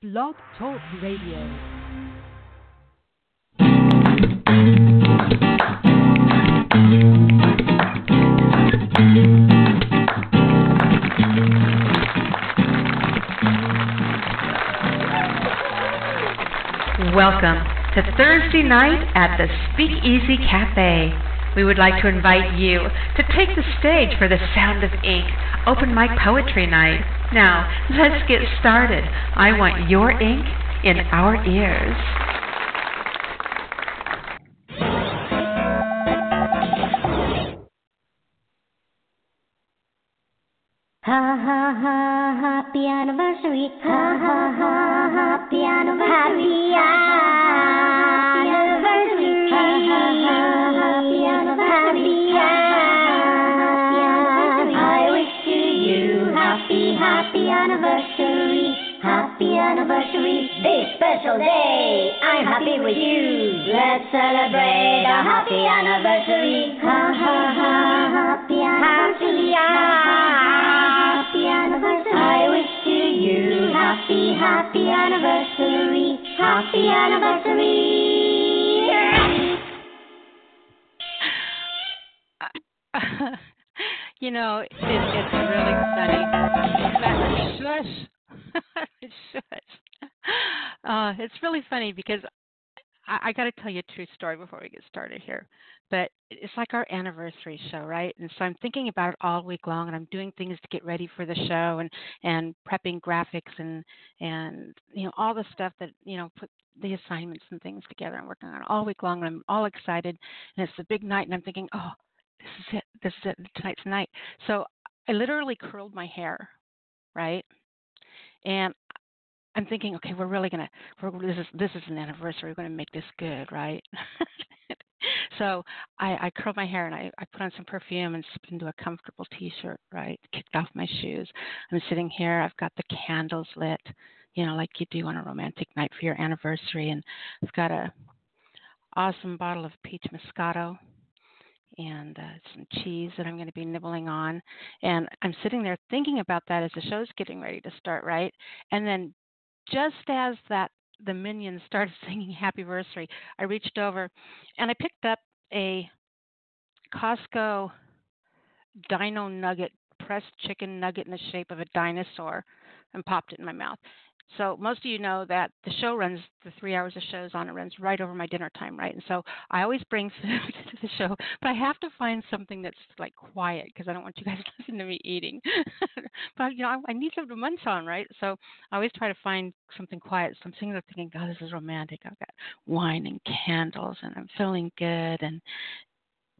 Blog Talk Radio. Welcome to Thursday night at the Speakeasy Cafe. We would like to invite you to take the stage for the Sound of Ink open mic poetry night. Now, let's get started. I want your ink in our ears. Ha ha ha happy anniversary. Ha ha ha happy anniversary. Happy anniversary. Happy anniversary. This special day. I'm happy with you. Let's celebrate a happy anniversary. Ha ha ha happy anniversary. Happy anniversary. I wish to you happy, happy anniversary. Happy anniversary. you know, it, it's really funny. Shush. Shush. Uh, it's really funny because I, I got to tell you a true story before we get started here. But it's like our anniversary show, right? And so I'm thinking about it all week long, and I'm doing things to get ready for the show, and and prepping graphics and and you know all the stuff that you know put the assignments and things together. I'm working on it all week long, and I'm all excited. And it's the big night, and I'm thinking, oh, this is it. This is it. Tonight's the night. So I literally curled my hair, right? And I'm thinking, okay, we're really gonna, we're, this is this is an anniversary. We're gonna make this good, right? so I, I curled my hair and I, I put on some perfume and slipped into a comfortable T-shirt, right? Kicked off my shoes. I'm sitting here. I've got the candles lit, you know, like you do on a romantic night for your anniversary, and I've got a awesome bottle of peach moscato and uh, some cheese that I'm going to be nibbling on. And I'm sitting there thinking about that as the show's getting ready to start, right? And then just as that the minions started singing happy anniversary, I reached over and I picked up a Costco dino nugget, pressed chicken nugget in the shape of a dinosaur, and popped it in my mouth. So most of you know that the show runs the three hours of shows on it runs right over my dinner time, right? And so I always bring food to the show, but I have to find something that's like quiet because I don't want you guys to listen to me eating. but you know, I, I need something to munch on, right? So I always try to find something quiet. So I'm sitting there thinking, God, this is romantic. I've got wine and candles, and I'm feeling good, and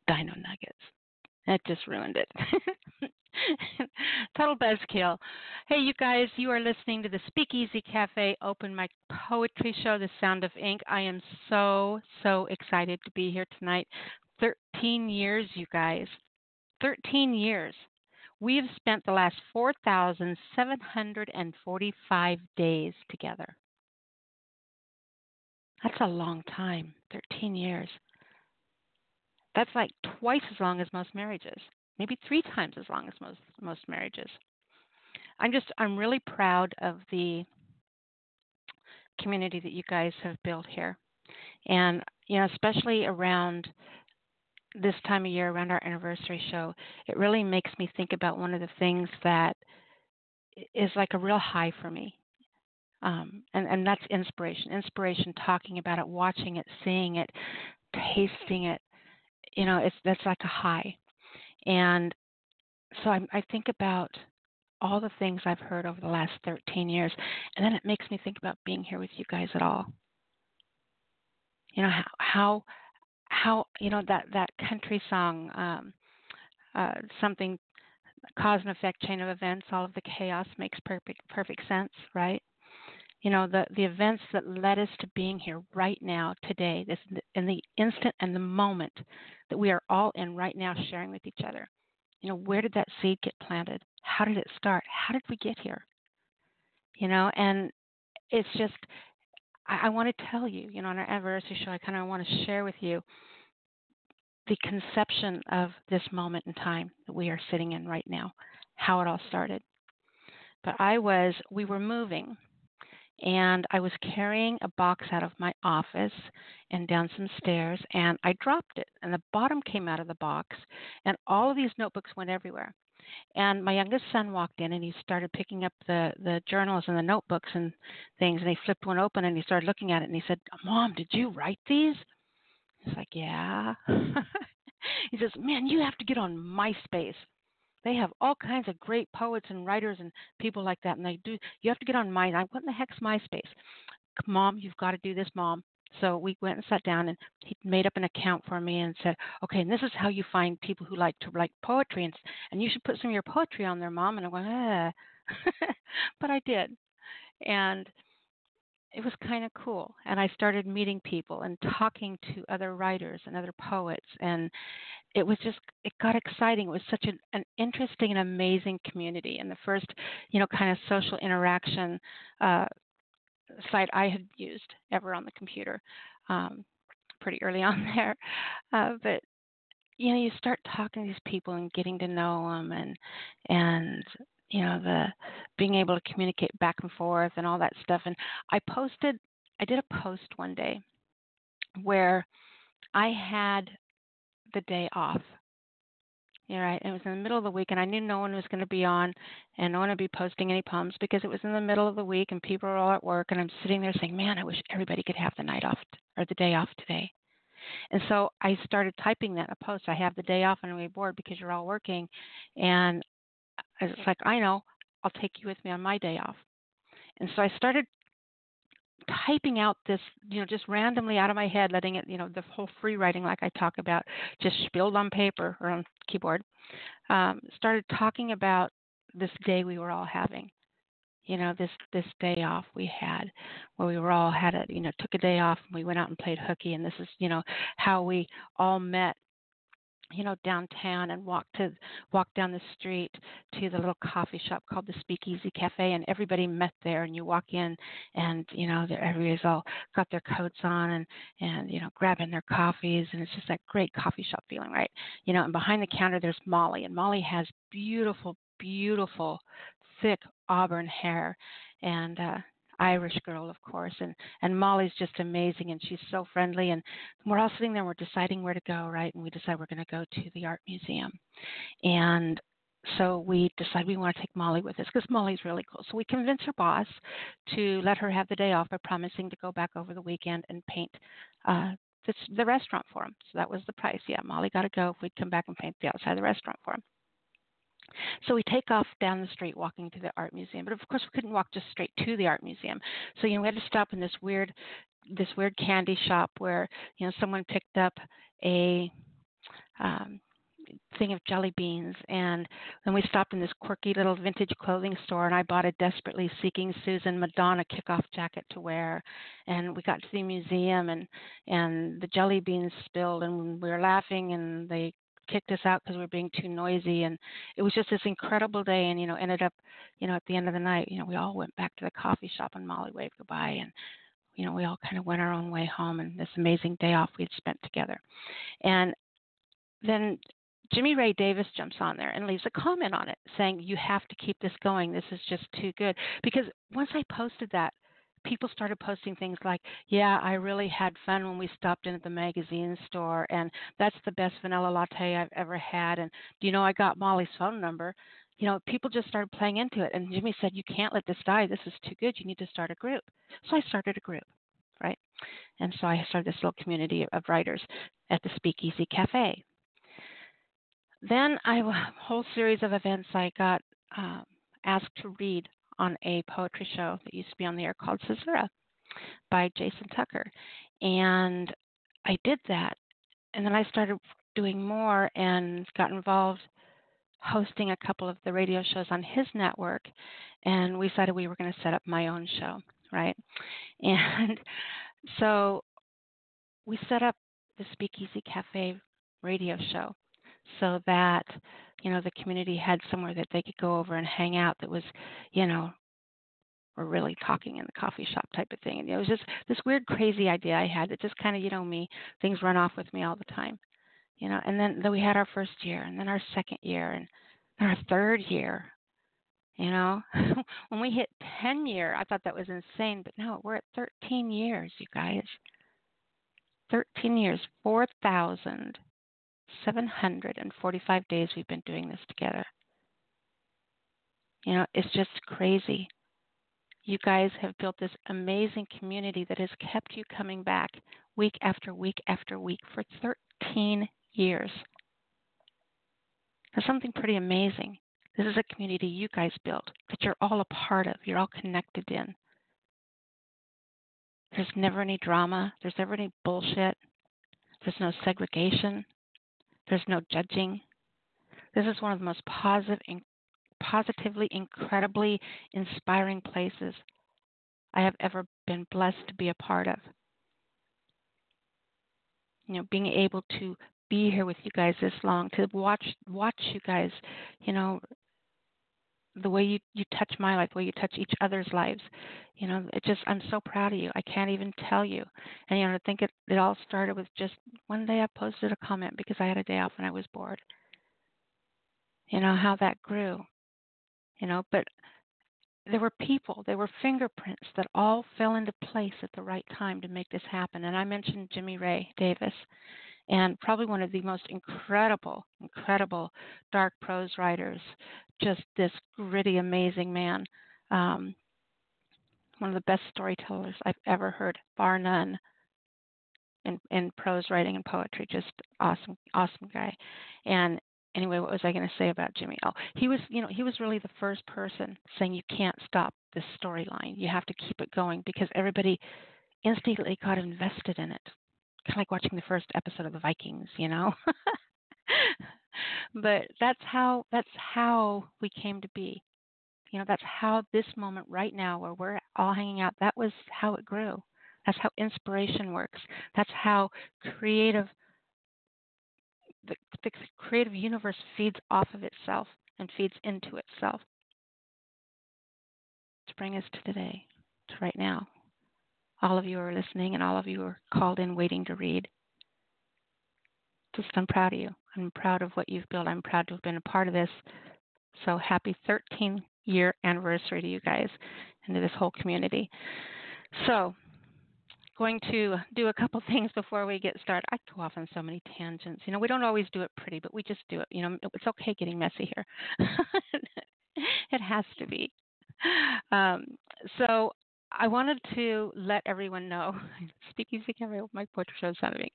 dino nuggets. That just ruined it. Total buzzkill. Hey, you guys, you are listening to the Speakeasy Cafe Open Mic Poetry Show, The Sound of Ink. I am so, so excited to be here tonight. 13 years, you guys. 13 years. We have spent the last 4,745 days together. That's a long time, 13 years. That's like twice as long as most marriages maybe three times as long as most most marriages. I'm just I'm really proud of the community that you guys have built here, and you know especially around this time of year around our anniversary show, it really makes me think about one of the things that is like a real high for me. Um, and, and that's inspiration. Inspiration, talking about it, watching it, seeing it, tasting it. You know, it's that's like a high. And so I, I think about all the things I've heard over the last 13 years, and then it makes me think about being here with you guys at all. You know how how, how you know that that country song, um, uh, something cause and effect chain of events. All of the chaos makes perfect perfect sense, right? You know the the events that led us to being here right now, today, this in the instant and the moment that we are all in right now sharing with each other. You know, where did that seed get planted? How did it start? How did we get here? You know, and it's just, I, I want to tell you, you know, on our anniversary show, I kind of want to share with you the conception of this moment in time that we are sitting in right now, how it all started. But I was, we were moving, and I was carrying a box out of my office and down some stairs, and I dropped it, and the bottom came out of the box, and all of these notebooks went everywhere. And my youngest son walked in and he started picking up the the journals and the notebooks and things, and he flipped one open and he started looking at it and he said, "Mom, did you write these?" He's like, "Yeah." he says, "Man, you have to get on MySpace." They have all kinds of great poets and writers and people like that, and they do. You have to get on my. What in the heck's MySpace? Mom, you've got to do this, Mom. So we went and sat down, and he made up an account for me and said, "Okay, and this is how you find people who like to write poetry, and and you should put some of your poetry on there, Mom." And I went, "Ah," but I did, and it was kind of cool. And I started meeting people and talking to other writers and other poets, and it was just it got exciting. It was such an, an interesting and amazing community, and the first, you know, kind of social interaction uh, site I had used ever on the computer. Um, pretty early on there, uh, but you know, you start talking to these people and getting to know them, and and you know the being able to communicate back and forth and all that stuff and i posted i did a post one day where i had the day off yeah, right. It was in the middle of the week, and I knew no one was going to be on, and no one would be posting any poems because it was in the middle of the week, and people were all at work, and I'm sitting there saying, "Man, I wish everybody could have the night off or the day off today." And so I started typing that in a post. I have the day off, and I'm bored because you're all working, and it's like, I know, I'll take you with me on my day off. And so I started typing out this, you know, just randomly out of my head, letting it, you know, the whole free writing like I talk about, just spilled on paper or on keyboard. Um, started talking about this day we were all having. You know, this this day off we had, where we were all had a, you know, took a day off and we went out and played hooky, and this is, you know, how we all met you know downtown and walk to walk down the street to the little coffee shop called the Speakeasy Cafe and everybody met there and you walk in and you know everybody's all got their coats on and and you know grabbing their coffees and it's just that great coffee shop feeling right? You know and behind the counter there's Molly and Molly has beautiful beautiful thick auburn hair and uh Irish girl, of course, and and Molly's just amazing, and she's so friendly, and we're all sitting there, we're deciding where to go, right? And we decide we're going to go to the art museum, and so we decide we want to take Molly with us because Molly's really cool. So we convince her boss to let her have the day off by promising to go back over the weekend and paint uh, the, the restaurant for him. So that was the price. Yeah, Molly got to go if we'd come back and paint the outside of the restaurant for him. So we take off down the street walking to the art museum. But of course we couldn't walk just straight to the art museum. So you know we had to stop in this weird this weird candy shop where, you know, someone picked up a um thing of jelly beans and then we stopped in this quirky little vintage clothing store and I bought a desperately seeking Susan Madonna kickoff jacket to wear and we got to the museum and and the jelly beans spilled and we were laughing and they kicked us out because we were being too noisy and it was just this incredible day and you know ended up you know at the end of the night you know we all went back to the coffee shop and molly waved goodbye and you know we all kind of went our own way home and this amazing day off we had spent together and then Jimmy Ray Davis jumps on there and leaves a comment on it saying, You have to keep this going. This is just too good. Because once I posted that, people started posting things like, "Yeah, I really had fun when we stopped in at the magazine store, and that's the best vanilla latte I've ever had." And do you know I got Molly's phone number? You know, people just started playing into it, and Jimmy said, "You can't let this die. This is too good. You need to start a group." So I started a group, right? And so I started this little community of writers at the Speakeasy Cafe. Then I a whole series of events. I got um, asked to read on a poetry show that used to be on the air called Caesura by Jason Tucker. And I did that. And then I started doing more and got involved hosting a couple of the radio shows on his network. And we decided we were going to set up my own show, right? And so we set up the Speakeasy Cafe radio show so that you know the community had somewhere that they could go over and hang out that was you know we're really talking in the coffee shop type of thing. And it was just this weird crazy idea i had that just kind of you know me things run off with me all the time you know? And then then we had our first year and then our second year and our third year You know, when we hit 10 year, I thought that was insane, but no, we're at 13 years, you guys. 13 years, 4,745 days we've been doing this together. You know, it's just crazy. You guys have built this amazing community that has kept you coming back week after week after week for 13 years. That's something pretty amazing. This is a community you guys built that you're all a part of, you're all connected in. There's never any drama, there's never any bullshit, there's no segregation, there's no judging. This is one of the most positive, positively, incredibly inspiring places I have ever been blessed to be a part of. You know, being able to be here with you guys this long, to watch watch you guys, you know, the way you you touch my life, the way you touch each other's lives. You know, it just I'm so proud of you. I can't even tell you. And you know, I think it it all started with just one day I posted a comment because I had a day off and I was bored. You know how that grew. You know, but there were people, there were fingerprints that all fell into place at the right time to make this happen. And I mentioned Jimmy Ray Davis and probably one of the most incredible, incredible dark prose writers. Just this gritty, amazing man. Um, one of the best storytellers I've ever heard, bar none. In, in prose writing and poetry, just awesome, awesome guy. And anyway, what was I going to say about Jimmy? Oh, he was, you know, he was really the first person saying you can't stop this storyline. You have to keep it going because everybody instantly got invested in it kind of like watching the first episode of the Vikings, you know. but that's how that's how we came to be. You know, that's how this moment right now where we're all hanging out, that was how it grew. That's how inspiration works. That's how creative the, the creative universe feeds off of itself and feeds into itself. To bring us to today, to right now all of you are listening and all of you are called in waiting to read. Just I'm proud of you. I'm proud of what you've built. I'm proud to have been a part of this. So happy 13 year anniversary to you guys and to this whole community. So going to do a couple things before we get started. I go off on so many tangents. You know, we don't always do it pretty, but we just do it. You know, it's okay getting messy here. it has to be. Um, so I wanted to let everyone know, Speak Speakeasy Cafe, my poetry show sounding.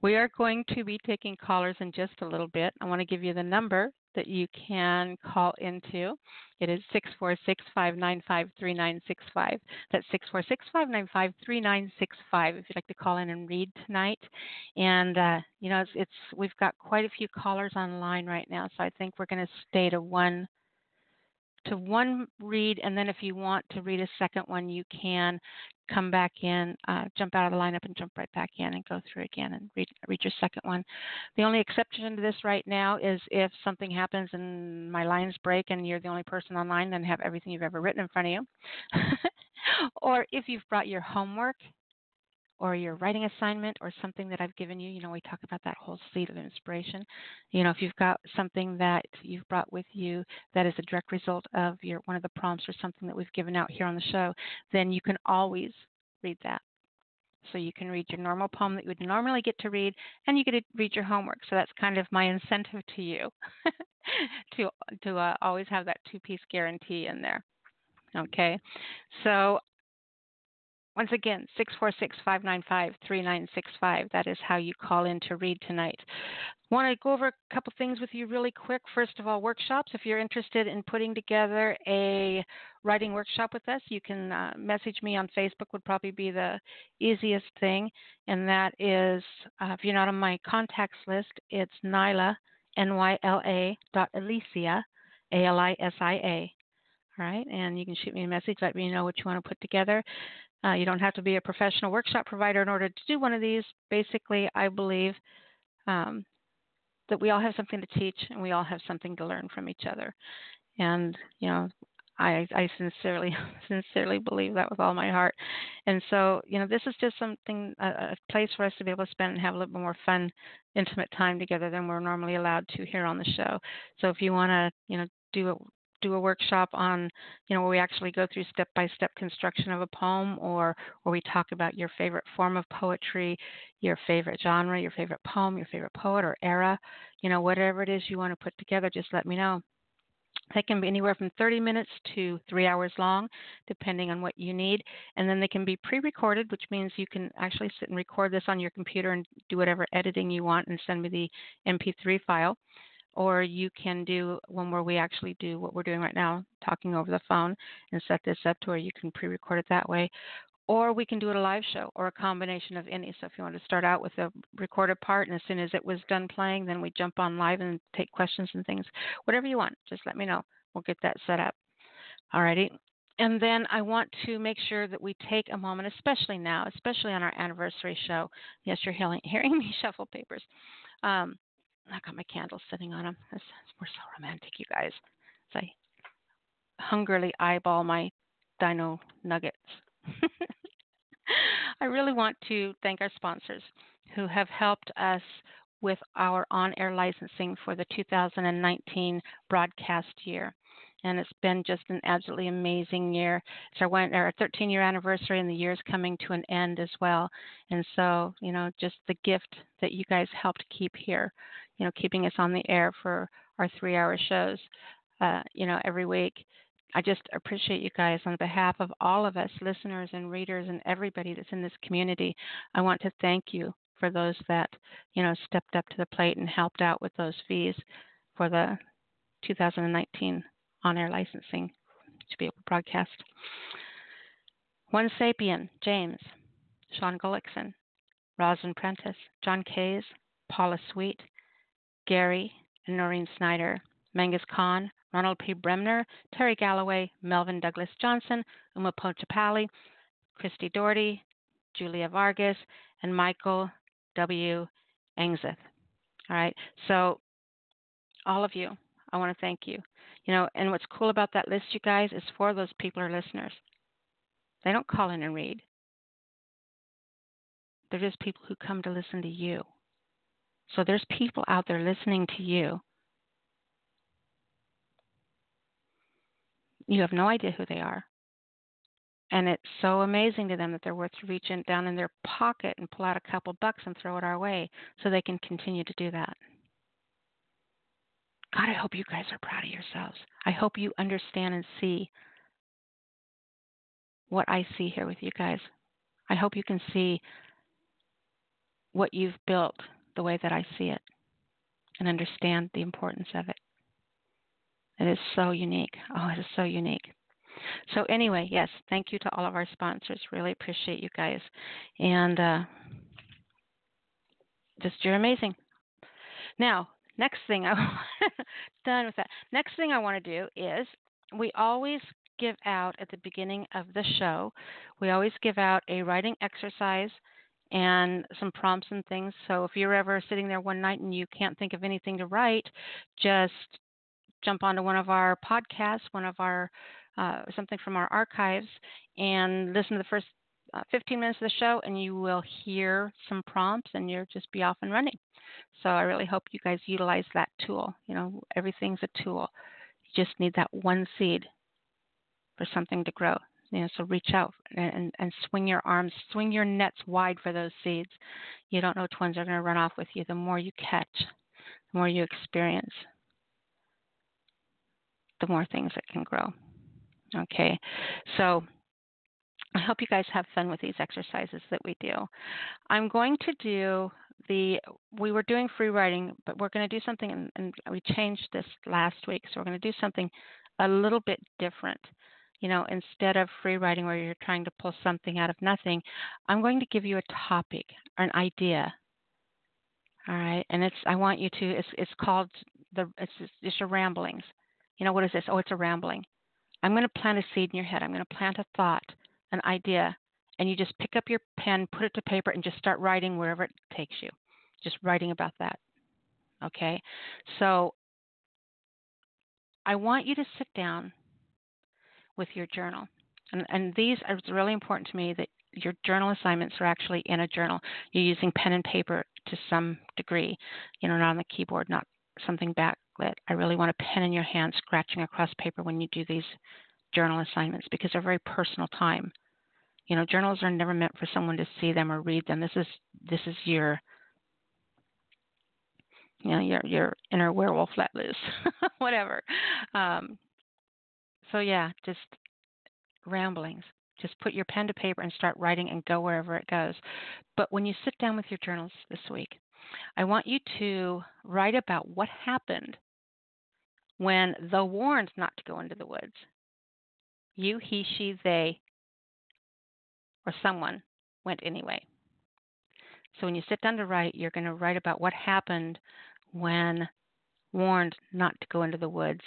We are going to be taking callers in just a little bit. I want to give you the number that you can call into. It is 646 595 3965. That's 646 595 3965 if you'd like to call in and read tonight. And, uh, you know, it's, it's, we've got quite a few callers online right now, so I think we're going to stay to one to one read, and then if you want to read a second one, you can come back in, uh, jump out of the lineup, and jump right back in and go through again and read, read your second one. The only exception to this right now is if something happens and my lines break and you're the only person online, then have everything you've ever written in front of you. or if you've brought your homework or your writing assignment or something that I've given you. You know, we talk about that whole seed of inspiration. You know, if you've got something that you've brought with you that is a direct result of your one of the prompts or something that we've given out here on the show, then you can always read that. So you can read your normal poem that you would normally get to read, and you get to read your homework. So that's kind of my incentive to you to to uh, always have that two-piece guarantee in there. Okay, so once again, 646 595 3965. That is how you call in to read tonight. Want to go over a couple things with you really quick. First of all, workshops. If you're interested in putting together a writing workshop with us, you can uh, message me on Facebook, would probably be the easiest thing. And that is, uh, if you're not on my contacts list, it's Nyla, N Y L A dot Alisia, A L I S I A. All right, and you can shoot me a message, let me know what you want to put together. Uh, you don't have to be a professional workshop provider in order to do one of these. Basically, I believe um, that we all have something to teach and we all have something to learn from each other. And, you know, I, I sincerely, sincerely believe that with all my heart. And so, you know, this is just something, a, a place for us to be able to spend and have a little bit more fun, intimate time together than we're normally allowed to here on the show. So if you want to, you know, do do a workshop on, you know, where we actually go through step by step construction of a poem or where we talk about your favorite form of poetry, your favorite genre, your favorite poem, your favorite poet or era, you know, whatever it is you want to put together, just let me know. They can be anywhere from 30 minutes to three hours long, depending on what you need. And then they can be pre recorded, which means you can actually sit and record this on your computer and do whatever editing you want and send me the MP3 file. Or you can do one where we actually do what we're doing right now, talking over the phone, and set this up to where you can pre record it that way or we can do it a live show or a combination of any. So if you want to start out with a recorded part and as soon as it was done playing, then we jump on live and take questions and things. Whatever you want, just let me know. We'll get that set up. Alrighty. And then I want to make sure that we take a moment, especially now, especially on our anniversary show. Yes, you're hearing, hearing me shuffle papers. Um, I got my candles sitting on them. we're so romantic, you guys. So I hungrily eyeball my dino nuggets. I really want to thank our sponsors who have helped us with our on air licensing for the 2019 broadcast year. And it's been just an absolutely amazing year. It's our, one, our 13 year anniversary, and the year is coming to an end as well. And so, you know, just the gift that you guys helped keep here, you know, keeping us on the air for our three hour shows, uh, you know, every week I just appreciate you guys on behalf of all of us, listeners and readers, and everybody that's in this community. I want to thank you for those that you know stepped up to the plate and helped out with those fees for the 2019 on-air licensing to be able to broadcast. One Sapien, James, Sean Gullickson, Rosin Prentice, John Kays, Paula Sweet, Gary, and Noreen Snyder, Mangus Khan, Ronald P. Bremner, Terry Galloway, Melvin Douglas Johnson, Uma Pochapali, Christy Doherty, Julia Vargas, and Michael W. Angseth. All right, so all of you, I want to thank you. You know, and what's cool about that list, you guys, is for those people are listeners. They don't call in and read. They're just people who come to listen to you. So there's people out there listening to you You have no idea who they are. And it's so amazing to them that they're worth reaching down in their pocket and pull out a couple bucks and throw it our way so they can continue to do that. God, I hope you guys are proud of yourselves. I hope you understand and see what I see here with you guys. I hope you can see what you've built the way that I see it and understand the importance of it. It is so unique. Oh, it is so unique. So, anyway, yes, thank you to all of our sponsors. Really appreciate you guys. And uh, just you're amazing. Now, next thing I done with that. Next thing I want to do is we always give out at the beginning of the show. We always give out a writing exercise and some prompts and things. So if you're ever sitting there one night and you can't think of anything to write, just jump onto one of our podcasts, one of our uh, something from our archives, and listen to the first uh, 15 minutes of the show, and you will hear some prompts, and you'll just be off and running. So I really hope you guys utilize that tool. You know, everything's a tool. You just need that one seed for something to grow. You know, so reach out and, and swing your arms, swing your nets wide for those seeds. You don't know which ones are going to run off with you. The more you catch, the more you experience the more things that can grow. Okay, so I hope you guys have fun with these exercises that we do. I'm going to do the, we were doing free writing, but we're going to do something, and, and we changed this last week, so we're going to do something a little bit different. You know, instead of free writing where you're trying to pull something out of nothing, I'm going to give you a topic or an idea. All right, and it's I want you to. It's it's called the it's it's your ramblings you know, what is this? Oh, it's a rambling. I'm going to plant a seed in your head. I'm going to plant a thought, an idea, and you just pick up your pen, put it to paper, and just start writing wherever it takes you. Just writing about that. Okay? So I want you to sit down with your journal. And, and these are really important to me that your journal assignments are actually in a journal. You're using pen and paper to some degree, you know, not on the keyboard, not something backlit. I really want a pen in your hand scratching across paper when you do these journal assignments because they're very personal time. You know, journals are never meant for someone to see them or read them. This is this is your you know your your inner werewolf let loose, whatever. Um, so yeah, just ramblings. Just put your pen to paper and start writing and go wherever it goes. But when you sit down with your journals this week, I want you to write about what happened when the warned not to go into the woods. You, he, she, they, or someone went anyway. So when you sit down to write, you're going to write about what happened when warned not to go into the woods.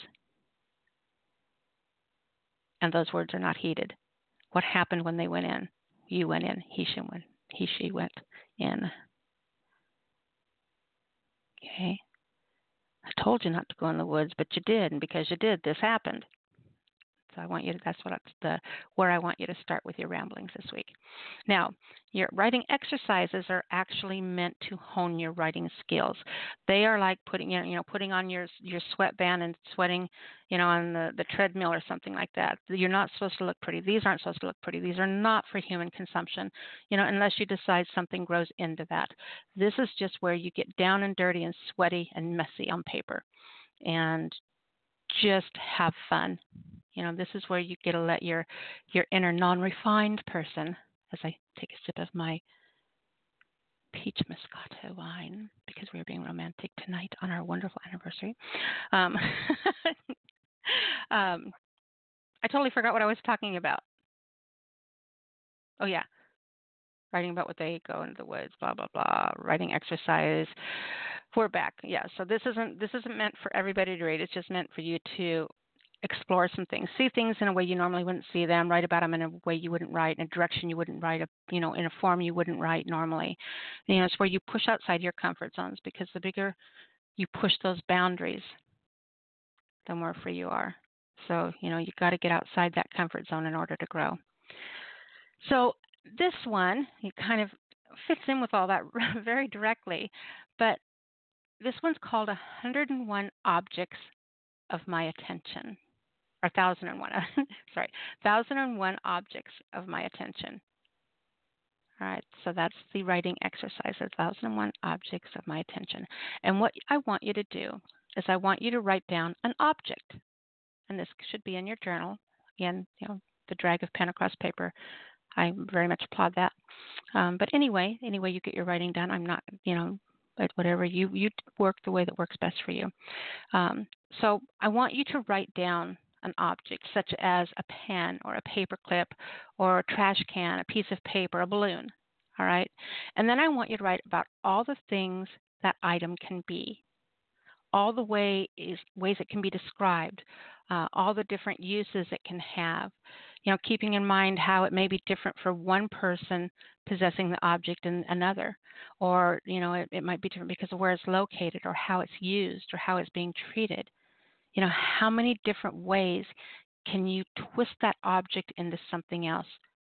And those words are not heeded. What happened when they went in? You went in, he, she went, he, she went in. Okay. I told you not to go in the woods, but you did, and because you did, this happened. So I want you to, that's what the, where I want you to start with your ramblings this week. Now, your writing exercises are actually meant to hone your writing skills. They are like putting, you know, putting on your, your sweatband and sweating, you know, on the, the treadmill or something like that. You're not supposed to look pretty. These aren't supposed to look pretty. These are not for human consumption, you know, unless you decide something grows into that. This is just where you get down and dirty and sweaty and messy on paper and just have fun you know, this is where you get to let your your inner non-refined person, as I take a sip of my peach moscato wine because we're being romantic tonight on our wonderful anniversary. Um, um, I totally forgot what I was talking about. Oh yeah, writing about what they go into the woods, blah blah blah. Writing exercise. We're back. Yeah. So this isn't this isn't meant for everybody to read. It's just meant for you to explore some things, see things in a way you normally wouldn't see them, write about them in a way you wouldn't write, in a direction you wouldn't write, a, you know, in a form you wouldn't write normally. You know, it's where you push outside your comfort zones because the bigger you push those boundaries, the more free you are. So, you know, you got to get outside that comfort zone in order to grow. So, this one, it kind of fits in with all that very directly, but this one's called 101 Objects of My Attention or 1001, sorry, 1001 objects of my attention. All right, so that's the writing exercise, 1001 objects of my attention. And what I want you to do is I want you to write down an object. And this should be in your journal. Again, you know, the drag of pen across paper. I very much applaud that. Um, but anyway, anyway you get your writing done, I'm not, you know, but whatever you you work the way that works best for you. Um, so I want you to write down an object such as a pen or a paper clip or a trash can, a piece of paper, a balloon. All right. And then I want you to write about all the things that item can be, all the way is, ways it can be described, uh, all the different uses it can have. You know, keeping in mind how it may be different for one person possessing the object and another, or you know, it, it might be different because of where it's located, or how it's used, or how it's being treated you know, how many different ways can you twist that object into something else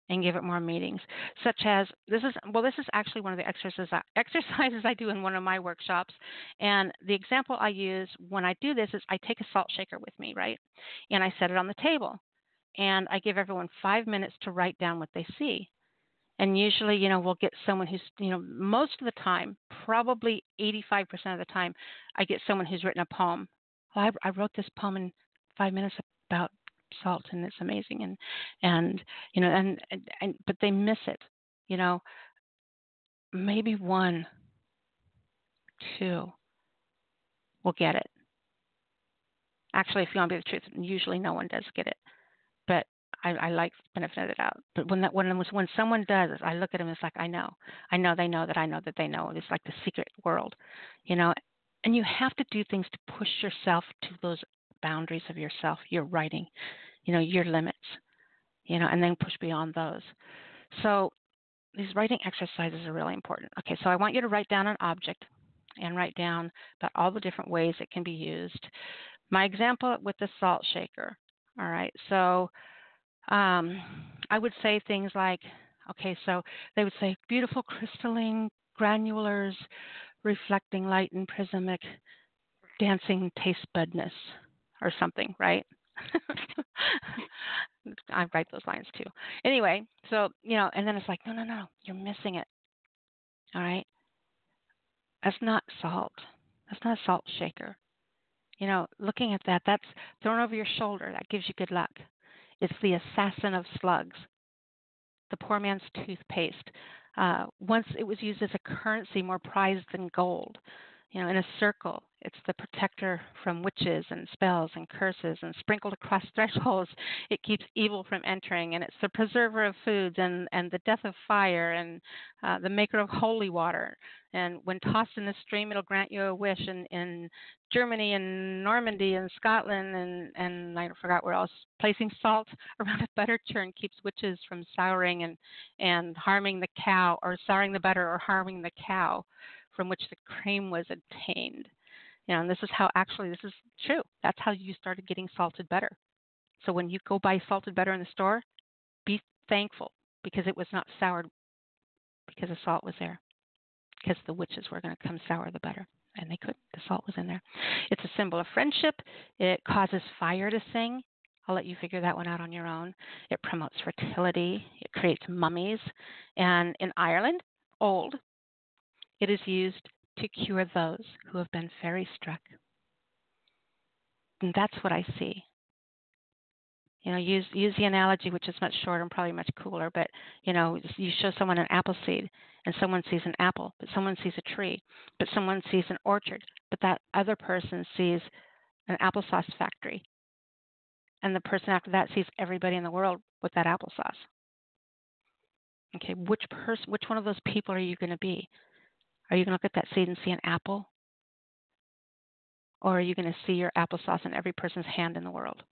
and give it more meanings? Such as this is well, this is actually one of the exercises I, exercises I do in one of my workshops, and the example I use when I do this is I take a salt shaker with me, right, and I set it on the table, and I give everyone five minutes to write down what they see. And usually, you know, we'll get someone who's, you know, most of the time, probably 85% of the time, I get someone who's written a poem I, I wrote this poem in five minutes about salt, and it's amazing. And and you know, and, and, and but they miss it. You know, maybe one, two will get it. Actually, if you want to be the truth, usually no one does get it. But I, I like benefit of the doubt. But when that when when someone does, I look at them. It's like I know, I know they know that I know that they know. It's like the secret world, you know. And you have to do things to push yourself to those boundaries of yourself, your writing, you know, your limits, you know, and then push beyond those. So these writing exercises are really important. Okay, so I want you to write down an object and write down about all the different ways it can be used. My example with the salt shaker. All right, so um, I would say things like, okay, so they would say beautiful crystalline granulars reflecting light and prismatic dancing taste budness or something, right? I write those lines too. Anyway, so you know, and then it's like, no, no, no, you're missing it. All right, that's not salt. That's not a salt shaker. You know, looking at that, that's thrown over your shoulder. That gives you good luck. It's the assassin of slugs, the poor man's toothpaste. Uh, once it was used as a currency more prized than gold you know, in a circle. It's the protector from witches and spells and curses, and sprinkled across thresholds, it keeps evil from entering. And it's the preserver of foods and, and the death of fire and uh, the maker of holy water. And when tossed in the stream, it'll grant you a wish. In, in Germany and Normandy and Scotland and, and I forgot where else, placing salt around a butter churn keeps witches from souring and, and harming the cow, or souring the butter or harming the cow from which the cream was obtained. You know, and this is how actually this is true. That's how you started getting salted butter. So when you go buy salted butter in the store, be thankful because it was not soured because the salt was there. Because the witches were going to come sour the butter and they couldn't. The salt was in there. It's a symbol of friendship. It causes fire to sing. I'll let you figure that one out on your own. It promotes fertility. It creates mummies. And in Ireland, old, it is used to cure those who have been fairy struck. And that's what I see. You know, use use the analogy, which is much shorter and probably much cooler. But you know, you show someone an apple seed, and someone sees an apple, but someone sees a tree, but someone sees an orchard, but that other person sees an applesauce factory, and the person after that sees everybody in the world with that applesauce. Okay, which person, which one of those people are you going to be? Are you going to look at that seed and see an apple? Or are you going to see your applesauce in every person's hand in the world?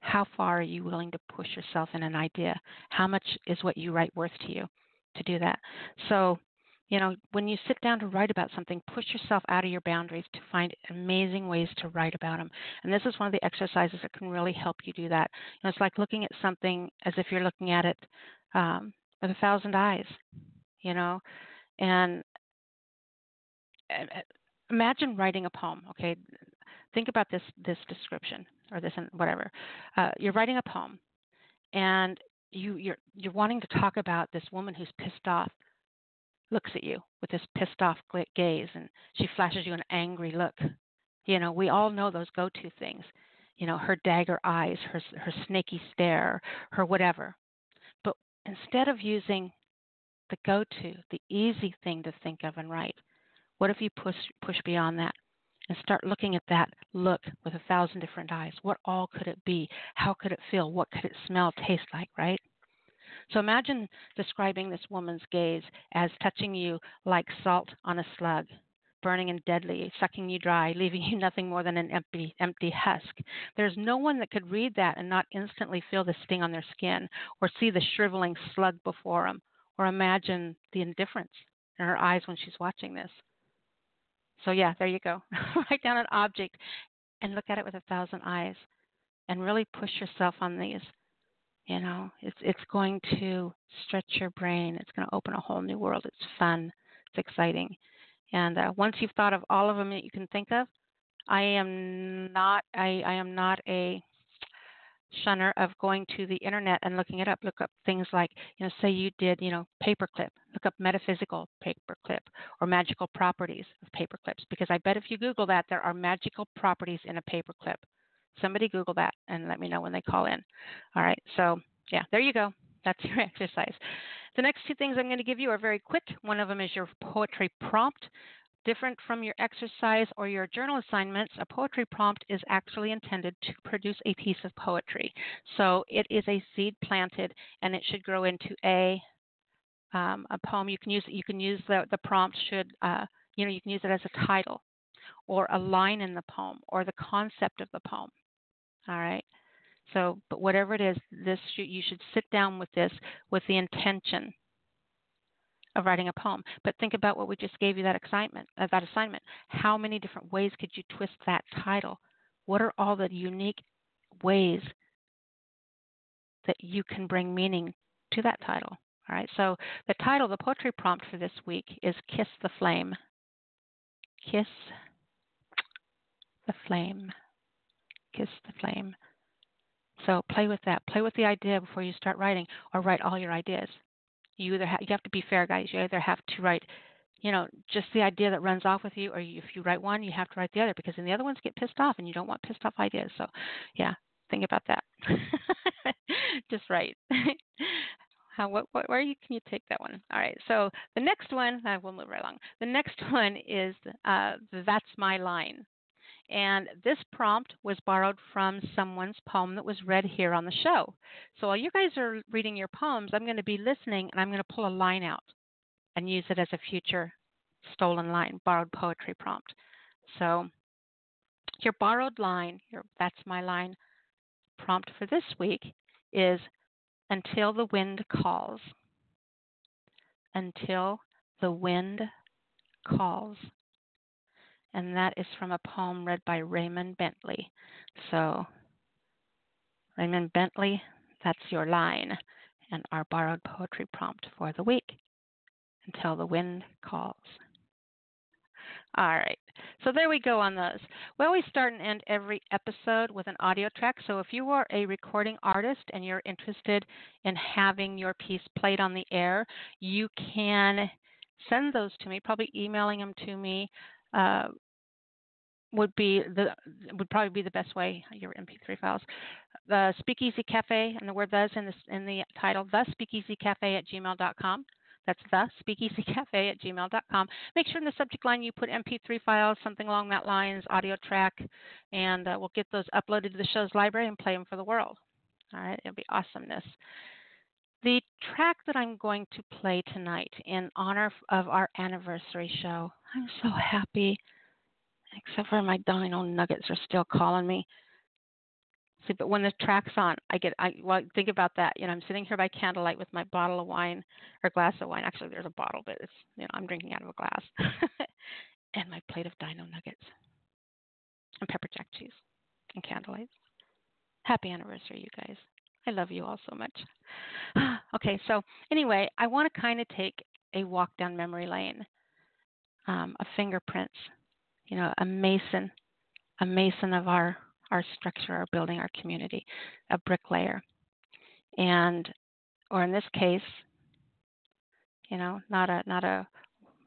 How far are you willing to push yourself in an idea? How much is what you write worth to you to do that? So, you know, when you sit down to write about something, push yourself out of your boundaries to find amazing ways to write about them. And this is one of the exercises that can really help you do that. You know, it's like looking at something as if you're looking at it um, with a thousand eyes. You know, and imagine writing a poem. Okay, think about this this description or this and whatever. Uh, you're writing a poem, and you you're you're wanting to talk about this woman who's pissed off looks at you with this pissed off gaze and she flashes you an angry look you know we all know those go to things you know her dagger eyes her her snaky stare her whatever but instead of using the go to, the easy thing to think of and write. What if you push push beyond that and start looking at that look with a thousand different eyes? What all could it be? How could it feel? What could it smell, taste like, right? So imagine describing this woman's gaze as touching you like salt on a slug, burning and deadly, sucking you dry, leaving you nothing more than an empty, empty husk. There's no one that could read that and not instantly feel the sting on their skin or see the shriveling slug before them or imagine the indifference in her eyes when she's watching this. So, yeah, there you go. Write down an object and look at it with a thousand eyes and really push yourself on these. You know, it's it's going to stretch your brain. It's going to open a whole new world. It's fun. It's exciting. And uh, once you've thought of all of them that you can think of, I am not I, I am not a shunner of going to the internet and looking it up. Look up things like, you know, say you did, you know, paperclip. Look up metaphysical paperclip or magical properties of paperclips because I bet if you Google that, there are magical properties in a paperclip. Somebody Google that and let me know when they call in. All right. So, yeah, there you go. That's your exercise. The next two things I'm going to give you are very quick. One of them is your poetry prompt. Different from your exercise or your journal assignments, a poetry prompt is actually intended to produce a piece of poetry. So it is a seed planted, and it should grow into a um, a poem. You can use you can use the the prompt should uh, you know you can use it as a title, or a line in the poem, or the concept of the poem. All right. So, but whatever it is, this you should sit down with this with the intention of writing a poem. But think about what we just gave you that excitement, uh, that assignment. How many different ways could you twist that title? What are all the unique ways that you can bring meaning to that title? All right. So the title, the poetry prompt for this week is "Kiss the Flame." Kiss the flame. Kiss the flame. So play with that. Play with the idea before you start writing, or write all your ideas. You either ha- you have to be fair, guys. You either have to write, you know, just the idea that runs off with you, or you, if you write one, you have to write the other because then the other ones get pissed off, and you don't want pissed off ideas. So, yeah, think about that. just write. How what, what where you, can you take that one? All right. So the next one, I will move right along. The next one is uh, that's my line. And this prompt was borrowed from someone's poem that was read here on the show. So while you guys are reading your poems, I'm going to be listening and I'm going to pull a line out and use it as a future stolen line, borrowed poetry prompt. So your borrowed line, your that's my line prompt for this week is until the wind calls. Until the wind calls and that is from a poem read by Raymond Bentley. So, Raymond Bentley, that's your line and our borrowed poetry prompt for the week until the wind calls. All right. So there we go on those. We always start and end every episode with an audio track. So if you are a recording artist and you're interested in having your piece played on the air, you can send those to me, probably emailing them to me. Uh, would be the would probably be the best way your MP3 files. The Speakeasy Cafe and the word "thus" in the in the title, the Speakeasy Cafe at gmail.com. That's the Speakeasy Cafe at gmail.com. Make sure in the subject line you put MP3 files, something along that lines, audio track, and uh, we'll get those uploaded to the show's library and play them for the world. All right, it'll be awesomeness. The track that I'm going to play tonight in honor of our anniversary show, I'm so happy except for my dino nuggets are still calling me. See, but when the track's on, I get. I well, think about that. You know, I'm sitting here by candlelight with my bottle of wine or glass of wine. Actually, there's a bottle, but it's you know I'm drinking out of a glass, and my plate of dino nuggets and pepper jack cheese and candlelight. Happy anniversary, you guys. I love you all so much. okay, so anyway, I want to kind of take a walk down memory lane um, of fingerprints you know, a mason, a mason of our our structure, our building, our community, a bricklayer, and or in this case, you know, not a not a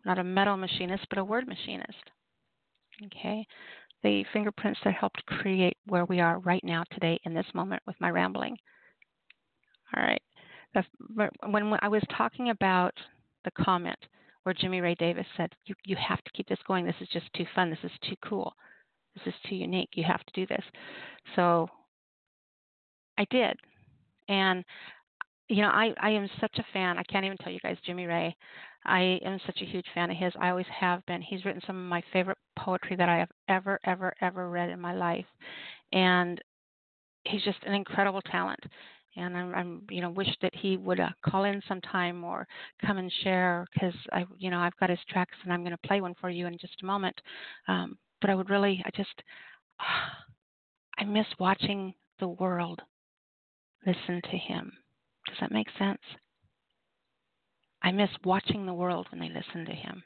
not a metal machinist, but a word machinist. Okay, the fingerprints that helped create where we are right now today in this moment with my rambling. All right, when I was talking about the comment where Jimmy Ray Davis said, you, you have to keep this going. This is just too fun. This is too cool. This is too unique. You have to do this. So I did. And, you know, I, I am such a fan. I can't even tell you guys, Jimmy Ray. I am such a huge fan of his. I always have been. He's written some of my favorite poetry that I have ever, ever, ever read in my life. And he's just an incredible talent and I'm, I'm you know wish that he would uh, call in sometime or come and share because I you know I've got his tracks and I'm going to play one for you in just a moment. Um, but I would really I just I miss watching the world listen to him. Does that make sense? I miss watching the world when they listen to him.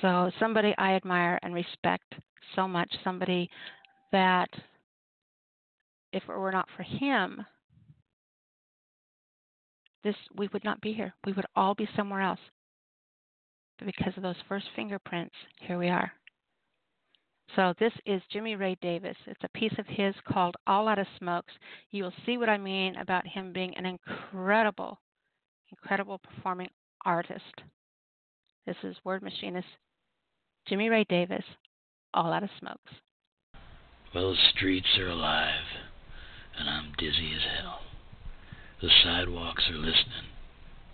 So somebody I admire and respect so much, somebody that if it were not for him, this we would not be here. We would all be somewhere else. But because of those first fingerprints, here we are. So this is Jimmy Ray Davis. It's a piece of his called All Out of Smokes. You will see what I mean about him being an incredible, incredible performing artist. This is word machinist Jimmy Ray Davis, All Out of Smokes. Well, the streets are alive and I'm dizzy as hell. The sidewalks are listening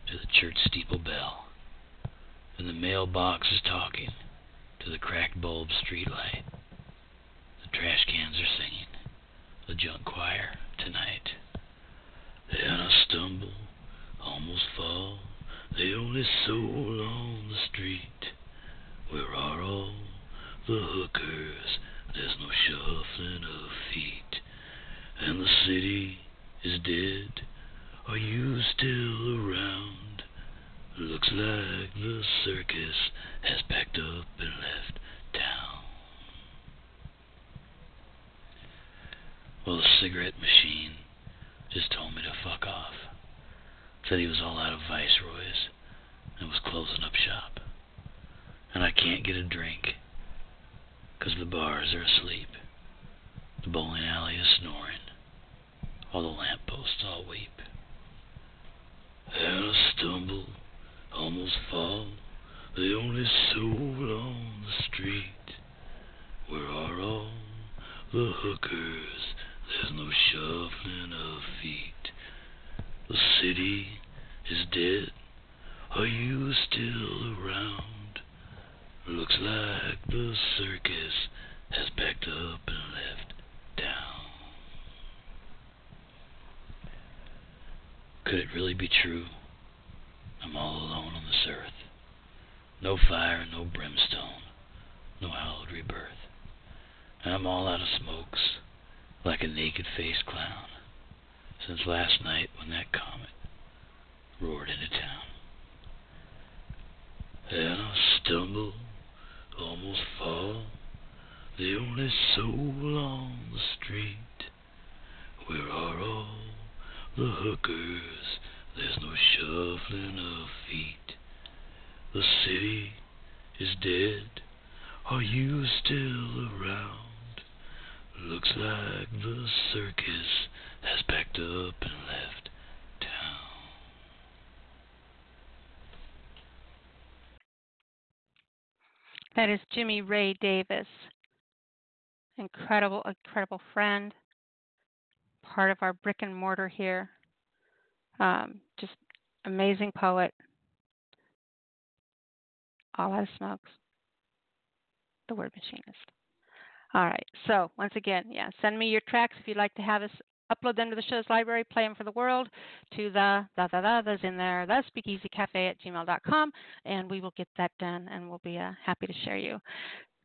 to the church steeple bell, and the mailbox is talking to the cracked bulb streetlight. The trash cans are singing a junk choir tonight. And I stumble, almost fall, the only soul on the street. Where are all the hookers? There's no shuffling of feet and the city is dead. Are you still around? Looks like the circus has packed up and left town. Well, the cigarette machine just told me to fuck off. Said he was all out of Viceroy's and was closing up shop. And I can't get a drink because the bars are asleep. The bowling alley is snoring. All the lampposts all weep. And I stumble, almost fall. The only soul on the street. Where are all the hookers? There's no shuffling of feet. The city is dead. Are you still around? Looks like the circus has packed up and left town. Could it really be true? I'm all alone on this earth. No fire, no brimstone, no hallowed rebirth. And I'm all out of smokes, like a naked faced clown, since last night when that comet roared into town. And I stumble, almost fall, the only soul on the street. Where are all the hookers? There's no shuffling of feet. The city is dead. Are you still around? Looks like the circus has packed up and left town. That is Jimmy Ray Davis. Incredible, incredible friend. Part of our brick and mortar here. Um, just amazing poet. All out of smokes. The word machinist. All right. So once again, yeah, send me your tracks if you'd like to have us upload them to the show's library, play them for the world to the the the the that's in there, the speakeasy cafe at gmail.com, and we will get that done and we'll be uh, happy to share you.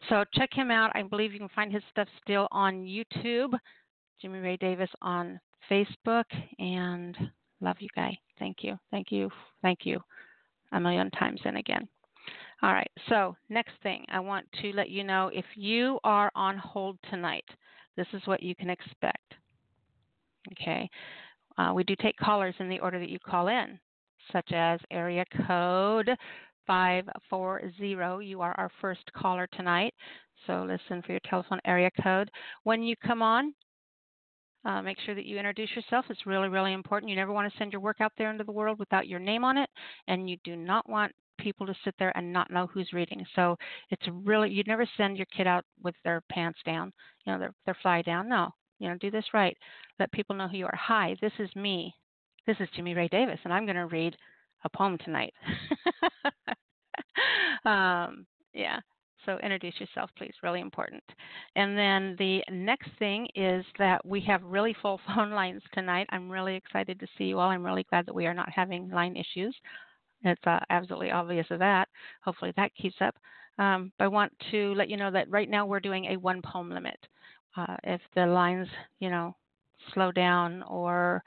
So check him out. I believe you can find his stuff still on YouTube. Jimmy Ray Davis on Facebook, and love you, guy. Thank you, thank you, thank you, a million times and again. All right, so next thing, I want to let you know if you are on hold tonight, this is what you can expect. Okay, uh, we do take callers in the order that you call in, such as area code 540. You are our first caller tonight, so listen for your telephone area code. When you come on, uh, make sure that you introduce yourself. It's really, really important. You never want to send your work out there into the world without your name on it, and you do not want people to sit there and not know who's reading. So it's really you'd never send your kid out with their pants down, you know, their their fly down. No, you know, do this right. Let people know who you are. Hi, this is me. This is Jimmy Ray Davis, and I'm going to read a poem tonight. um, yeah. So introduce yourself, please. Really important. And then the next thing is that we have really full phone lines tonight. I'm really excited to see you all. I'm really glad that we are not having line issues. It's uh, absolutely obvious of that. Hopefully that keeps up. Um, I want to let you know that right now we're doing a one poem limit. Uh, if the lines, you know, slow down or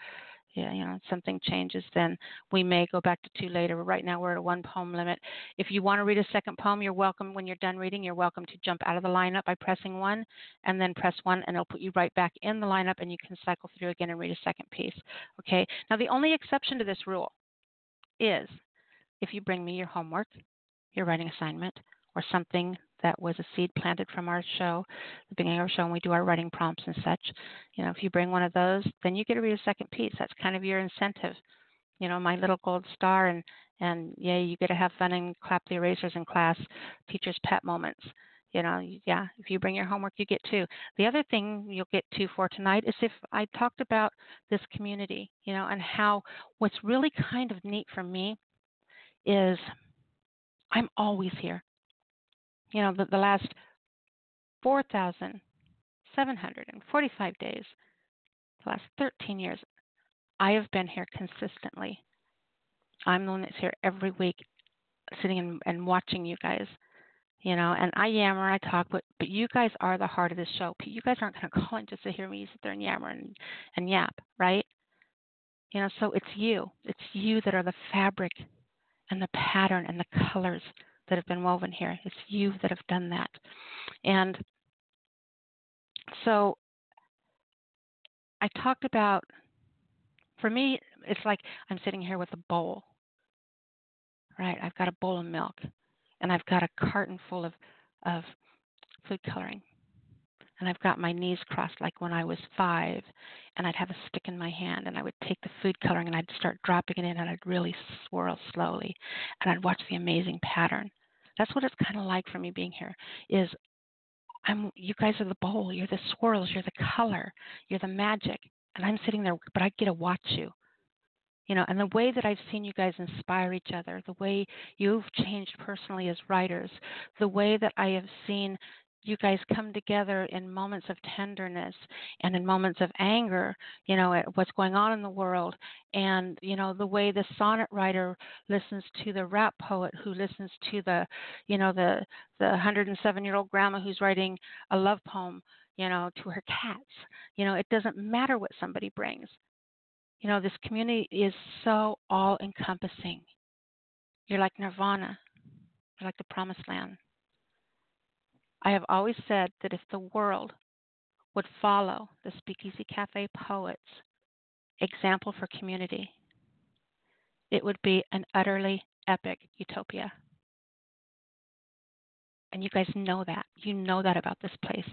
yeah, you know, something changes, then we may go back to two later. But right now we're at a one poem limit. If you want to read a second poem, you're welcome. When you're done reading, you're welcome to jump out of the lineup by pressing one, and then press one, and it'll put you right back in the lineup, and you can cycle through again and read a second piece. Okay. Now the only exception to this rule is if you bring me your homework, your writing assignment, or something that was a seed planted from our show, the beginning of our show, and we do our writing prompts and such. You know, if you bring one of those, then you get to read a second piece. That's kind of your incentive. You know, my little gold star, and and yeah, you get to have fun and clap the erasers in class, teacher's pet moments. You know, yeah, if you bring your homework, you get two. The other thing you'll get two for tonight is if I talked about this community, you know, and how what's really kind of neat for me is I'm always here. You know, the, the last 4,745 days, the last 13 years, I have been here consistently. I'm the one that's here every week, sitting and, and watching you guys. You know, and I yammer, I talk, but but you guys are the heart of this show. You guys aren't going to call in just to hear me sit there and yammer and, and yap, right? You know, so it's you. It's you that are the fabric and the pattern and the colors that have been woven here. It's you that have done that. And so I talked about, for me, it's like I'm sitting here with a bowl, right? I've got a bowl of milk, and I've got a carton full of of food coloring, and I've got my knees crossed like when I was five, and I'd have a stick in my hand, and I would take the food coloring and I'd start dropping it in, and I'd really swirl slowly, and I'd watch the amazing pattern. That's what it's kind of like for me being here. Is I'm you guys are the bowl, you're the swirls, you're the color, you're the magic, and I'm sitting there, but I get to watch you. You know, and the way that I've seen you guys inspire each other, the way you've changed personally as writers, the way that I have seen you guys come together in moments of tenderness and in moments of anger, you know, at what's going on in the world. And, you know, the way the sonnet writer listens to the rap poet who listens to the, you know, the, the 107 year old grandma who's writing a love poem, you know, to her cats. You know, it doesn't matter what somebody brings. You know, this community is so all encompassing. You're like nirvana, you're like the promised land. I have always said that if the world would follow the Speakeasy Cafe poets' example for community, it would be an utterly epic utopia. And you guys know that. You know that about this place.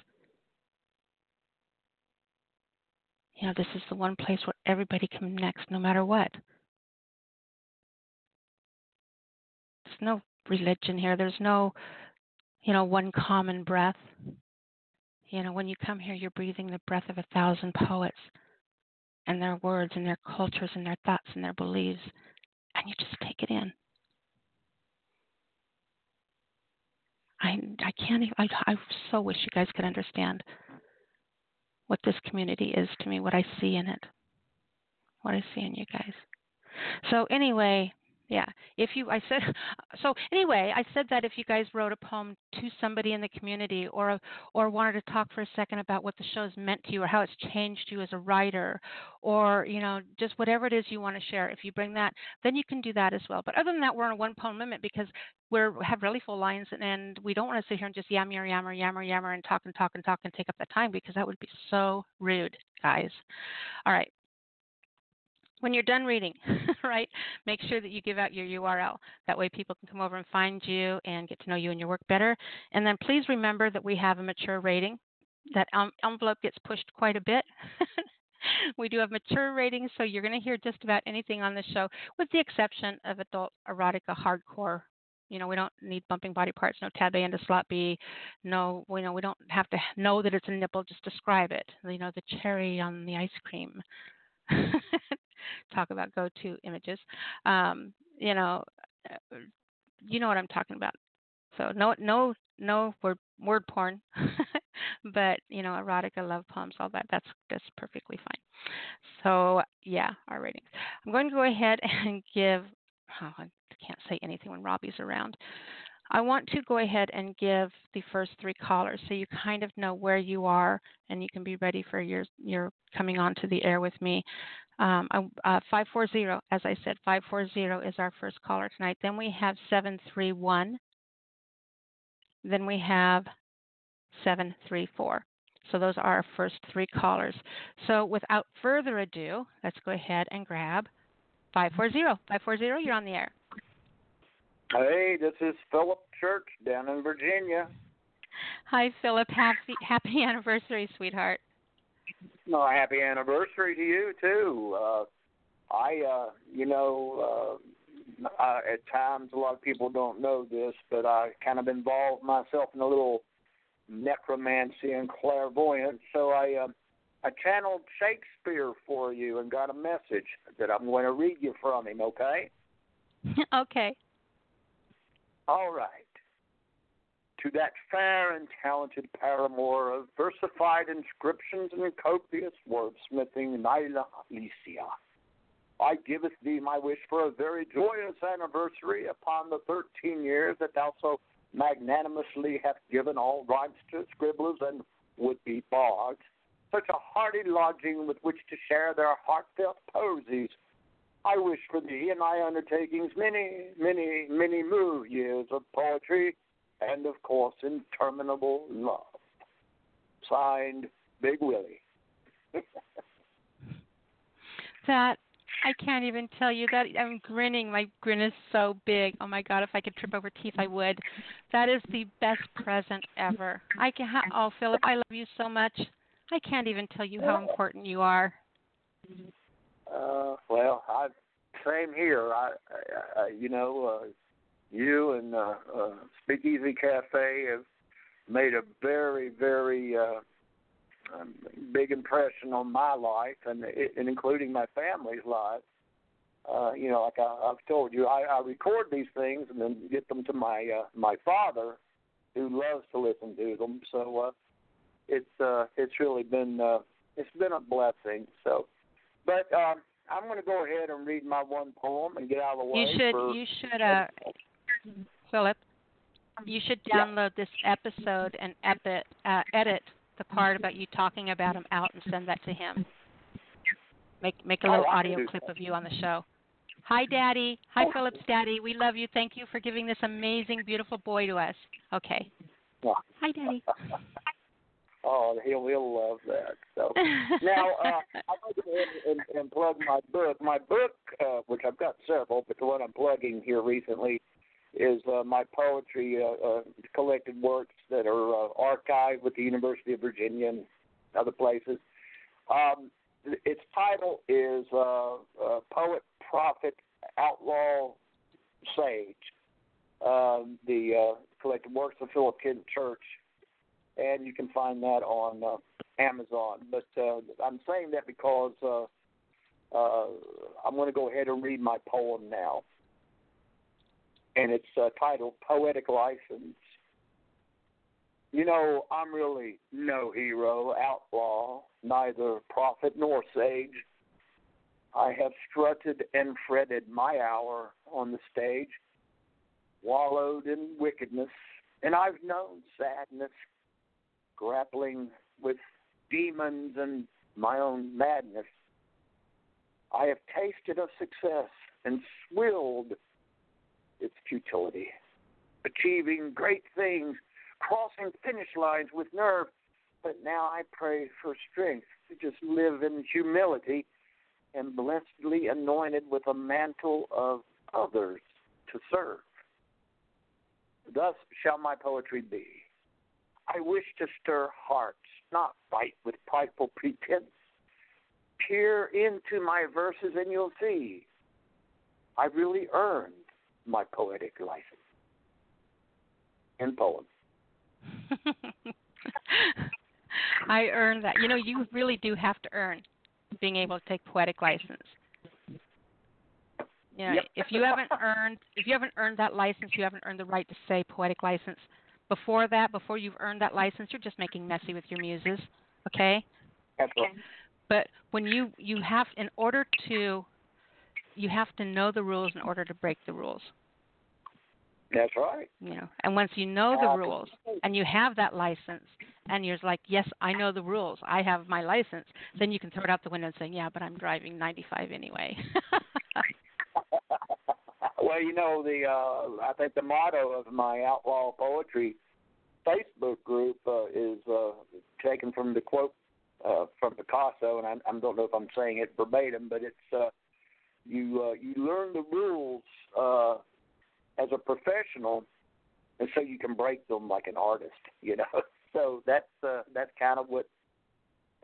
You know, this is the one place where everybody connects no matter what. There's no religion here. There's no you know, one common breath. You know, when you come here, you're breathing the breath of a thousand poets and their words and their cultures and their thoughts and their beliefs, and you just take it in. I I can't even. I I so wish you guys could understand what this community is to me, what I see in it, what I see in you guys. So anyway, yeah. If you, I said, so anyway, I said that if you guys wrote a poem to somebody in the community, or or wanted to talk for a second about what the show's meant to you, or how it's changed you as a writer, or you know, just whatever it is you want to share. If you bring that, then you can do that as well. But other than that, we're on a one poem limit because we're have really full lines, and, and we don't want to sit here and just yammer, yammer, yammer, yammer, and talk and talk and talk and take up the time because that would be so rude, guys. All right when you're done reading, right, make sure that you give out your URL. That way people can come over and find you and get to know you and your work better. And then please remember that we have a mature rating. That envelope gets pushed quite a bit. we do have mature ratings, so you're going to hear just about anything on the show, with the exception of adult erotica hardcore. You know, we don't need bumping body parts, no tab A into slot B, no, you know, we don't have to know that it's a nipple, just describe it. You know, the cherry on the ice cream. talk about go-to images. Um, you know, uh, you know what I'm talking about. So no, no, no word word porn, but you know, erotica, love poems, all that. That's that's perfectly fine. So yeah, our ratings. I'm going to go ahead and give. Oh, I can't say anything when Robbie's around. I want to go ahead and give the first three callers so you kind of know where you are and you can be ready for your your coming onto the air with me. Um, uh, 540, as I said, 540 is our first caller tonight. Then we have 731. Then we have 734. So those are our first three callers. So without further ado, let's go ahead and grab 540. 540, you're on the air. Hey, this is Philip Church down in Virginia. Hi, Philip. Happy happy anniversary, sweetheart. No, happy anniversary to you too. Uh, I, uh, you know, uh, I, at times a lot of people don't know this, but I kind of involved myself in a little necromancy and clairvoyance. So I, uh, I channeled Shakespeare for you and got a message that I'm going to read you from him. Okay. okay. All right. To that fair and talented paramour of versified inscriptions and copious wordsmithing, Nyla Alisia, I giveth thee my wish for a very joyous anniversary upon the thirteen years that thou so magnanimously hast given all rhymesters, scribblers, and would-be bards such a hearty lodging with which to share their heartfelt poesies I wish for thee and thy undertakings many, many, many more years of poetry and, of course, interminable love. Signed, Big Willie. that I can't even tell you that I'm grinning. My grin is so big. Oh my god, if I could trip over teeth, I would. That is the best present ever. I can. Ha- oh, Philip, I love you so much. I can't even tell you how important you are. Uh, well, I same here. I, I, I you know, uh, you and uh, uh, Speakeasy Cafe have made a very, very uh, um, big impression on my life and, and including my family's life. Uh, you know, like I, I've told you, I, I record these things and then get them to my uh, my father, who loves to listen to them. So uh, it's uh, it's really been uh, it's been a blessing. So, but um, I'm going to go ahead and read my one poem and get out of the way. You should for, you should uh, Philip. You should download this episode and edit uh, edit the part about you talking about him out and send that to him. Make make a little Oh, audio clip that. of you on the show. Hi, Daddy. Hi, Philip's Daddy. We love you. Thank you for giving this amazing, beautiful boy to us. Okay. Yeah. Hi, Daddy. Oh, he'll he'll love that. So now uh, I'm going to go ahead and, and plug my book. My book, uh, which I've got several, but the one I'm plugging here recently is uh, my poetry uh, uh, collected works that are uh, archived with the University of Virginia and other places. Um, its title is uh, uh, Poet, Prophet, Outlaw, Sage. Um, the uh, collected works of Philip Kent Church and you can find that on uh, Amazon. But uh, I'm saying that because uh, uh, I'm going to go ahead and read my poem now, and it's uh, titled "Poetic License." You know, I'm really no hero, outlaw, neither prophet nor sage. I have strutted and fretted my hour on the stage, wallowed in wickedness, and I've known sadness, grappling with demons and my own madness. I have tasted of success and swilled its futility, achieving great things, crossing finish lines with nerve. But now I pray for strength to just live in humility and blessedly anointed with a mantle of others to serve. Thus shall my poetry be. I wish to stir hearts, not fight with prideful pretense. Peer into my verses and you'll see I really earned my poetic license. In poem. I earned that. You know, you really do have to earn being able to take poetic license. You know, Yep. if you haven't earned if you haven't earned that license, you haven't earned the right to say poetic license. Before that, before you've earned that license, you're just making messy with your muses. Okay? That's right. But when you you have in order to you have to know the rules in order to break the rules. That's right. You know, and once you know the rules and you have that license and you're like, yes, I know the rules, I have my license, then you can throw it out the window and say, yeah, but I'm driving 95 anyway. well, you know the uh, I think the motto of my outlaw poetry Facebook group uh, is uh, taken from the quote uh, from Picasso, and I, I don't know if I'm saying it verbatim, but it's uh, you uh, you learn the rules uh, as a professional, and so you can break them like an artist, you know. So that's uh, that's kind of what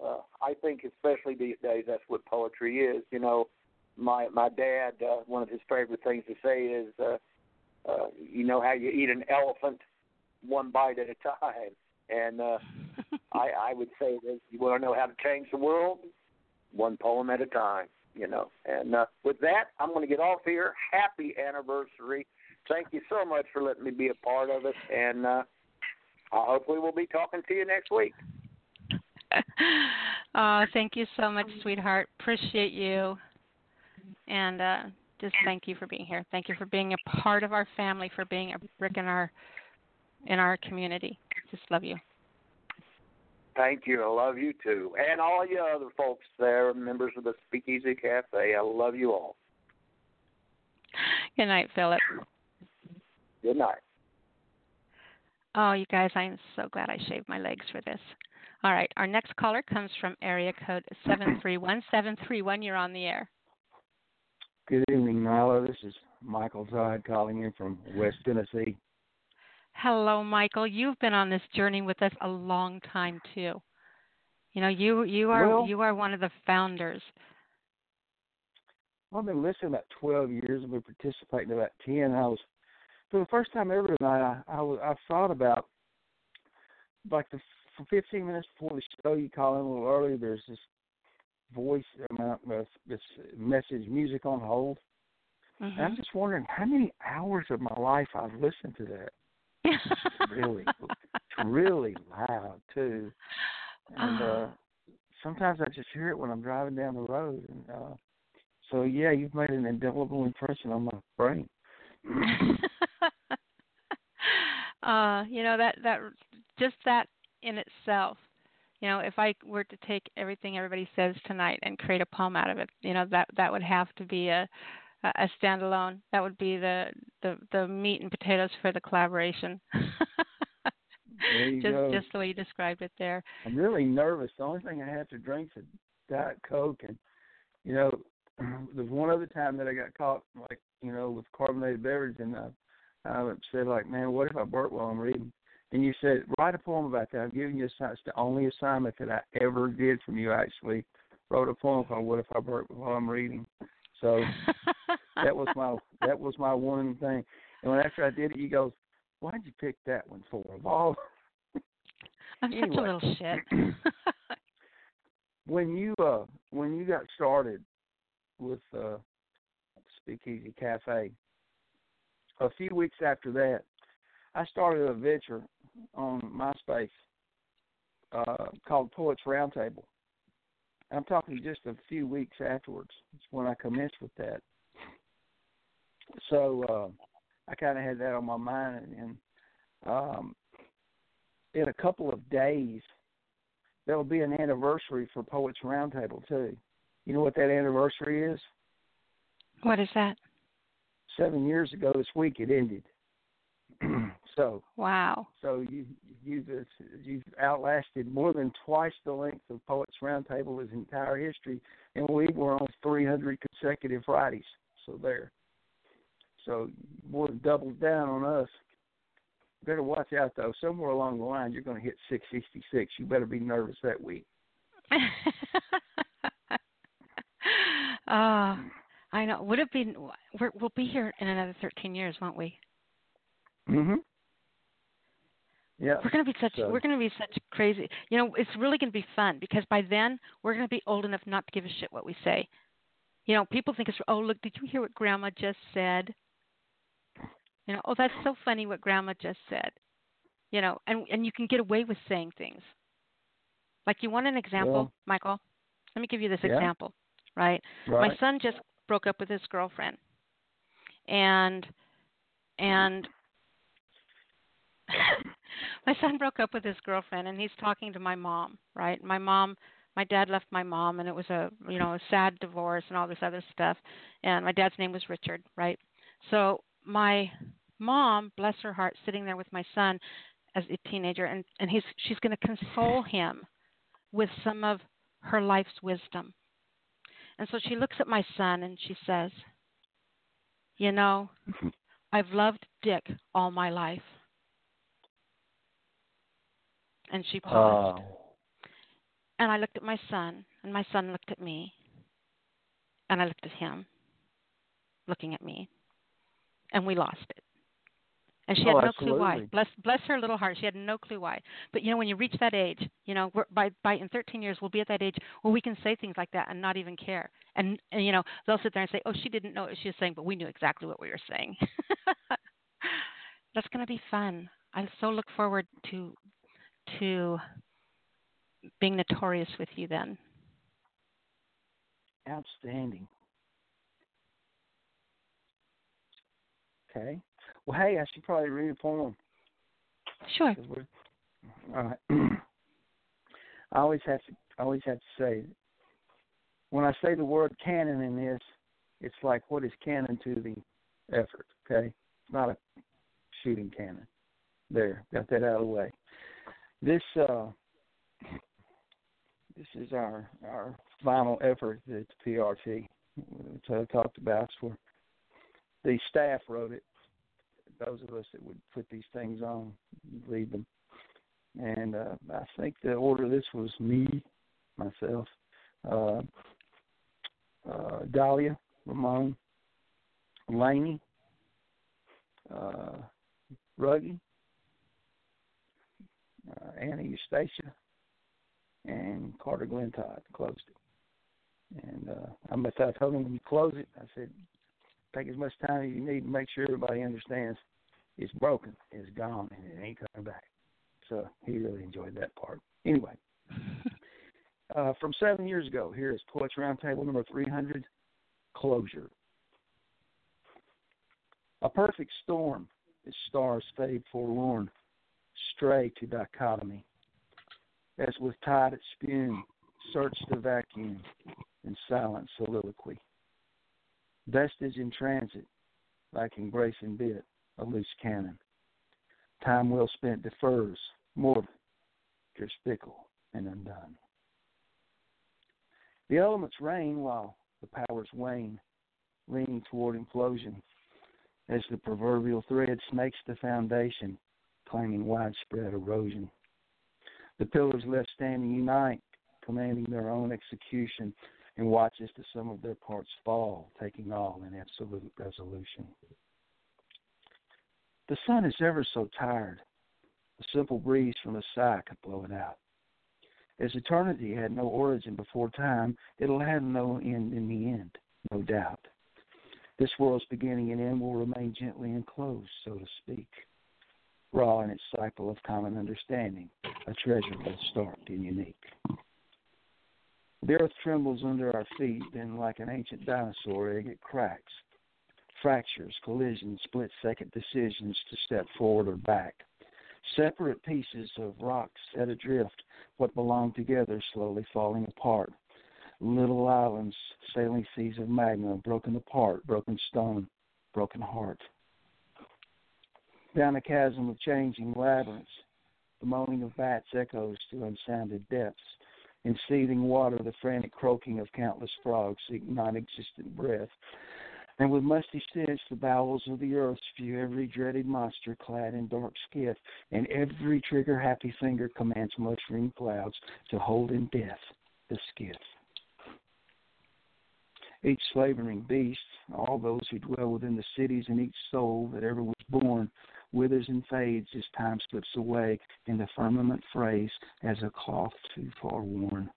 uh, I think, especially these days, that's what poetry is. You know, my my dad, uh, one of his favorite things to say is, uh, uh, you know how you eat an elephant one bite at a time, and uh, I I would say that you want to know how to change the world, one poem at a time. You know, and uh, with that, I'm going to get off here. Happy anniversary! Thank you so much for letting me be a part of it, and uh, uh, hopefully we'll be talking to you next week. oh, thank you so much, sweetheart. Appreciate you. And uh just thank you for being here. Thank you for being a part of our family, for being a brick in our in our community. Just love you. Thank you. I love you too, and all you other folks there, members of the Speakeasy Cafe. I love you all. Good night, Philip. Good night. Oh, you guys, I'm so glad I shaved my legs for this. All right, our next caller comes from area code 731731. You're on the air. Good evening, Nyla. This is Michael Zod calling in from West Tennessee. Hello, Michael. You've been on this journey with us a long time too. You know, you you are Well- you are one of the founders. I've been listening about 12 years. I've been participating about 10. I was, for the first time ever tonight, I, I, was, I thought about, like, the, for 15 minutes before the show, you call in a little early, there's this voice, uh, this message, music on hold. And I'm just wondering how many hours of my life I've listened to that. really, it's really loud too. And uh sometimes I just hear it when I'm driving down the road. And uh so yeah, you've made an indelible impression on my brain. uh, you know that that just that in itself. You know, if I were to take everything everybody says tonight and create a poem out of it, you know that that would have to be a a standalone. That would be the the the meat and potatoes for the collaboration. Just go. just the way you described it there. I'm really nervous. The only thing I have to drink is Diet Coke, and you know, there's one other time that I got caught, like you know, with carbonated beverage, and I, I said like, man, what if I burp while I'm reading? And you said, write a poem about that. I'm giving you a It's the only assignment that I ever did from you. I actually wrote a poem called "What If I Burp While I'm Reading." So that was my that was my one thing. And when after I did it, he goes, "Why'd you pick that one for of all?" I'm such a little shit. when you uh when you got started with uh Speakeasy Cafe, a few weeks after that, I started a venture on MySpace uh called Poets Roundtable. I'm talking just a few weeks afterwards. It's when I commenced with that. So uh, I kind of had that on my mind, and, and um, in a couple of days, there will be an anniversary for Poets Roundtable too. You know what that anniversary is? what is that? Seven years ago this week it ended. So Wow. so you you've you've outlasted more than twice the length of Poets Roundtable's entire history, and we were on 300 consecutive Fridays. So there. So more than doubled down on us. Better watch out though. Somewhere along the line, you're going to hit 666. You better be nervous that week. Ah, I know. Would it be? We're, we'll be here in another 13 years, won't we? Mhm. Yeah. We're going to be such. So- We're to be such crazy. You know, it's really going to be fun because by then we're going to be old enough not to give a shit what we say. You know, people think it's. Oh, look! Did you hear what Grandma just said? You know, oh, that's so funny what Grandma just said. You know, and and you can get away with saying things. Like you want an example, Well- Michael? Let me give you this Yeah. example, right? Right. My son just broke up with his girlfriend, and and my son broke up with his girlfriend, and he's talking to my mom. Right, my mom, my dad left my mom, and it was a you know a sad divorce and all this other stuff. And my dad's name was Richard. Right, so my mom, bless her heart, sitting there with my son as a teenager, and and he's she's going to console him with some of her life's wisdom. And so she looks at my son and she says, You know, mm-hmm. I've loved Dick all my life. And she paused. Oh. And I looked at my son, and my son looked at me. And I looked at him, looking at me. And we lost it. And she Oh, had no clue why. Bless bless her little heart. She had no clue why. But you know, when you reach that age, you know, we're, by by in 13 years, we'll be at that age where we can say things like that and not even care. And, and you know, they'll sit there and say, "Oh, she didn't know what she was saying, but we knew exactly what we were saying." That's going to be fun. I so look forward to to being notorious with you then. Outstanding. Okay. Well, hey, I should probably read a poem. Sure. All right. I always have to. I always have to say, when I say the word canon in this, it's like what is canon to the effort. Okay, it's not a shooting cannon. There, got that out of the way. This uh, this is our our final effort at the PRT. that I talked about for the staff wrote it. Those of us that would put these things on, read them. And uh, I think the order of this was me, myself, uh, uh, Dahlia, Ramon, Laney, uh, Ruggie, uh, Annie Eustacia, and Carter Glenn Todd closed it. And uh, I told him when you close it, I said, take as much time as you need to make sure everybody understands it's broken, it's gone, and it ain't coming back. So he really enjoyed that part. Anyway, uh, from seven years ago, here is Poets Roundtable number 300, Closure. A perfect storm, its stars fade forlorn, stray to dichotomy. As with tide at spume, search the vacuum in silent soliloquy. Vestige in transit, like embracing bit, a loose cannon. Time well spent defers, morbid, fickle and undone. The elements reign while the powers wane, leaning toward implosion as the proverbial thread snakes the foundation, claiming widespread erosion. The pillars left standing unite, commanding their own execution, and watch as the sum of their parts fall, taking all in absolute resolution. The sun is ever so tired. A simple breeze from the sky could blow it out. As eternity had no origin before time, it'll have no end in the end, no doubt. This world's beginning and end will remain gently enclosed, so to speak, raw in its cycle of common understanding, a treasure both stark and unique. The earth trembles under our feet, then, like an ancient dinosaur egg, it cracks. Fractures, collisions, split second decisions to step forward or back. Separate pieces of rock set adrift, what belong together slowly falling apart little islands, sailing seas of magma, broken apart, broken stone, broken heart. Down a chasm of changing labyrinths, the moaning of bats echoes to unsounded depths. In seething water, the frantic croaking of countless frogs seek non existent breath. And with musty stench, the bowels of the earth spew every dreaded monster clad in dark skiff, and every trigger happy finger commands mushroom clouds to hold in death the skiff each slavering beast, all those who dwell within the cities, and each soul that ever was born withers and fades as time slips away, and the firmament frays as a cloth too far worn.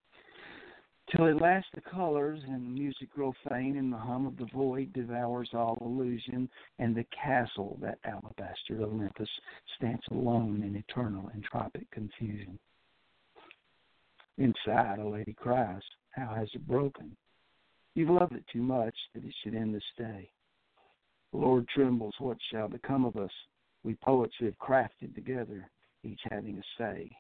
Till at last the colors and the music grow faint, and the hum of the void devours all illusion, and the castle, that alabaster Olympus, stands alone in eternal entropic confusion. Inside, a lady cries, How has it broken? You've loved it too much that it should end this day. The Lord trembles, what shall become of us? We poets who have crafted together, each having a say.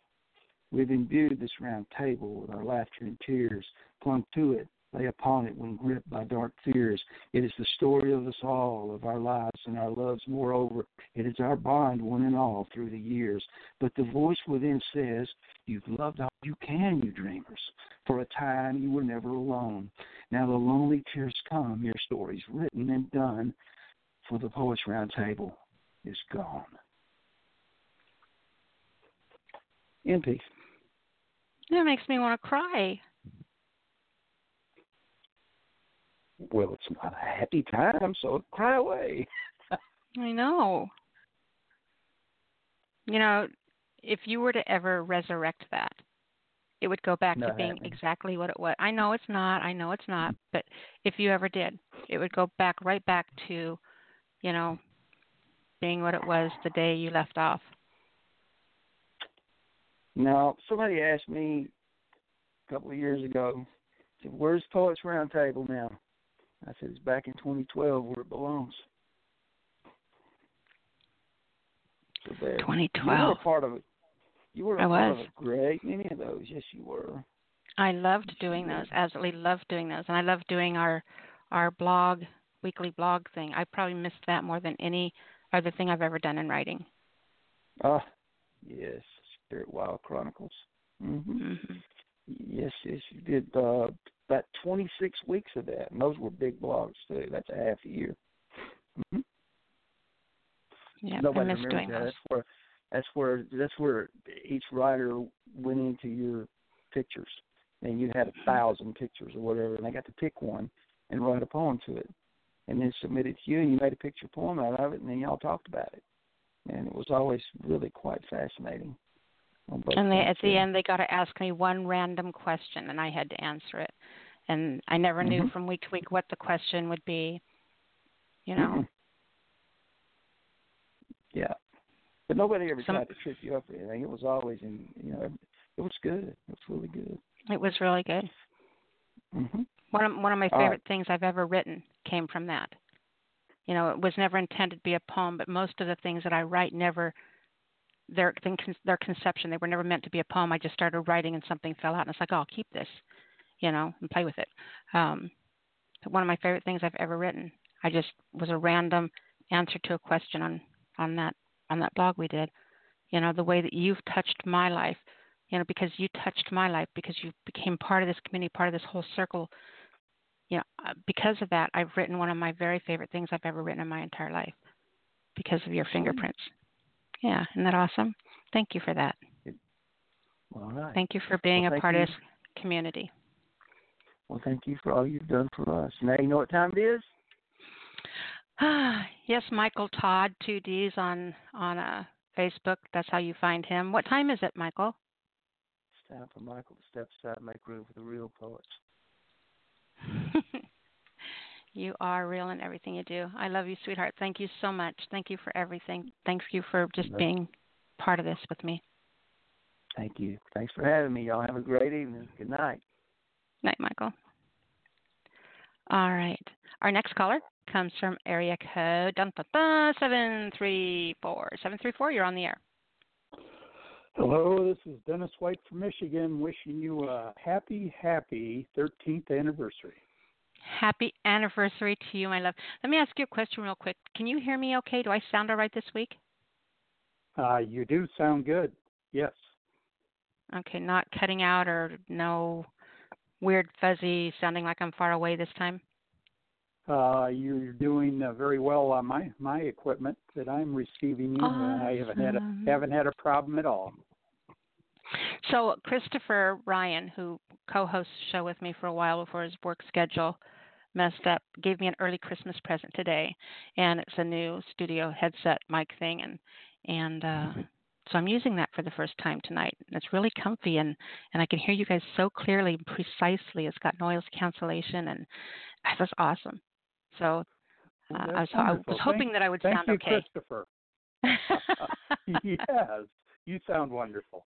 We've imbued this round table with our laughter and tears, clung to it, lay upon it when gripped by dark fears. It is the story of us all, of our lives and our loves, moreover. It is our bond, one and all, through the years. But the voice within says, You've loved all you can, you dreamers. For a time you were never alone. Now the lonely tears come, your story's written and done, for the Poets Round Table is gone. Empty. That makes me want to cry. Well, it's not a happy time, so cry away. I know. You know, if you were to ever resurrect that, it would go back to being exactly what it was. I know it's not. I know it's not. But if you ever did, it would go back right back to, you know, being what it was the day you left off. Now, somebody asked me a couple of years ago, said, "Where's Poets Roundtable now?" I said, "It's back in 2012 where it belongs." So there. 2012. You were a part of it. You were a I part was. of a great many of those. Yes, you were. I loved doing those. Absolutely loved doing those, and I loved doing our our blog weekly blog thing. I probably missed that more than any other thing I've ever done in writing. Ah, yes, Spirit Wild Chronicles. hmm hmm Yes, yes, you did uh, about 26 weeks of that, and those were big blogs too. That's a half a year. Mm-hmm. Yeah, Nobody I miss doing that. those. That's where that's where that's where each writer went into your pictures, and you had a thousand pictures or whatever, and they got to pick one and write a poem to it, and then submit it to you, and you made a picture poem out of it, and then y'all talked about it, and it was always really quite fascinating. And they, at the end, they got to ask me one random question, and I had to answer it. And I never knew Mhm. from week to week what the question would be. You know, Mm-mm. Yeah. But nobody ever Some- tried to trip you up or anything. It was always in you know it was good. It was really good. it was really good. Mhm. One of one of my All right. favorite things I've ever written came from that. You know, it was never intended to be a poem, but most of the things that I write never their their conception they were never meant to be a poem. I just started writing and something fell out, and it's like, oh, I'll keep this, you know, and play with it. Um, one of my favorite things I've ever written. I just was a random answer to a question on on that on that blog we did. You know, the way that you've touched my life, you know, because you touched my life, because you became part of this community, part of this whole circle. You know, uh, because of that, I've written one of my very favorite things I've ever written in my entire life, because of your fingerprints. Yeah, isn't that awesome? Thank you for that. All right. Thank you for being Well, a part you. of this community. Well, thank you for all you've done for us. Now you know what time it is. yes, Michael Todd, two D's on on uh, Facebook. That's how you find him. What time is it, Michael? It's time for Michael to step aside and make room for the real poets. you are real in everything you do. I love you, sweetheart. Thank you so much. Thank you for everything. Thank you for just being part of this with me. Thank you. Thanks for having me. Y'all have a great evening. Good night. Night, Michael. All right. Our next caller comes from area code dun, dun, dun, 734. 734, you're on the air. Hello, this is Dennis White from Michigan, wishing you a happy, happy 13th anniversary. Happy anniversary to you, my love. Let me ask you a question real quick. Can you hear me okay? Do I sound all right this week? Uh, you do sound good. Yes. Okay, not cutting out or no weird fuzzy sounding like I'm far away this time? Uh, you're doing uh, very well on my my equipment that I'm receiving you. and I haven't had a, haven't had a problem at all. So Christopher Ryan, who co-hosts the show with me for a while before his work schedule messed up, gave me an early Christmas present today, and it's a new studio headset mic thing, and and uh, so I'm using that for the first time tonight. And it's really comfy, and and I can hear you guys so clearly, and precisely. It's got noise cancellation, and that's awesome. So uh, I was I was hoping Thank- that I would Thank sound you, okay. Christopher. yes, you sound wonderful.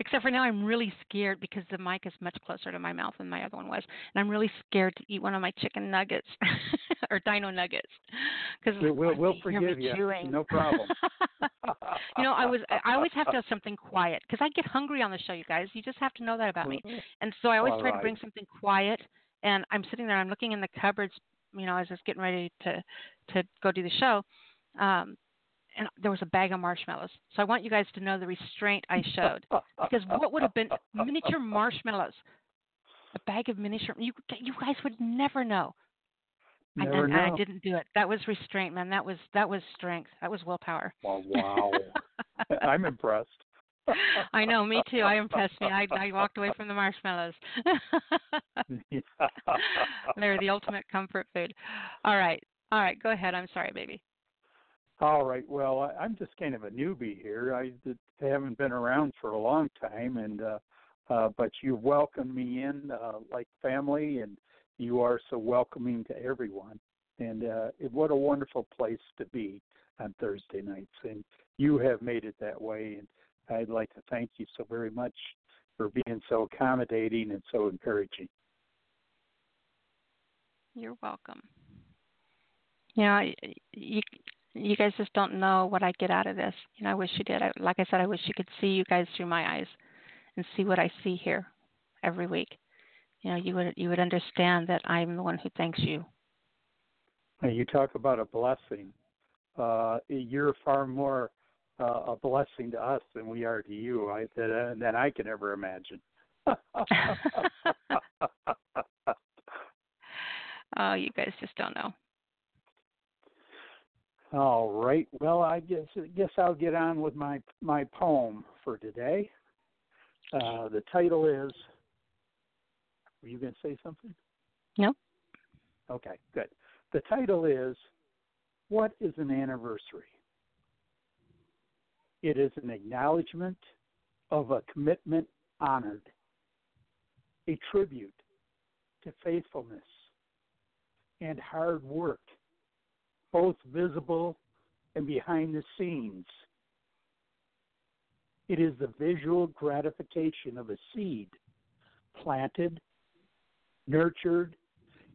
Except for now, I'm really scared because the mic is much closer to my mouth than my other one was, and I'm really scared to eat one of my chicken nuggets or dino nuggets because We'll we'll, we'll hear me forgive you. chewing. No problem. you know, I was I always have to have something quiet because I get hungry on the show, you guys. You just have to know that about me. And so I always All try to bring something quiet. And I'm sitting there, I'm looking in the cupboards, you know, as I was just getting ready to to go do the show. Um, and there was a bag of marshmallows. So I want you guys to know the restraint I showed because what would have been miniature marshmallows? A bag of miniature. You you guys would never know. I, Never and I didn't do it. That was restraint, man. That was that was strength. That was willpower. Well, wow. I'm impressed. I know, me too. I impressed me. I I walked away from the marshmallows. They're the ultimate comfort food. All right. All right, go ahead. I'm sorry, baby. All right. Well, I- I'm just kind of a newbie here. I haven't been around for a long time, and uh, uh, but you welcomed me in uh, like family, and you are so welcoming to everyone. And uh, it, what a wonderful place to be on Thursday nights, and you have made it that way. And I'd like to thank you so very much for being so accommodating and so encouraging. You're welcome. I- you you guys just don't know what I get out of this. You know, I wish you did. I, like I said, I wish you could see you guys through my eyes and see what I see here every week. You know, you would you would understand that I'm the one who thanks you. You talk about a blessing. Uh, you're far more uh, a blessing to us than we are to you I, that, uh, than I can ever imagine. oh, you guys just don't know. All right. Well, I guess I guess I'll get on with my my poem for today. Uh, the title is. Were you going to say something? No. Okay, good. The title is What is an Anniversary? It is an acknowledgement of a commitment honored, a tribute to faithfulness and hard work, both visible and behind the scenes. It is the visual gratification of a seed planted, nurtured,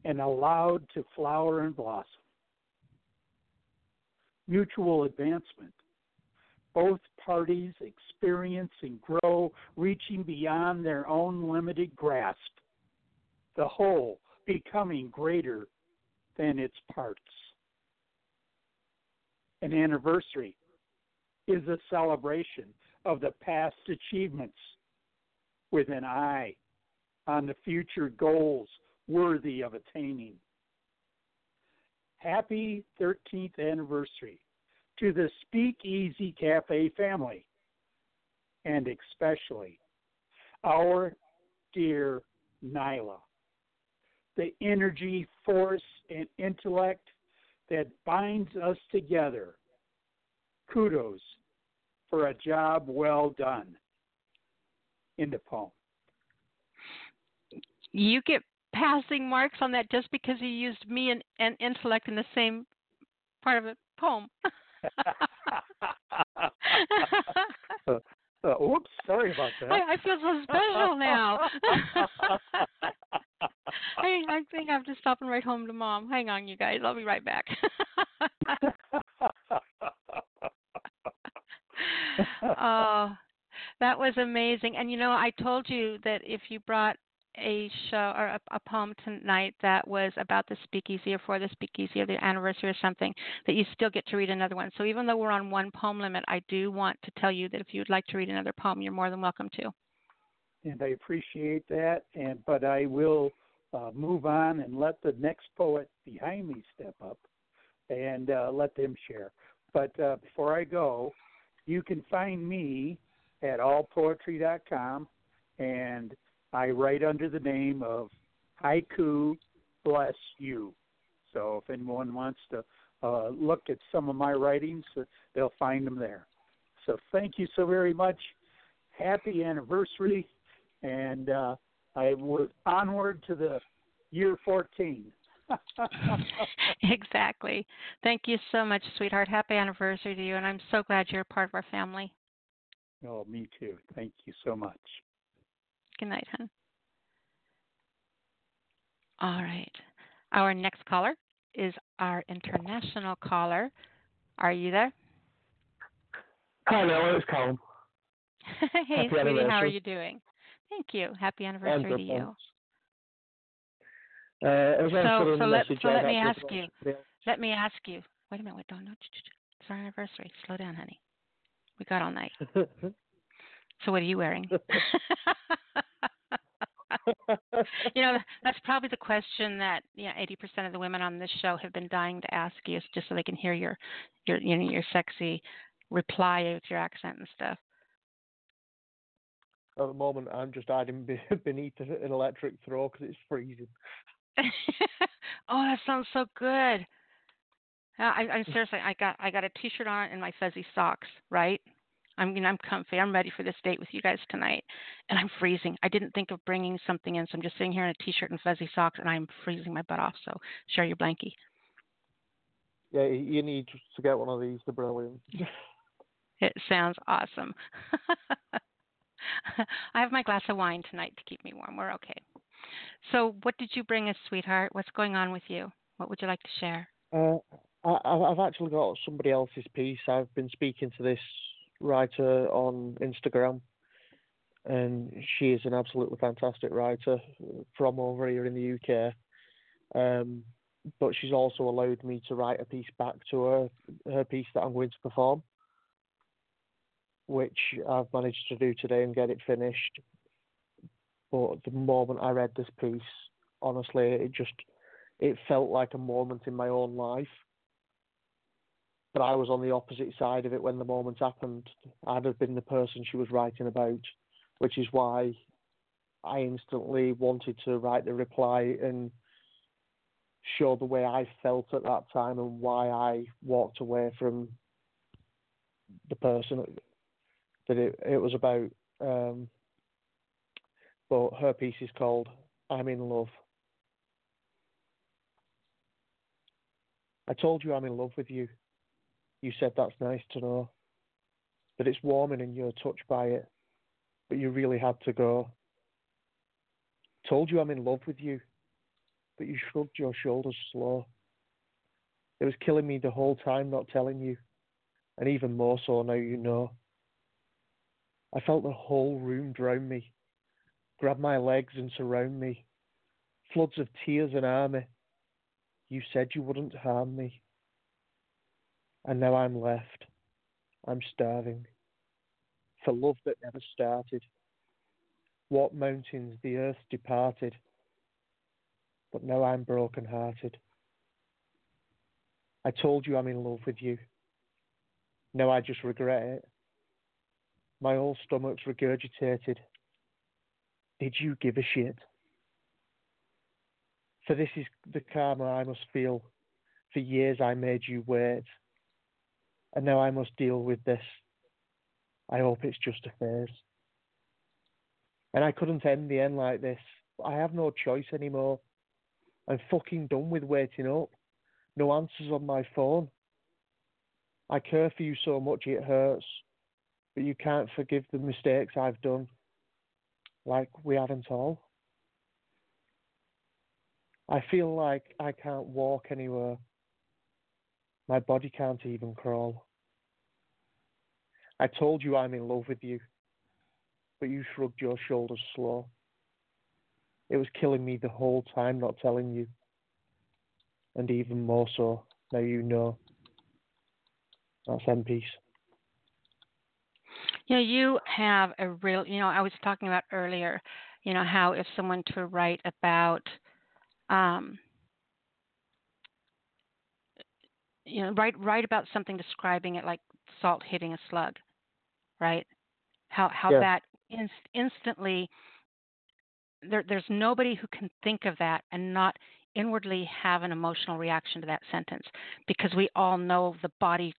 and allowed to flower and blossom. Mutual advancement. Both parties experience and grow, reaching beyond their own limited grasp. The whole becoming greater than its parts. An anniversary is a celebration of the past achievements with an eye on the future goals worthy of attaining. Happy 13th anniversary to the Speakeasy Cafe family, and especially our dear Nyla. The energy, force, and intellect that binds us together. Kudos for a job well done. In the poem. You get passing marks on that just because you used me and, and intellect in the same part of a poem. uh, uh, oops, sorry about that. I, I feel so special now. I, I think I have to stop and write home to mom. Hang on, you guys. I'll be right back. oh, that was amazing. And you know, I told you that if you brought a show or a, a, poem tonight that was about the speakeasy or for the speakeasy or the anniversary or something, that you still get to read another one. So even though we're on one poem limit, I do want to tell you that if you'd like to read another poem, you're more than welcome to. And I appreciate that. And but I will uh, move on and let the next poet behind me step up and uh, let them share. But uh, before I go, you can find me at allpoetry.com and I write under the name of Haiku Bless You. So if anyone wants to uh, look at some of my writings, uh, they'll find them there. So thank you so very much. Happy anniversary, and uh, I would onward to the year 14. exactly. Thank you so much, sweetheart. Happy anniversary to you, and I'm so glad you're a part of our family. Oh, me too. Thank you so much. Good night, hon. All right. Our next caller is our international caller. Are you there? Hi, Noah. It's Colin. hey, sweetie. How are you doing? Thank you. Happy anniversary to you. Uh, so, so let, so let me ask you. Let me ask you. Wait a minute. Wait, don't. No, it's our anniversary. Slow down, honey. We got all night. so what are you wearing? you know, that's probably the question that you know, 80% of the women on this show have been dying to ask you, just so they can hear your, your, you know, your sexy reply with your accent and stuff. At the moment, I'm just hiding beneath an electric throw because it's freezing. oh, that sounds so good. Uh, I, I'm seriously, I got I got a T-shirt on and my fuzzy socks, right? I'm you know, I'm comfy. I'm ready for this date with you guys tonight, and I'm freezing. I didn't think of bringing something in, so I'm just sitting here in a T-shirt and fuzzy socks, and I'm freezing my butt off. So share your blankie. Yeah, you need to get one of these. They're brilliant. it sounds awesome. I have my glass of wine tonight to keep me warm. We're okay. So, what did you bring us, sweetheart? What's going on with you? What would you like to share? Uh, I, have actually got somebody else's piece. I've been speaking to this writer on Instagram, and she is an absolutely fantastic writer from over here in the UK. Um, but she's also allowed me to write a piece back to her, her piece that I'm going to perform, which I've managed to do today and get it finished. But the moment I read this piece, honestly, it just it felt like a moment in my own life. But I was on the opposite side of it when the moment happened. I'd have been the person she was writing about, which is why I instantly wanted to write the reply and show the way I felt at that time and why I walked away from the person that it, it was about. Um, but her piece is called I'm in Love. I told you I'm in love with you. You said that's nice to know. That it's warming and you're touched by it. But you really had to go. Told you I'm in love with you. But you shrugged your shoulders slow. It was killing me the whole time not telling you. And even more so now you know. I felt the whole room drown me, grab my legs and surround me. Floods of tears and army. You said you wouldn't harm me. And now I'm left. I'm starving. For love that never started. What mountains the earth departed. But now I'm broken hearted. I told you I'm in love with you. Now I just regret it. My whole stomach's regurgitated. Did you give a shit? For this is the karma I must feel. For years I made you wait. And now I must deal with this. I hope it's just a phase. And I couldn't end the end like this. I have no choice anymore. I'm fucking done with waiting up. No answers on my phone. I care for you so much it hurts, but you can't forgive the mistakes I've done. Like we haven't all. I feel like I can't walk anywhere. My body can't even crawl. I told you I'm in love with you, but you shrugged your shoulders slow. It was killing me the whole time not telling you. And even more so, now you know. That's end piece. Yeah, you have a real, you know, I was talking about earlier, you know, how if someone to write about, um, you know, write write about something describing it like salt hitting a slug, right? How how Yeah. that inst- instantly there there's nobody who can think of that and not inwardly have an emotional reaction to that sentence because we all know the body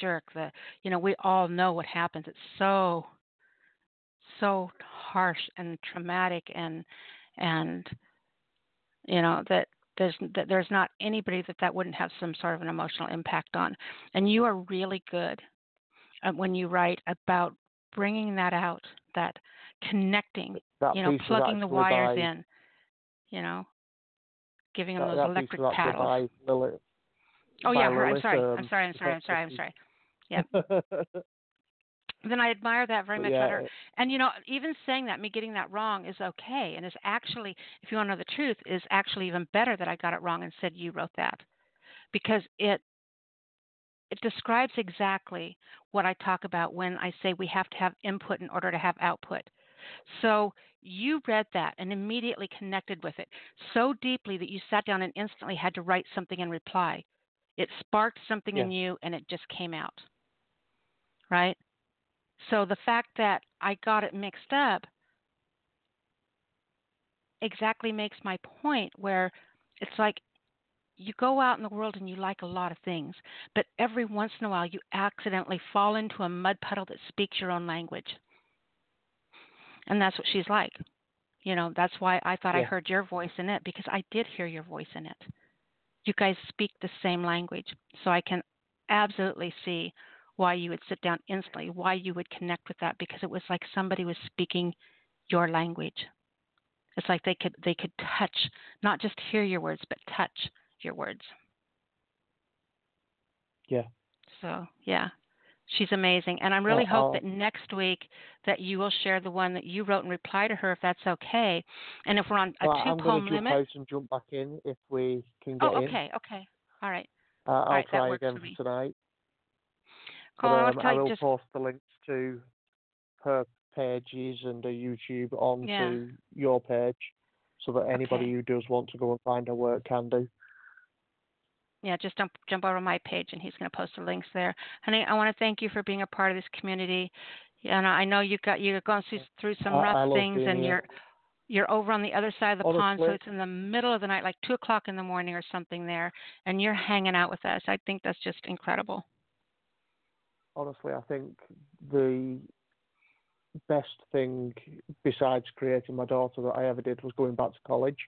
jerk the you know we all know what happens. It's so so harsh and traumatic and and you know that there's that there's not anybody that that wouldn't have some sort of an emotional impact on. And you are really good when you write about bringing that out that connecting That you know plugging the wires by- in you know giving them That, those that electric paddles. by oh by yeah her- i'm sorry i'm um, sorry i'm sorry i'm sorry i'm sorry yeah then i admire that very much yeah, about her and you know even saying that me getting that wrong is okay and is actually if you want to know the truth is actually even better that i got it wrong and said you wrote that. Because it it describes exactly what i talk about when i say we have to have input in order to have output. So you read that and immediately connected with it so deeply that you sat down and instantly had to write something in reply. It sparked something in you and it just came out right so the fact that I got it mixed up exactly makes my point where it's like you go out in the world and you like a lot of things, but every once in a while you accidentally fall into a mud puddle that speaks your own language. And that's what she's like. You know, that's why I thought I heard your voice in it because I did hear your voice in it. You guys speak the same language. So I can absolutely see why you would sit down instantly, why you would connect with that because it was like somebody was speaking your language. It's like they could they could touch, not just hear your words, but touch your words. Yeah. So yeah, she's amazing, and I really Well, hope that I'll- next week that you will share the one that you wrote and reply to her if that's okay. And if we're on a Well, two I'm poem going to jump limit. out and jump back in if we can get Oh, in. okay, okay, all right. Uh, I'll right, that try again for tonight. But, I'll um, I will just post the links to her pages and a YouTube onto Yeah. your page, so that anybody Okay. who does want to go and find her work can do. Yeah, just jump jump over my page, and he's going to post the links there. Honey, I want to thank you for being a part of this community. And I know you got you're going through through some I- rough I things, and here. you're you're over on the other side of the pond, so it's in the middle of the night, like two o'clock in the morning or something there, and you're hanging out with us. I think that's just incredible. Honestly, I think the best thing besides creating my daughter that I ever did was going back to college.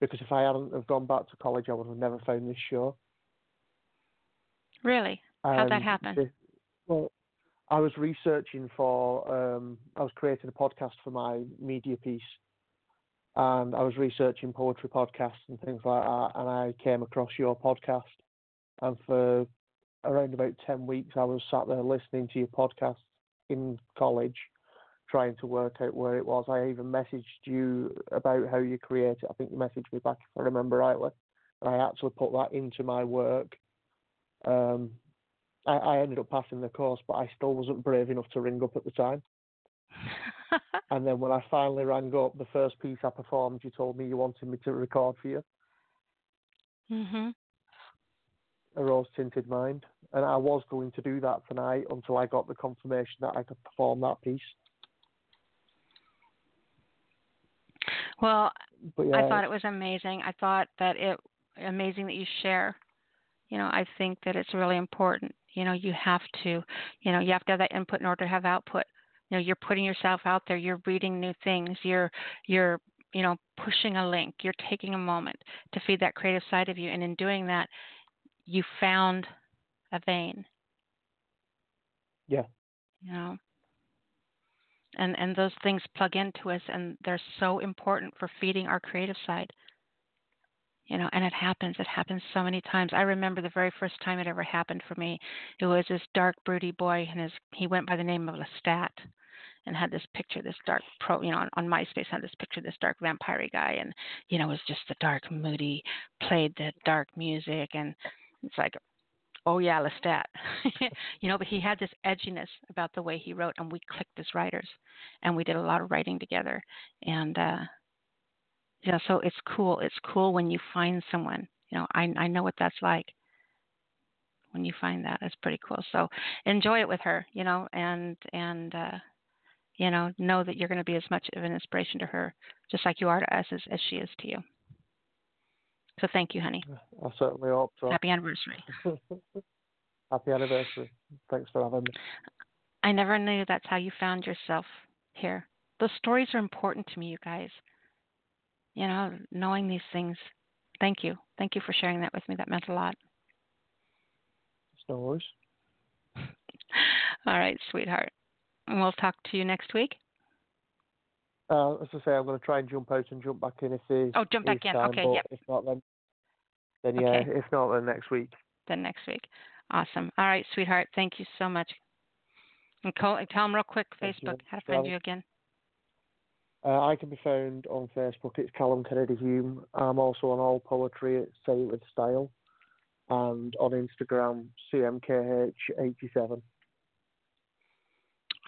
Because if I hadn't have gone back to college, I would have never found this show. Really, how'd that happen? well, I was researching for, um, I was creating a podcast for my media piece, and I was researching poetry podcasts and things like that, and I came across your podcast, and for around about ten weeks, I was sat there listening to your podcast in college, trying to work out where it was. I even messaged you about how you create it. I think you messaged me back if I remember rightly, and I actually put that into my work. Um, I, I ended up passing the course, but I still wasn't brave enough to ring up at the time. And then when I finally rang up, the first piece I performed, you told me you wanted me to record for you, mhm. A Rose Tinted Mind. And I was going to do that tonight until I got the confirmation that I could perform that piece. Well, yeah, I thought it was amazing. I thought that it amazing that you share. You know, I think that it's really important. You know, you have to, you know, you have to have that input in order to have output. You know, you're putting yourself out there. You're reading new things. You're, you're, you know, pushing a link. You're taking a moment to feed that creative side of you, and in doing that, you found a vein. yeah, You know, and and those things plug into us, and they're so important for feeding our creative side. You know and it happens. It happens so many times. I remember the very first time it ever happened for me. It was this dark broody boy and his he went by the name of lestat and had this picture this dark pro you know on, on myspace had this picture this dark vampire guy and you know was just the dark moody played the dark music and it's like oh yeah lestat. You know but he had this edginess about the way he wrote and we clicked as writers and we did a lot of writing together. And uh yeah so it's cool. It's cool when you find someone you know i i know what that's like when you find that. It's pretty cool. So enjoy it with her you know and and uh you know know that you're going to be as much of an inspiration to her just like you are to us as, as she is to you so thank you honey I certainly hope so. happy anniversary Happy anniversary. Thanks for having me. i never knew that's how you found yourself here those stories are important to me you guys you know knowing these things thank you thank you for sharing that with me that meant a lot It's no worries. All right, sweetheart. And we'll talk to you next week. Uh, as I say, I'm going to try and jump out and jump back in if there's Oh, jump back in. time, Okay, yep. If not, then then yeah. Okay. If not, then next week. Then next week. Awesome. All right, sweetheart. Thank you so much. And call, tell them real quick, Thank you, Facebook, how to find you again. Uh, I can be found on Facebook. It's Callum Kennedy Hume. I'm also on All Poetry at Say It With Style, and on Instagram CMKH87.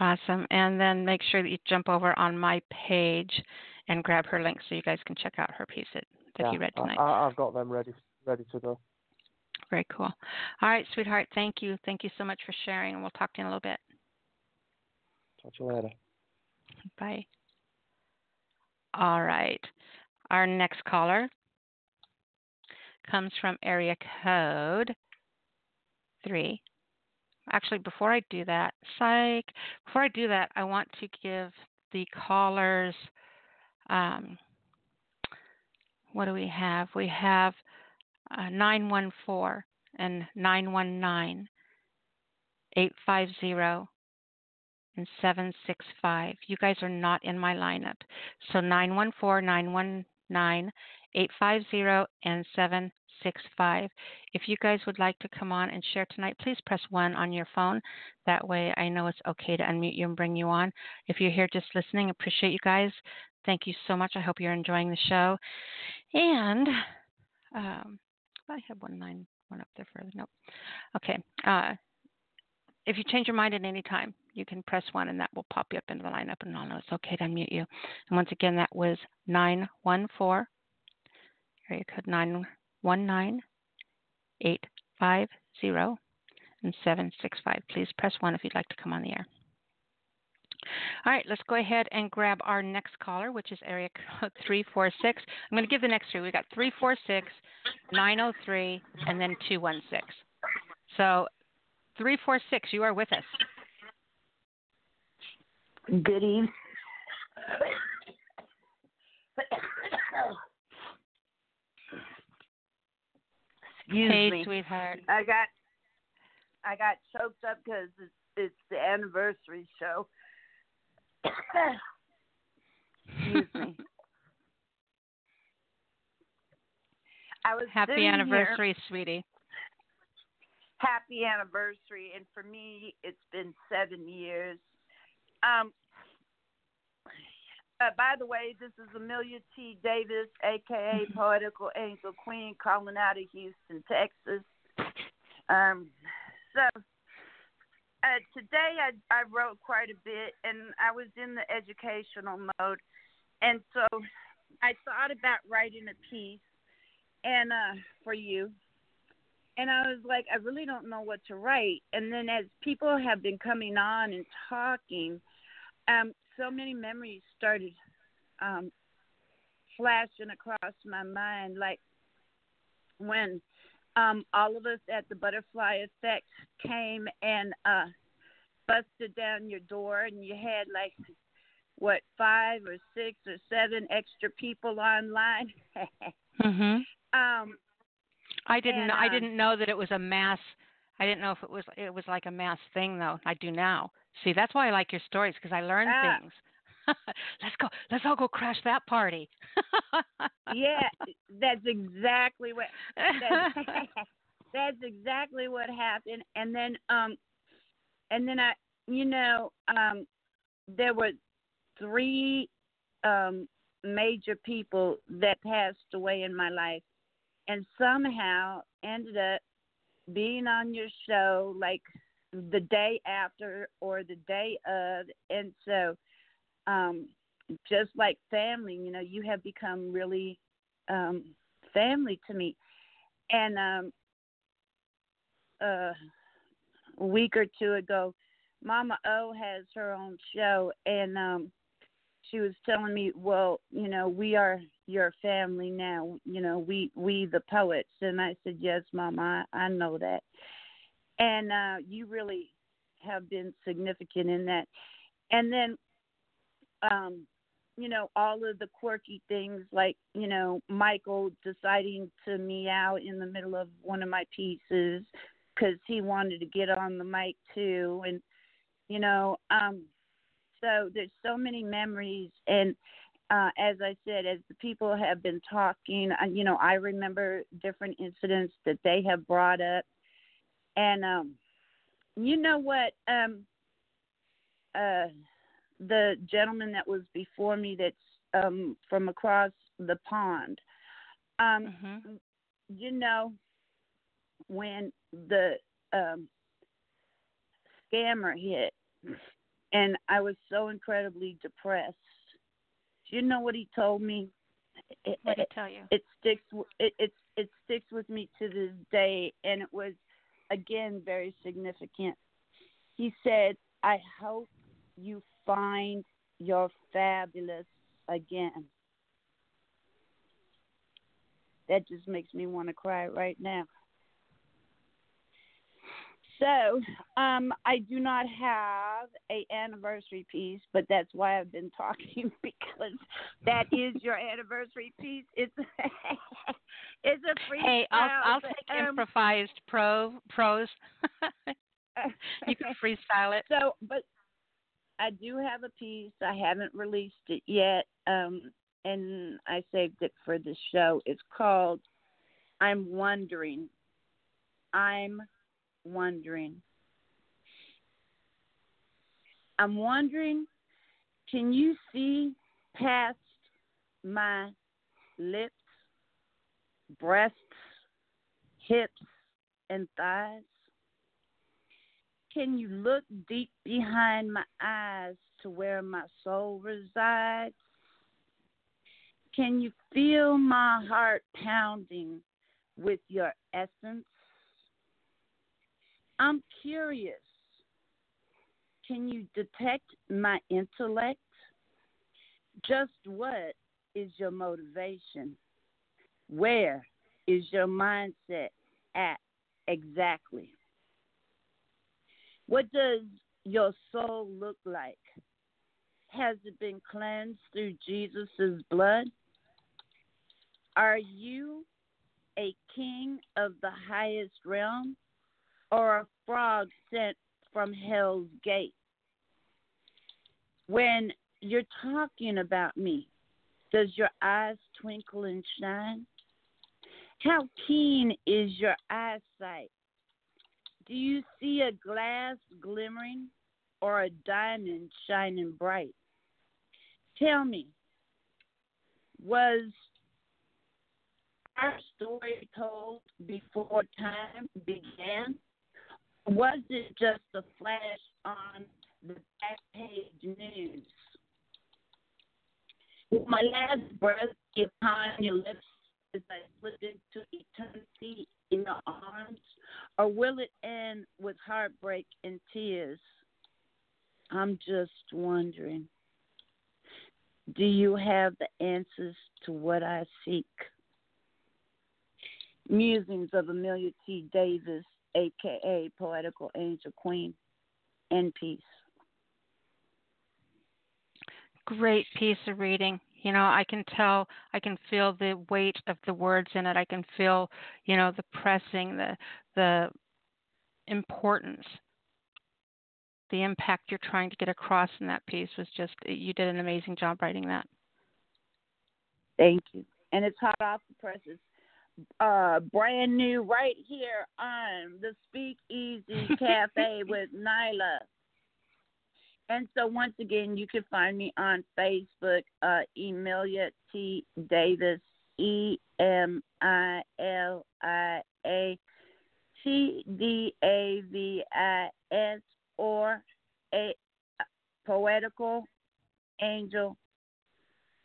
Awesome. And then make sure that you jump over on my page and grab her link so you guys can check out her piece that, that yeah, you read tonight. I, I've got them ready ready to go. Very cool. All right, sweetheart. Thank you. Thank you so much for sharing, and we'll talk to you in a little bit. Talk to you later. Bye. All right. Our next caller comes from area code three. Actually, before I do that, psych, before I do that, I want to give the callers, um, what do we have? We have uh, 914 and 919 850 and 765. You guys are not in my lineup. So 914 919 850 and 765. If you guys would like to come on and share tonight, please press 1 on your phone. That way I know it's okay to unmute you and bring you on. If you're here just listening, appreciate you guys. Thank you so much. I hope you're enjoying the show. And um, I have one nine one up there further. Nope. Okay. Uh, if you change your mind at any time, you can press one and that will pop you up into the lineup and I'll know it's okay to unmute you. And once again, that was 914, area code 919 850 and 765. Please press one if you'd like to come on the air. All right, let's go ahead and grab our next caller, which is area code 346. I'm going to give the next three. We've got 346, 903, and then 216. So 346, you are with us. Good evening. Excuse hey, me. sweetheart. I got I got choked up because it's, it's the anniversary show. Excuse me. I was Happy anniversary, here. sweetie. Happy anniversary, and for me, it's been seven years. Um. Uh, by the way, this is Emilia T. Davis, aka Poetical Angel Queen, calling out of Houston, Texas. Um, so uh, today I, I wrote quite a bit, and I was in the educational mode, and so I thought about writing a piece, and uh, for you, and I was like, I really don't know what to write. And then as people have been coming on and talking, um, so many memories started um, flashing across my mind, like when um, all of us at the Butterfly Effect came and uh, busted down your door, and you had like what five or six or seven extra people online. Mhm. um, I didn't And, I um, didn't know that it was a mass I didn't know if it was it was like a mass thing though. I do now. See, that's why I like your stories because I learn Ah. things. let's go. Let's all go crash that party. yeah, that's exactly what that's, that's exactly what happened. And then um and then I you know, um there were three um major people that passed away in my life and somehow ended up being on your show like the day after or the day of and so um just like family you know you have become really um family to me. And um a week or two ago mama o has her own show and um she was telling me well you know we are your family now. You know we we the poets. And i said yes mama i, I know that. And uh you really have been significant in that. And then um you know all of the quirky things like you know michael deciding to meow in the middle of one of my pieces because he wanted to get on the mic too and you know um so there's so many memories and uh as i said as the people have been talking uh, you know i remember different incidents that they have brought up and um you know what um uh the gentleman that was before me that's um from across the pond um Mhm. you know when the um scammer hit and I was so incredibly depressed. Do you know what he told me? It, What did I tell you? it sticks it, it it sticks with me to this day and it was again very significant. He said, "I hope you find your fabulous again." That just makes me want to cry right now. So, um, I do not have a anniversary piece, but that's why I've been talking because that is your anniversary piece. It's it's a free. Hey, I'll I'll take um, improvised pro prose. you can freestyle it. So, but I do have a piece. I haven't released it yet, um, and I saved it for the show. It's called "I'm Wondering." I'm wondering. I'm wondering, can you see past my lips, breasts, hips, and thighs? Can you look deep behind my eyes to where my soul resides? Can you feel my heart pounding with your essence? I'm curious. Can you detect my intellect? Just what is your motivation? Where is your mindset at exactly? What does your soul look like? Has it been cleansed through Jesus' blood? Are you a king of the highest realm or a frog sent from hell's gate? When you're talking about me, does your eyes twinkle and shine? How keen is your eyesight? Do you see a glass glimmering or a diamond shining bright? Tell me, was our story told before time began? Was it just a flash on the back page news? Will my last breath upon your lips as I slip into eternity in your arms? Or will it end with heartbreak and tears? I'm just wondering. Do you have the answers to what I seek? Musings of Emilia T. Davis, aka Poetical Angel Queen, and peace. Great piece of reading. You know, I can tell, I can feel the weight of the words in it. I can feel, you know, the pressing, the the importance, the impact you're trying to get across in that piece was just you did an amazing job writing that. Thank you. And it's hot off the presses uh, brand new right here on the Speakeasy Cafe with Nyla. And so once again, you can find me on Facebook, uh, Emilia T. Davis, E M I L I A T D A V I S, or a poetical angel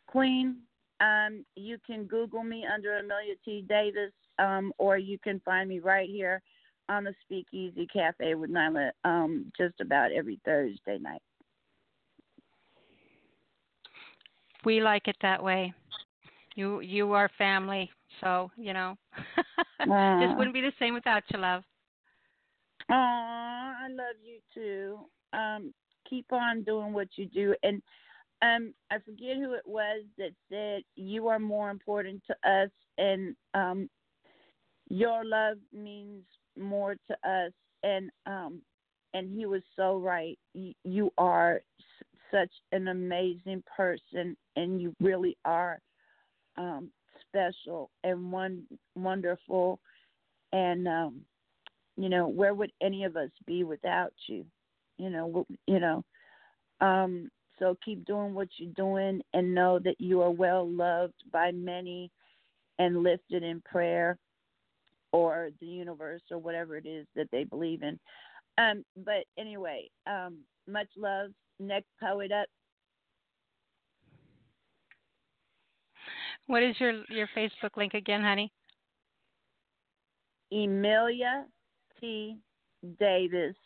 queen um, you can Google me under Emilia T. Davis, um, or you can find me right here on the Speakeasy Cafe with Nyla um, just about every Thursday night. We like it that way. You you are family, so you know. uh, just wouldn't be the same without you, love. Oh, I love you too. Um, keep on doing what you do, and um, I forget who it was that said you are more important to us, and um, your love means more to us. And um, and he was so right. You, you are such an amazing person, and you really are um, special and one wonderful. And um, you know, where would any of us be without you? You know, you know. Um, so keep doing what you're doing and know that you are well loved by many and lifted in prayer or the universe or whatever it is that they believe in. Um, but anyway, um, much love. Next poet up. What is your your Facebook link again, honey? Emilia T. Davis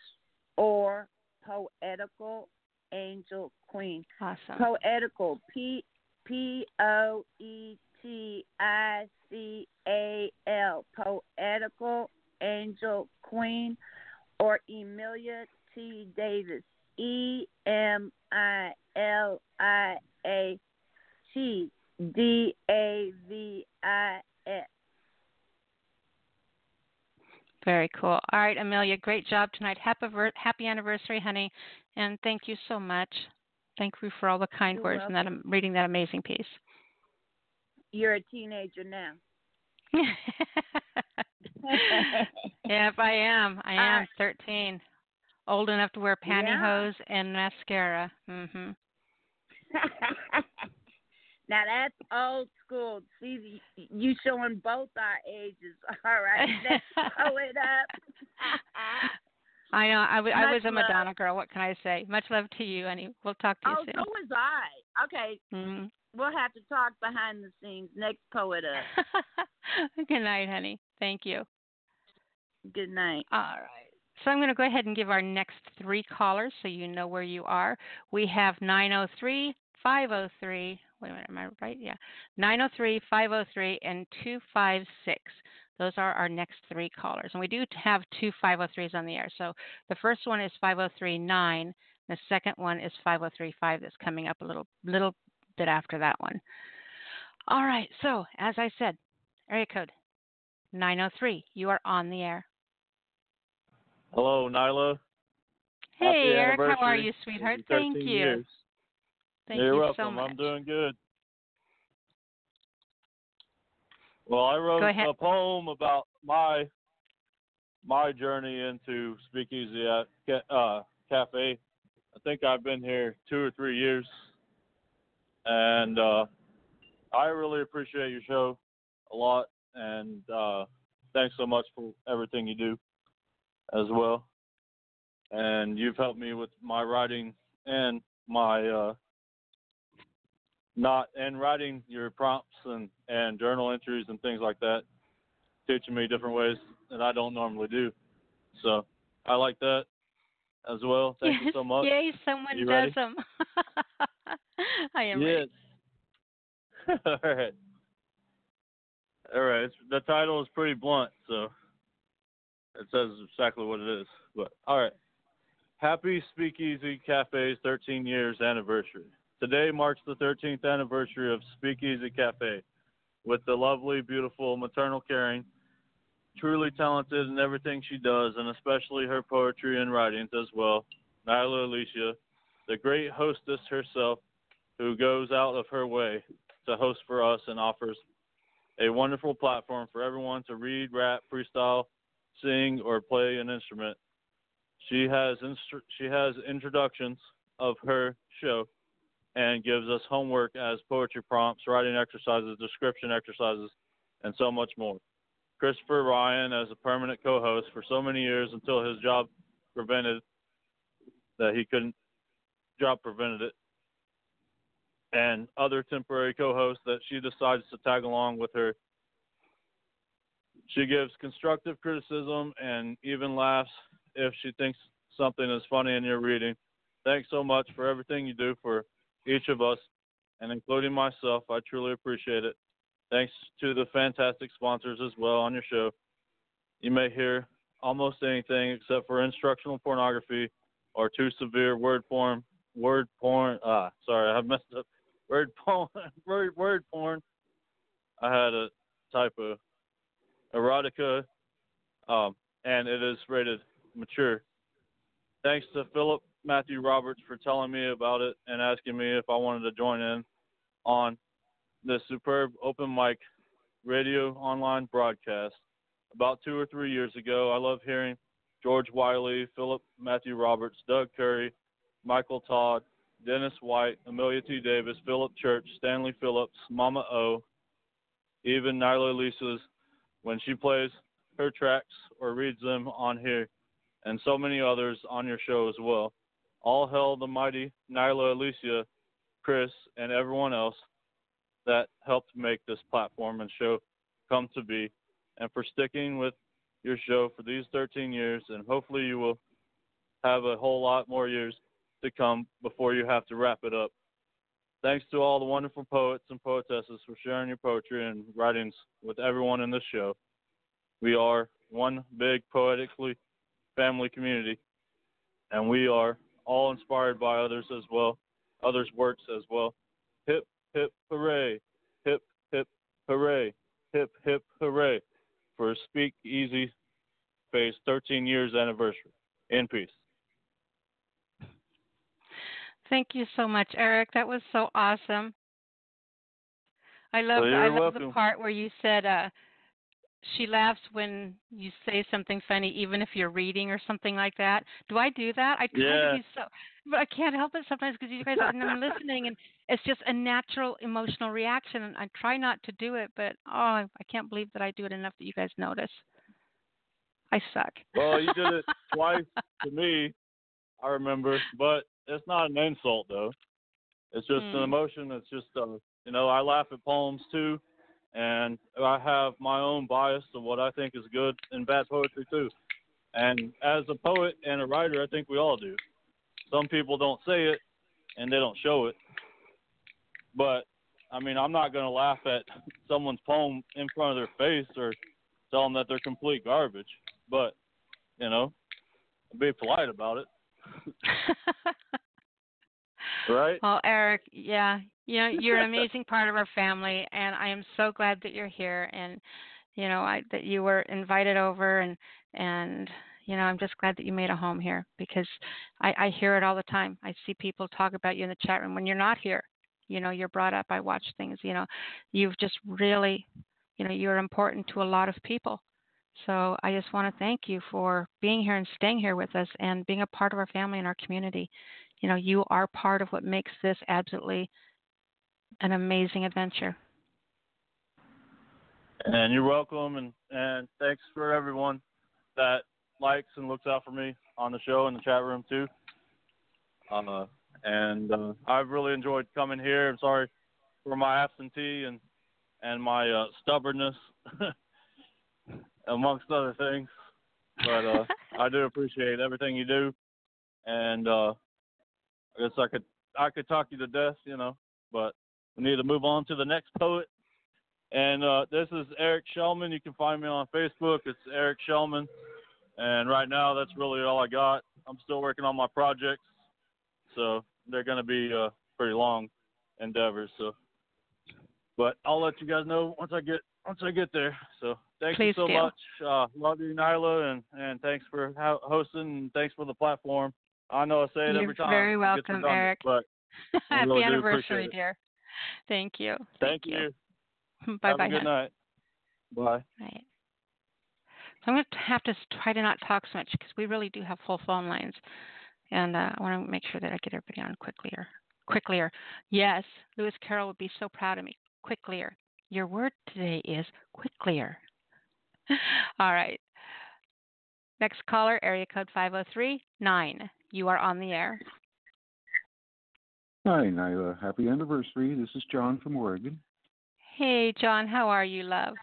or Poetical Angel Queen. Awesome. Poetical. P P O E T I C A L. Poetical Angel Queen or Emilia T. Davis. E M I L I A T D A V I S. Very cool. All right, Emilia, great job tonight. Happy happy anniversary, honey, and thank you so much. Thank you for all the kind You're words and that reading that amazing piece. You're a teenager now. yep, I am. I am 13. Old enough to wear pantyhose yeah. and mascara. Mhm. now that's old school. See, you showing both our ages. All right, let's it up. I know. I, w- I was a love. Madonna girl. What can I say? Much love to you, honey. We'll talk to you Oh, soon. so was I. Okay, Mhm. we'll have to talk behind the scenes. Next poet up. Good night, honey. Thank you. Good night. All right. So I'm going to go ahead and give our next three callers so you know where you are. We have 903 503. Wait a minute, am I right? Yeah. 903 503 and 256. Those are our next three callers. And we do have two 503s on the air. So the first one is 5039. The second one is 5035 that's coming up a little little bit after that one. All right. So, as I said, area code 903. You are on the air. Hello, Nyla. Hey, Happy Eric, how are you, sweetheart? Thank you. years. Thank You're you welcome. so much. I'm doing good. Well, I wrote a poem about my my journey into Speakeasy at uh, Cafe. I think I've been here two or three years, and uh, I really appreciate your show a lot. And uh, thanks so much for everything you do as well. And you've helped me with my writing and my uh, not and writing your prompts and and journal entries and things like that, teaching me different ways that I don't normally do. So I like that as well. Thank you so much. Yay, someone You does ready? them. I am yes. ready. All right. All right. The title is pretty blunt, so it says exactly what it is. But all right. Happy Speakeasy Cafe's 13 years anniversary. Today marks the 13th anniversary of Speakeasy Cafe with the lovely, beautiful, maternal caring, truly talented in everything she does, and especially her poetry and writings as well. Nyla Alisia, the great hostess herself, who goes out of her way to host for us and offers a wonderful platform for everyone to read, rap, freestyle, sing, or play an instrument. She has instru- she has introductions of her show and gives us homework as poetry prompts, writing exercises, description exercises, and so much more. Christopher Ryan as a permanent co-host for so many years until his job prevented that he couldn't job prevented it and other temporary co-hosts that she decides to tag along with her. She gives constructive criticism and even laughs if she thinks something is funny in your reading. Thanks so much for everything you do for each of us, and including myself. I truly appreciate it. Thanks to the fantastic sponsors as well on your show. You may hear almost anything except for instructional pornography or too severe word porn. Word porn. Ah, sorry, I messed up. Word porn. Word word porn. I had a typo. Erotica, um, and it is rated mature. Thanks to Philip Matthew Roberts for telling me about it and asking me if I wanted to join in on this superb open mic radio online broadcast about two or three years ago. I love hearing George Wiley, Philip Matthew Roberts, Doug Curry, Michael Todd, Dennis White, Emilia T. Davis, Philip Church, Stanley Phillips, Mama O, even Nyla Alisia's when she plays her tracks or reads them on here, and so many others on your show as well. All hail the mighty Nyla Alisia, Chris, and everyone else that helped make this platform and show come to be, and for sticking with your show for these 13 years, and hopefully you will have a whole lot more years to come before you have to wrap it up. Thanks to all the wonderful poets and poetesses for sharing your poetry and writings with everyone in this show. We are one big poetically family community, and we are all inspired by others as well, others' works as well. Hip, hip, hooray! Hip, hip, hooray! Hip, hip, hooray! For Speak Easy Phase 13 years anniversary. In peace. Thank you so much, Eric. That was so awesome. I love Well, I love the part where you said uh she laughs when you say something funny even if you're reading or something like that. Do I do that? I try Yeah. to be so but I can't help it sometimes because you guys are and I'm listening and it's just a natural emotional reaction and I try not to do it, but oh, I can't believe that I do it enough that you guys notice. I suck. Well, you did it twice to me, I remember, but it's not an insult though. It's just an Hmm. emotion. It's just, uh, you know, I laugh at poems too, and I have my own bias of what I think is good and bad poetry too. And as a poet and a writer, I think we all do. Some people don't say it, and they don't show it. But I mean, I'm not going to laugh at someone's poem in front of their face or tell them that they're complete garbage. But you know, be polite about it, right? Well, Eric, yeah, you know, you're an amazing part of our family, and I am so glad that you're here, and you know, I that you were invited over, and and you know, I'm just glad that you made a home here because I, I hear it all the time. I see people talk about you in the chat room when you're not here. You know, you're brought up. I watch things. You know, you've just really, you know, you're important to a lot of people. So I just want to thank you for being here and staying here with us and being a part of our family and our community. You know, you are part of what makes this absolutely an amazing adventure. And you're welcome, and and thanks for everyone that likes and looks out for me on the show and the chat room too. Uh, and uh, I've really enjoyed coming here. I'm sorry for my absentee and and my uh, stubbornness, amongst other things. But uh, I do appreciate everything you do, and uh, I guess I could I could talk you to death, you know, but we need to move on to the next poet. And uh, this is Eric Shellman. You can find me on Facebook. It's Eric Shellman. And right now, that's really all I got. I'm still working on my projects, so they're going to be uh, pretty long endeavors. So, but I'll let you guys know once I get once I get there. So, thank Please you so do. much. Uh, love you, Nyla, and and thanks for ho- hosting and thanks for the platform. I know I say it You're every time. very It gets welcome, Eric. But Happy really anniversary, dear. Thank you. thank you. Bye Have bye. a good night. Bye. Right. So I'm going to have to try to not talk so much because we really do have full phone lines, and uh, I want to make sure that I get everybody on quicklier. Quicklier. Yes, Lewis Carroll would be so proud of me. Quicklier. Your word today is quicklier. All right. Next caller, area code 503 9. You are on the air. Hi, Nyla. Happy anniversary. This is John from Oregon. Hey, John, how are you, love?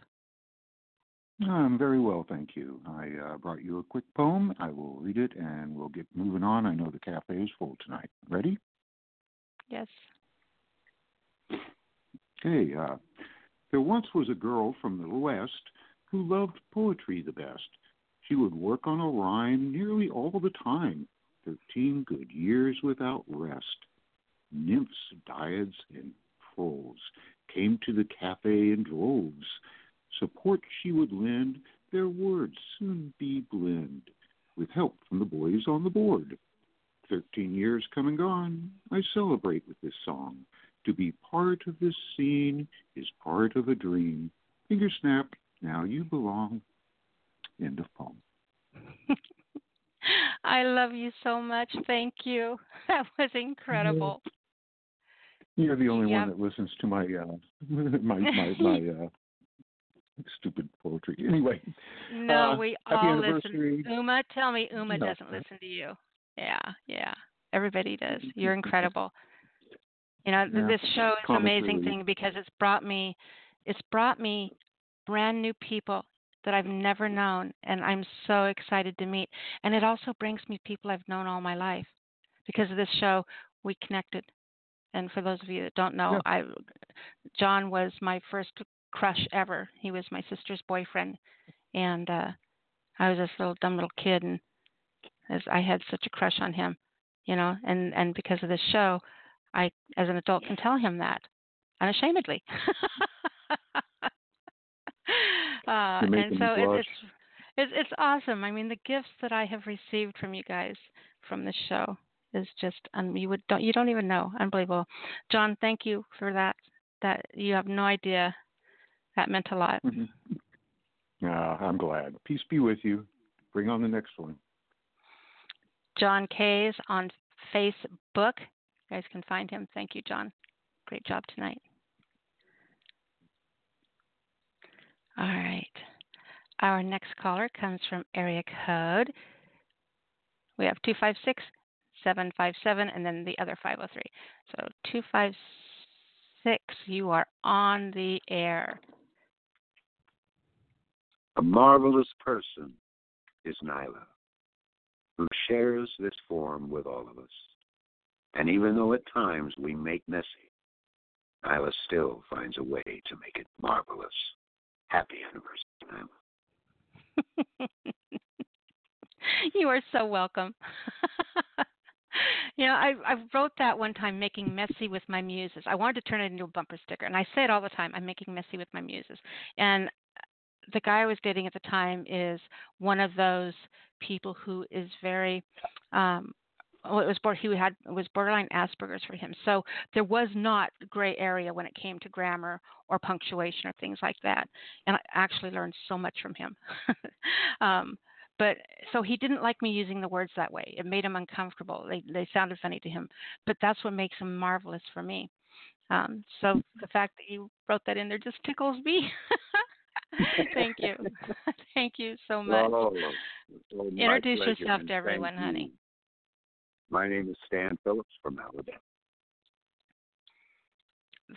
I'm very well, thank you. I uh, brought you a quick poem. I will read it and we'll get moving on. I know the cafe is full tonight. Ready? Yes. Okay. Uh, there once was a girl from the West who loved poetry the best. She would work on a rhyme nearly all the time, thirteen good years without rest. Nymphs, dryads, and trolls came to the cafe in droves. Support she would lend, their words soon be blend, with help from the boys on the board. Thirteen years come and gone, I celebrate with this song. To be part of this scene is part of a dream. Finger snap, now you belong. End of poem. I love you so much. Thank you. That was incredible. You're the only Yeah. one that listens to my uh my my my uh stupid poetry. Anyway. No, uh, we all listen. Uma, tell me Uma No. doesn't listen to you. Yeah, yeah. Everybody does. You're incredible. You know, Yeah. this show is an amazing thing because it's brought me it's brought me brand new people that I've never known and I'm so excited to meet. And it also brings me people I've known all my life. Because of this show, we connected. And for those of you that don't know, I John was my first crush ever. He was my sister's boyfriend and uh I was this little dumb little kid and as I had such a crush on him, you know, and and because of this show, I as an adult can tell him that unashamedly. uh, and so it, it's it's it's awesome. I mean, the gifts that I have received from you guys from this show is just un- you would don't you don't even know unbelievable. John, thank you for that. That you have no idea. That meant a lot. Mhm. Uh, I'm glad. Peace be with you. Bring on the next one. John Kays on Facebook. Guys can find him. Thank you, John. Great job tonight. All right. Our next caller comes from area code. We have 256 757 and then the other 503. So 256, you are on the air. A marvelous person is Nyla, who shares this form with all of us. And even though at times we make messy, Nyla still finds a way to make it marvelous. Happy anniversary, Nyla. you are so welcome. you know, I I wrote that one time, making messy with my muses. I wanted to turn it into a bumper sticker, and I say it all the time. I'm making messy with my muses, and the guy I was dating at the time is one of those people who is very um well, it was he had it was borderline Asperger's for him. So there was not gray area when it came to grammar or punctuation or things like that. And I actually learned so much from him. um, but so he didn't like me using the words that way. It made him uncomfortable. They they sounded funny to him. But that's what makes him marvelous for me. Um, so the fact that you wrote that in there just tickles me. Thank you. Thank you so much. Oh, oh, Introduce pleasure, yourself to everyone, honey. you. My name is Stan Phillips from Alabama.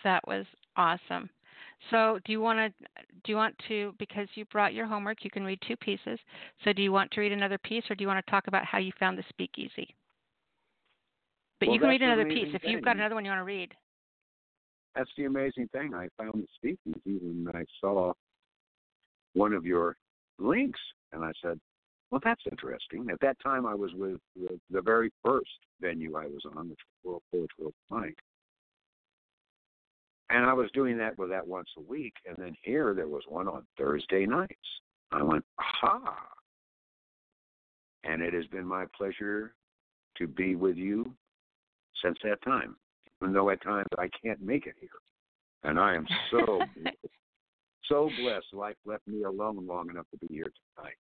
That was awesome. So, do you want to do you want to because you brought your homework, you can read two pieces. So, do you want to read another piece, or do you want to talk about how you found the speakeasy? But Well, you can read another piece amazing if you've got another one you want to read. That's the amazing thing. I found the speakeasy when I saw one of your links, and I said, "Well, that's interesting." At that time, I was with the, the very first venue I was on, which was World Poets World Mike, and I was doing that with that once a week. And then here, there was one on Thursday nights. I went, "Aha!" And it has been my pleasure to be with you since that time, even though at times I can't make it here. And I am so so blessed life left me alone long enough to be here tonight.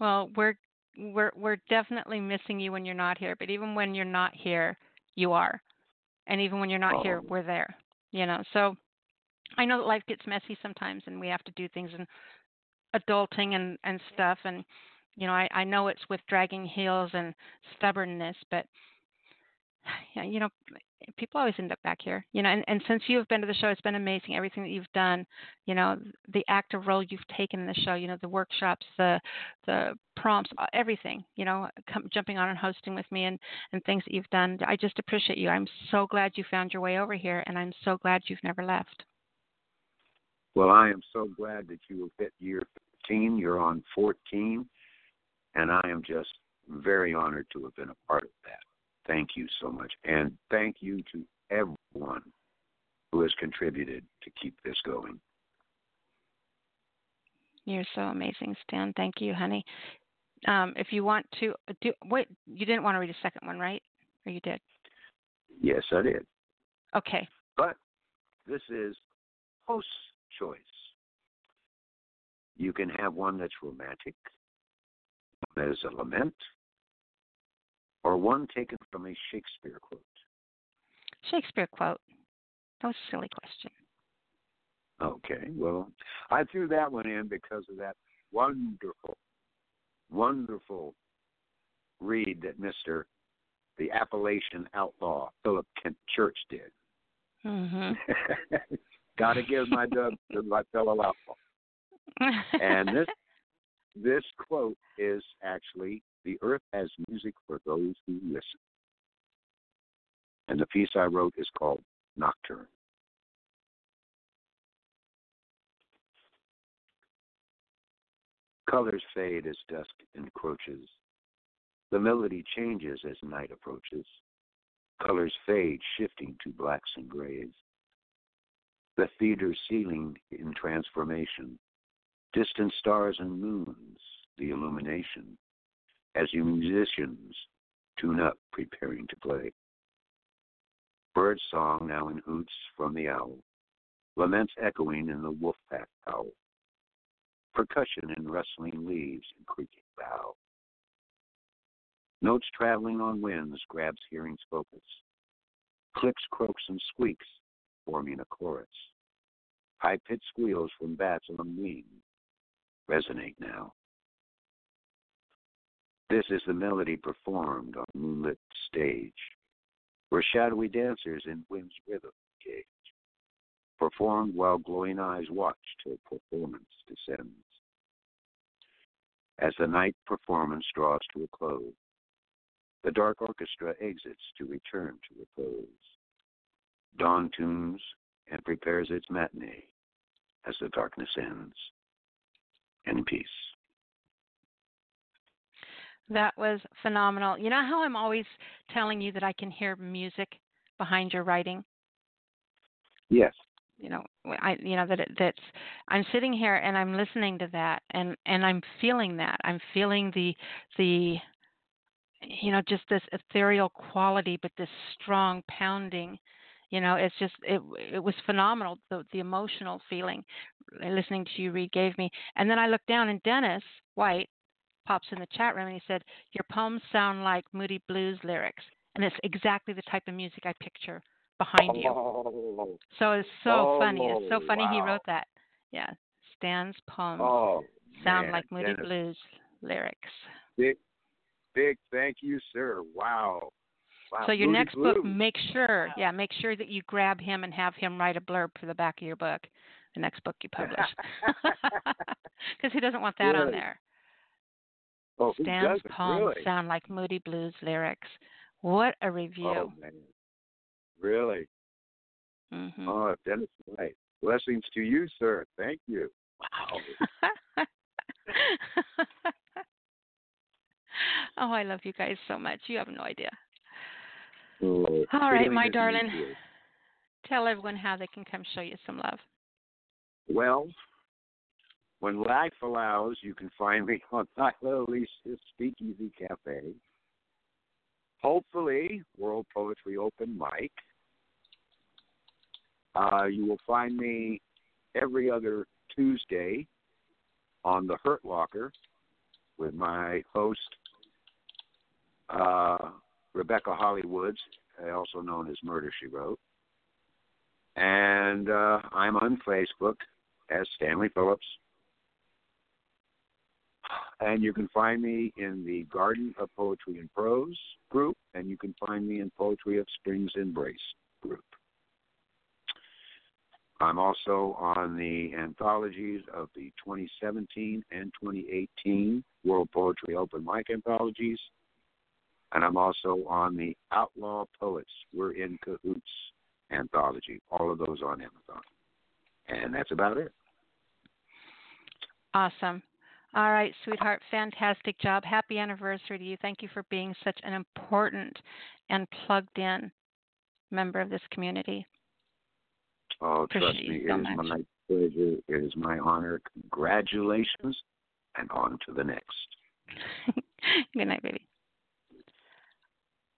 Well, we're we're we're definitely missing you when you're not here, but even when you're not here, you are. And even when you're not here, Oh. we're there. You know. So I know that life gets messy sometimes and we have to do things and adulting and and stuff and you know, I I know it's with dragging heels and stubbornness, but yeah, you know, people always end up back here. You know, and, and since you have been to the show, it's been amazing. Everything that you've done, you know, the active role you've taken in the show. You know, the workshops, the the prompts, everything. You know, come, jumping on and hosting with me, and and things that you've done. I just appreciate you. I'm so glad you found your way over here, and I'm so glad you've never left. Well, I am so glad that you have hit year 15. You're on 14, and I am just very honored to have been a part of that. Thank you so much, and thank you to everyone who has contributed to keep this going. You're so amazing, Stan. Thank you, honey. Um, if you want to do, wait, you didn't want to read a second one, right? Or you did? Yes, I did. Okay. But this is host's choice. You can have one that's romantic, one that is a lament, or one taken from a Shakespeare quote. Shakespeare quote. That was a silly question. Okay, well, I threw that one in because of that wonderful, wonderful read that Mr. the Appalachian outlaw Philip Kent Church did. Mm-hmm. Got to give my dub to my fellow outlaw. And this this quote is actually the earth has music for those who listen. And the piece I wrote is called Nocturne. Colors fade as dusk encroaches. The melody changes as night approaches. Colors fade, shifting to blacks and grays. The theater ceiling in transformation. Distant stars and moons, the illumination. As you musicians tune up, preparing to play. Bird song now in hoots from the owl. Laments echoing in the wolf pack howl percussion in rustling leaves and creaking bough. Notes traveling on winds grabs hearing's focus. Clicks, croaks, and squeaks forming a chorus. High pitched squeals from bats on wing. resonate now. This is the melody performed on moonlit stage, where shadowy dancers in wind's rhythm engage, performed while glowing eyes watch till performance descends. As the night performance draws to a close, the dark orchestra exits to return to repose. Dawn tunes and prepares its matinee as the darkness ends. In peace. That was phenomenal. You know how I'm always telling you that I can hear music behind your writing? Yes. You know, I you know that it, that's I'm sitting here and I'm listening to that and and I'm feeling that. I'm feeling the the you know just this ethereal quality but this strong pounding you know it's just it it was phenomenal the the emotional feeling listening to you read gave me and then i looked down and dennis white pops in the chat room and he said your poems sound like moody blues lyrics and it's exactly the type of music i picture behind you Oh, so it's so oh, funny it's so funny he wrote that yeah stan's poems Oh, sound man, like moody blues lyrics Big, big thank you, sir. Wow. wow. So your Moody next book, make sure, yeah, make sure that you grab him and have him write a blurb for the back of your book, the next book you publish, because he doesn't want that on there. Oh, Stan's poems really? sound like Moody Blues lyrics. What a review! Oh, man. Really? hmm Oh, Dennis White. Blessings to you, sir. Thank you. Wow. oh, I love you guys so much. You have no idea. Oh, All right, my darling. Tell everyone how they can come show you some love. Well, when life allows, you can find me on Nyla Alisia's Speakeasy Cafe. Hopefully, World Poetry Open Mic. Uh, you will find me every other Tuesday on the Hurt Locker with my host, uh, Rebecca Hollywoods, also known as Murder She Wrote. And uh, I'm on Facebook as Stanley Phillips. And you can find me in the Garden of Poetry and Prose group, and you can find me in Poetry of Spring's Embrace group. I'm also on the anthologies of the 2017 and 2018 World Poetry Open Mic anthologies. And I'm also on the Outlaw Poets We're in Cahoots anthology. All of those on Amazon. And that's about it. Awesome. All right, sweetheart, fantastic job. Happy anniversary to you. Thank you for being such an important and plugged in member of this community. Oh, trust me, you it so is much. my pleasure. It is my honor. Congratulations, and on to the next. Good night, baby.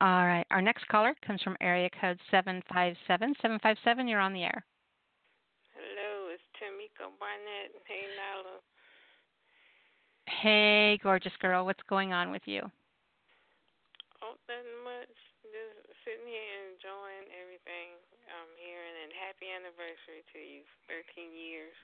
All right, our next caller comes from area code 757. 757, you're on the air. Hello, it's Tameko Barnett. Hey, Nyla. Hey, gorgeous girl, what's going on with you? Oh, nothing much. Just sitting here enjoying everything I'm hearing, and happy anniversary to you, 13 years.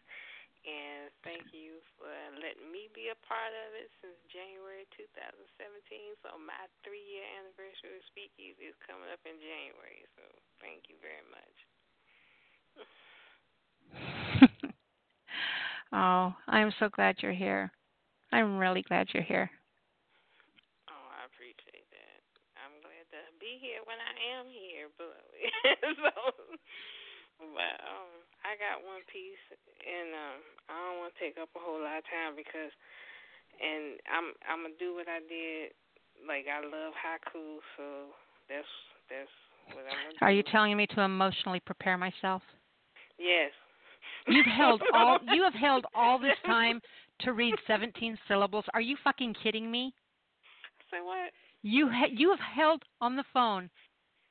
And thank you for letting me be a part of it since January 2017. So my three-year anniversary of Speakeasy is coming up in January. So thank you very much. oh, I'm so glad you're here. I'm really glad you're here. Oh, I appreciate that. I'm glad to be here when I am here, but so but um I got one piece and um I don't want to take up a whole lot of time because and I'm I'm gonna do what I did like I love haiku so that's that's what I'm gonna Are do. you telling me to emotionally prepare myself? Yes. You've held all you have held all this time to read 17 syllables. Are you fucking kidding me? Say what? You ha- you have held on the phone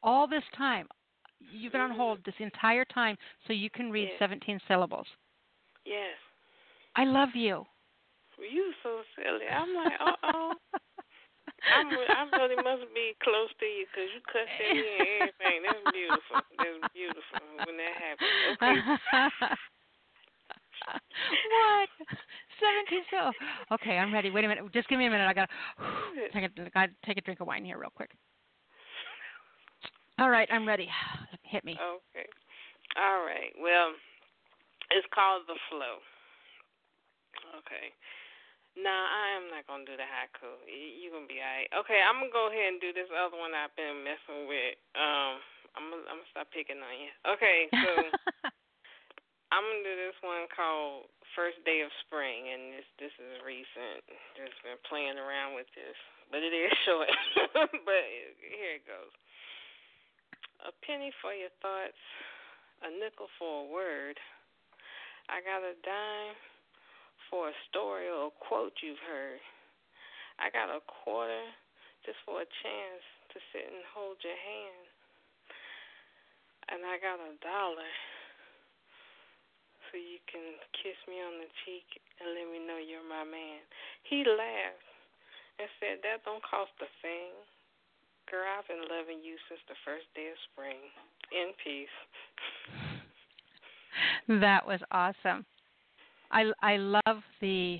all this time. You've been on hold this entire time so you can read Yes. 17 syllables. Yes. I love you. You so silly. I'm like, uh oh. I'm I really must be close to you because you cuss at me and everything. That's beautiful. That's beautiful when that happens. Okay. what? So okay, I'm ready. Wait a minute. Just give me a minute. I gotta take a gotta take a drink of wine here real quick. All right, I'm ready. Hit me. Okay. All right. Well, it's called the flow. Okay. Nah, I am not gonna do the haiku. You gonna be alright. Okay, I'm gonna go ahead and do this other one I've been messing with. Um, I'm gonna, I'm gonna stop picking on you. Okay, so I'm gonna do this one called First Day of Spring, and this this is recent. Just been playing around with this, but it is short. but here it goes. A penny for your thoughts, a nickel for a word. I got a dime for a story or a quote you've heard. I got a quarter just for a chance to sit and hold your hand. And I got a dollar so you can kiss me on the cheek and let me know you're my man. He laughed and said, That don't cost a thing. Girl, I've been loving you since the first day of spring. In peace. That was awesome. I I love the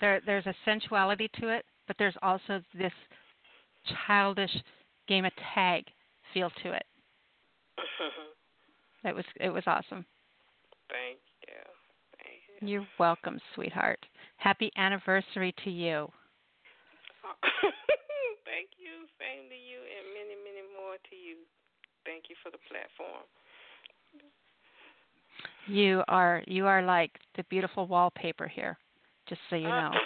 there there's a sensuality to it, but there's also this childish game of tag feel to it. It was it was awesome. Thank you. Thank you. You're welcome, sweetheart. Happy anniversary to you. Thank you. Same to you and many, many more to you. Thank you for the platform. You are you are like the beautiful wallpaper here. Just so you uh. know.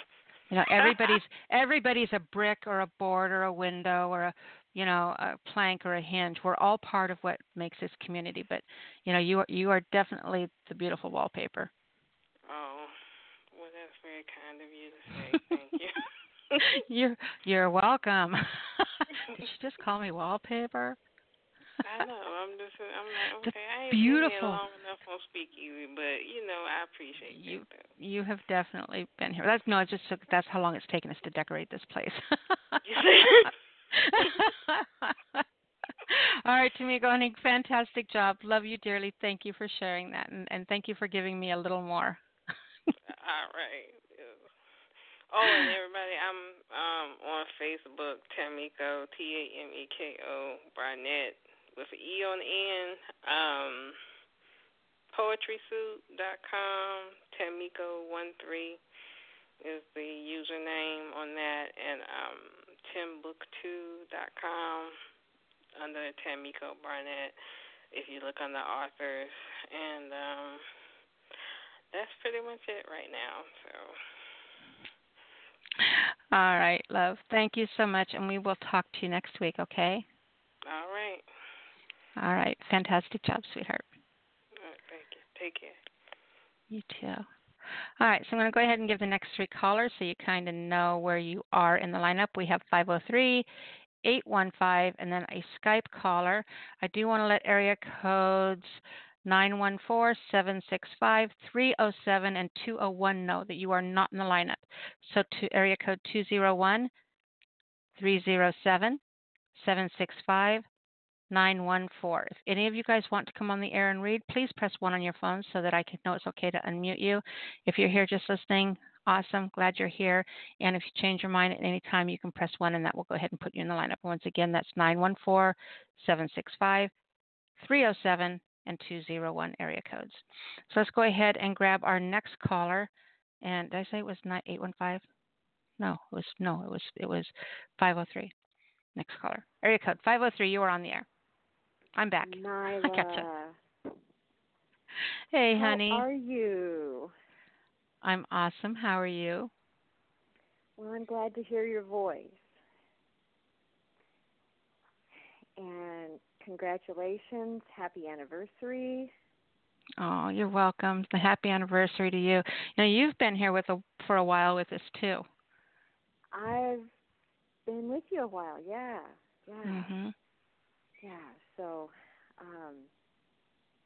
You know, everybody's everybody's a brick or a board or a window or a you know, a plank or a hinge. We're all part of what makes this community, but you know, you are you are definitely the beautiful wallpaper. Oh, well, that's very kind of you to say. Thank you. you're you're welcome. Did you just call me wallpaper? I know. I'm just. I'm like, okay. I ain't beautiful. been long enough on Speakeasy, but you know, I appreciate you. that. Though. You have definitely been here. That's no. It's just took. that's how long it's taken us to decorate this place. All right, Tameko, fantastic job. Love you dearly. Thank you for sharing that, and, and thank you for giving me a little more. All right. Oh, and everybody, I'm um on Facebook, Tameko, T A M E K O Barnett with an E on the end. Um, poetrysoup.com, Tameko13 is the username on that, and um, timbooktu.com under Tameko Barnett if you look on the authors. And um, that's pretty much it right now. So. All right, love. Thank you so much, and we will talk to you next week, okay? All right. All right. Fantastic job, sweetheart. All right, thank you. Take care. You too. All right, so I'm going to go ahead and give the next three callers so you kind of know where you are in the lineup. We have 503 815 and then a Skype caller. I do want to let area codes 914 765 307 and 201 know that you are not in the lineup. So to area code 201 307 765 914. If any of you guys want to come on the air and read, please press 1 on your phone so that I can know it's okay to unmute you. If you're here just listening, awesome. Glad you're here. And if you change your mind at any time, you can press 1 and that will go ahead and put you in the lineup. Once again, that's 914 765 307 and 201 area codes. So let's go ahead and grab our next caller. And did I say it was 815? No, it was no, it was it was 503. Next caller. Area code 503. You are on the air. I'm back. Nyla. I gotcha. Hey, honey. How are you? I'm awesome. How are you? Well, I'm glad to hear your voice. And congratulations. Happy anniversary. Oh, you're welcome. The happy anniversary to you. Now you've been here with a, for a while with us too. I've been with you a while. Yeah. Yeah. Mhm. Yeah. So, um,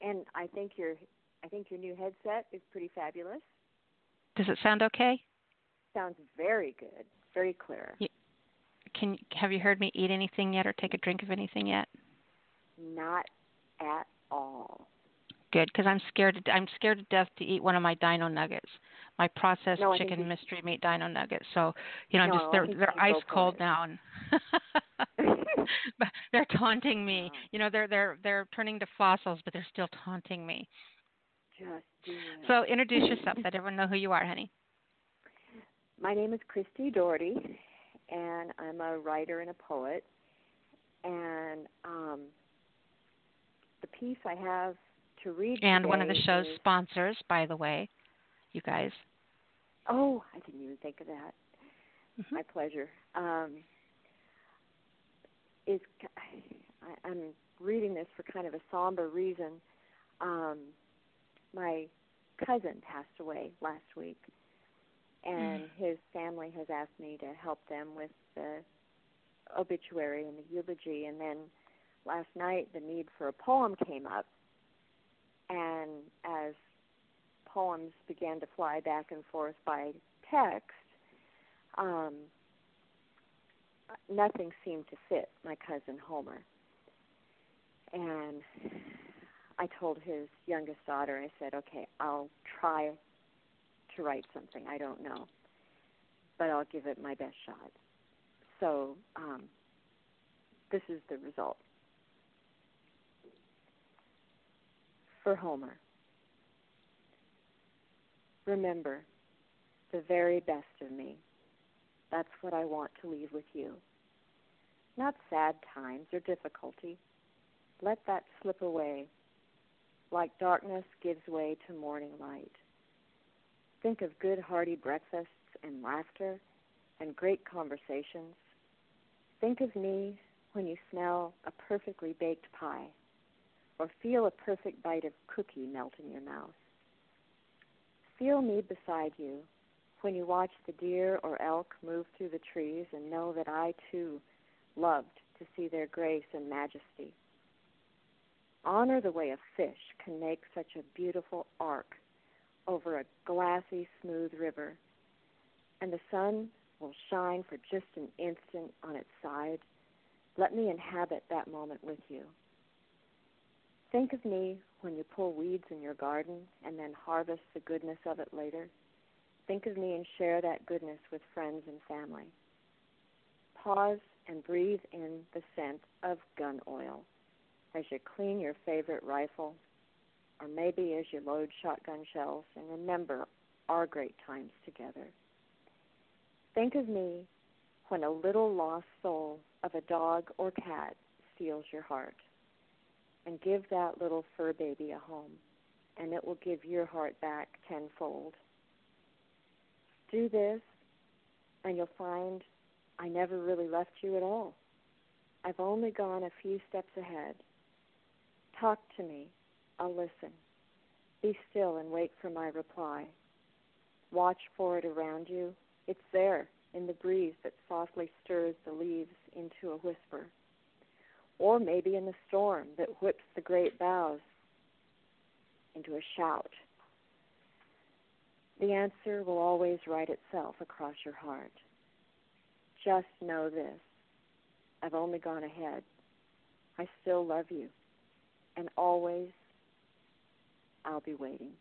and I think your I think your new headset is pretty fabulous. Does it sound okay? Sounds very good. Very clear. You, can have you heard me eat anything yet or take a drink of anything yet? Not at all. Good, because I'm scared. To, I'm scared to death to eat one of my Dino Nuggets. my processed No, chicken mystery meat dino nuggets. So you know, I'm No, just they're they're ice cold it. now, and they're taunting me. You know, they're they're they're turning to fossils, but they're still taunting me. Just do it. So introduce yourself. Let everyone know who you are, honey. My name is Christy Doherty, and I'm a writer and a poet. And um, piece I have to read And one of the show's is- sponsors, by the way, you guys. Oh, I didn't even think of that. Mm-hmm. My pleasure. Um, is I, I'm reading this for kind of a somber reason. Um, my cousin passed away last week, and his family has asked me to help them with the obituary and the eulogy. And then last night, the need for a poem came up, and as poems began to fly back and forth by text, um, nothing seemed to fit my cousin Homer. And I told his youngest daughter, I said, okay, I'll try to write something. I don't know, but I'll give it my best shot. So um, this is the result. For Homer, remember the very best of me. That's what I want to leave with you. Not sad times or difficulty. Let that slip away, like darkness gives way to morning light. Think of good hearty breakfasts and laughter and great conversations. Think of me when you smell a perfectly baked pie or feel a perfect bite of cookie melt in your mouth. Feel me beside you when you watch the deer or elk move through the trees and know that I too loved to see their grace and majesty. Honor the way a fish can make such a beautiful arc over a glassy, smooth river, and the sun will shine for just an instant on its side. Let me inhabit that moment with you. Think of me when you pull weeds in your garden and then harvest the goodness of it later. Think of me and share that goodness with friends and family. Pause and breathe in the scent of gun oil as you clean your favorite rifle, or maybe as you load shotgun shells and remember our great times together. Think of me when a little lost soul of a dog or cat steals your heart, and give that little fur baby a home, and it will give your heart back tenfold. Do this, and you'll find I never really left you at all. I've only gone a few steps ahead. Talk to me. I'll listen. Be still and wait for my reply. Watch for it around you. It's there in the breeze that softly stirs the leaves into a whisper. Or maybe in the storm that whips the great boughs into a shout. The answer will always write itself across your heart. Just know this I've only gone ahead. I still love you, and always I'll be waiting.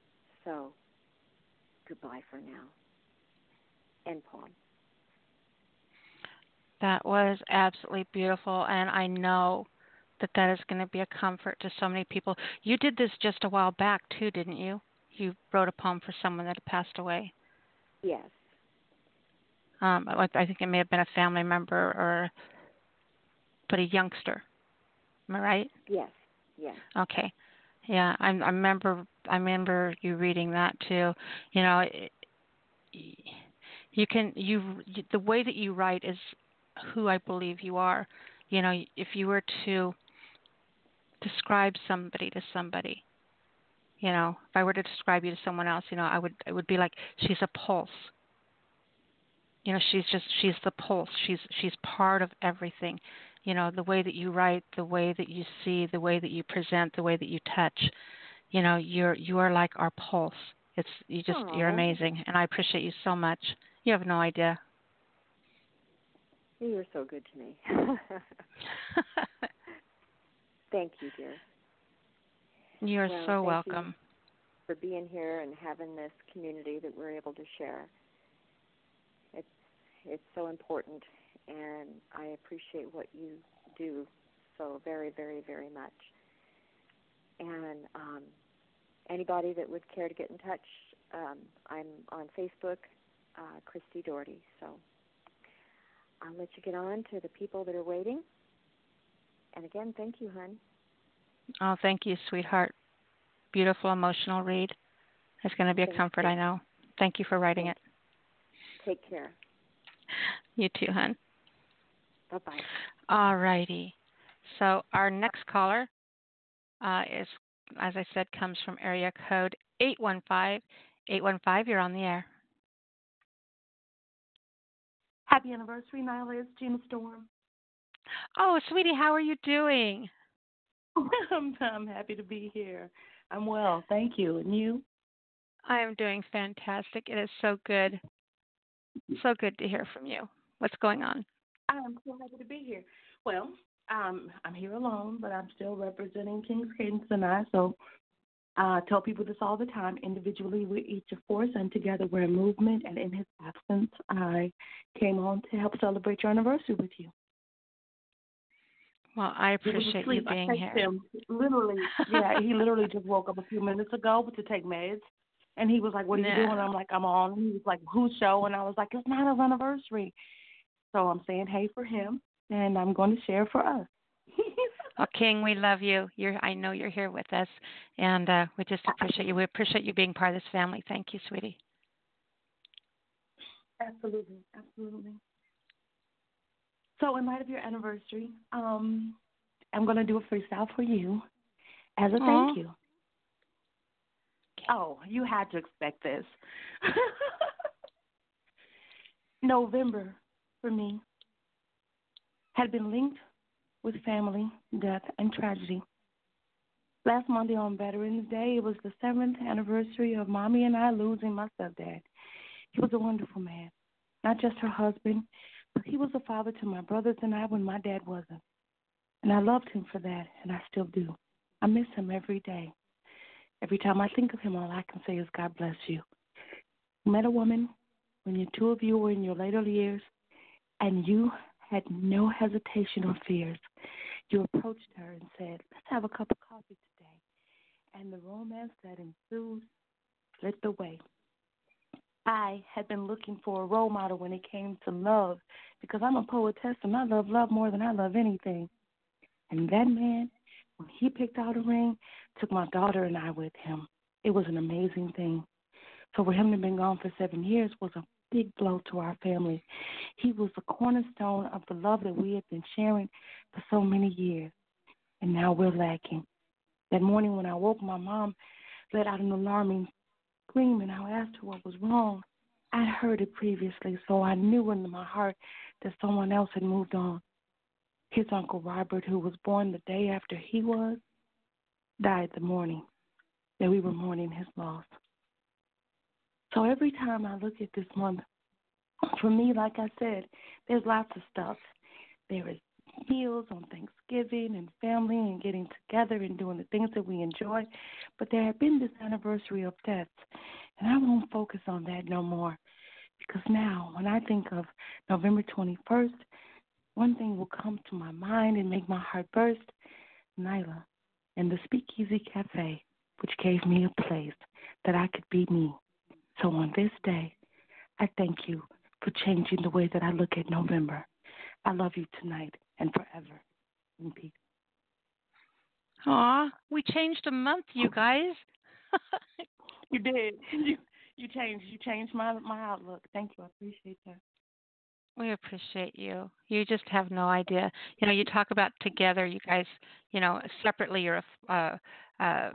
So, goodbye for now. End poem. That was absolutely beautiful, and I know that that is going to be a comfort to so many people. You did this just a while back too, didn't you? You wrote a poem for someone that had passed away. Yes. Um, I I think it may have been a family member or, but a youngster. Am I right? Yes. Yes. Okay. Yeah, I, I remember. I remember you reading that too. You know, it, you can you the way that you write is who I believe you are. You know, if you were to describe somebody to somebody, you know, if I were to describe you to someone else, you know, I would it would be like she's a pulse. You know, she's just she's the pulse. She's she's part of everything. You know, the way that you write, the way that you see, the way that you present, the way that you touch. You know, you're you are like our pulse. It's you just you're amazing, and I appreciate you so much. You have no idea. You were so good to me. Thank you, dear. You're Well, so thank you. welcome. for being here and having this community that we're able to share. It's it's so important, and I appreciate what you do so very, very, very much. And um, anybody that would care to get in touch, um, I'm on Facebook, uh, Christy Doherty. So I'll let you get on to the people that are waiting. And again, thank you, hon. Oh, thank you, sweetheart. Beautiful emotional read. It's going to be a Thank comfort, you. I know. Thank you for writing it. Take care. You too, hon. Bye bye. All righty. So our next caller uh, is, as I said, comes from area code 815. 815, you're on the air. Happy anniversary, Nyla. It's Gina Storm. Oh, sweetie, how are you doing? I'm, I'm happy to be here. I'm well, thank you. And you? I am doing fantastic. It is so good. So good to hear from you. What's going on? I am so happy to be here. Well, um, I'm here alone, but I'm still representing King's Cadence and I. So I tell people this all the time. Individually, we're each a force, and together we're a movement. And in his absence, I came on to help celebrate your anniversary with you. Well, I appreciate you being here. Him, literally, yeah, he literally just woke up a few minutes ago to take meds. And he was like, What are you doing? I'm like, I'm on. And he was like, Whose show? And I was like, It's not his anniversary. So I'm saying hey for him, and I'm going to share for us. Well, King, we love you. You're I know you're here with us and uh we just appreciate you. We appreciate you being part of this family. Thank you, sweetie. Absolutely, absolutely. So, in light of your anniversary, um, I'm going to do a freestyle for you as a Aw. thank you. Oh, you had to expect this. November for me had been linked with family, death, and tragedy. Last Monday on Veterans Day, it was the seventh anniversary of Mommy and I losing my stepdad. He was a wonderful man, not just her husband, but he was a father to my brothers and I when my dad wasn't. And I loved him for that, and I still do. I miss him every day. Every time I think of him, all I can say is, God bless you. You met a woman when you two of you were in your later years, and you had no hesitation or fears. You approached her and said, Let's have a cup of coffee today. And the romance that ensued lit the way. I had been looking for a role model when it came to love because I'm a poetess and I love love more than I love anything. And that man, when he picked out a ring, took my daughter and I with him. It was an amazing thing. So for him to have been gone for seven years was a big blow to our family. He was the cornerstone of the love that we had been sharing for so many years. And now we're lacking. That morning when I woke, my mom let out an alarming scream, and I asked her what was wrong. I heard it previously, so I knew in my heart that someone else had moved on. His uncle Robert, who was born the day after he was, died the morning that we were mourning his loss. So every time I look at this month, for me, like I said, there's lots of stuff. There is meals on Thanksgiving and family and getting together and doing the things that we enjoy. But there had been this anniversary of deaths, and I won't focus on that no more. Because now, when I think of November 21st, one thing will come to my mind and make my heart burst Nyla and the Speakeasy Cafe, which gave me a place that I could be me. So on this day, I thank you for changing the way that I look at November. I love you tonight and forever. In peace. Aw, we changed a month, you guys. You did. You you changed you changed my my outlook. Thank you. I appreciate that. We appreciate you. You just have no idea. You know, you talk about together, you guys, you know, separately you're a uh, uh,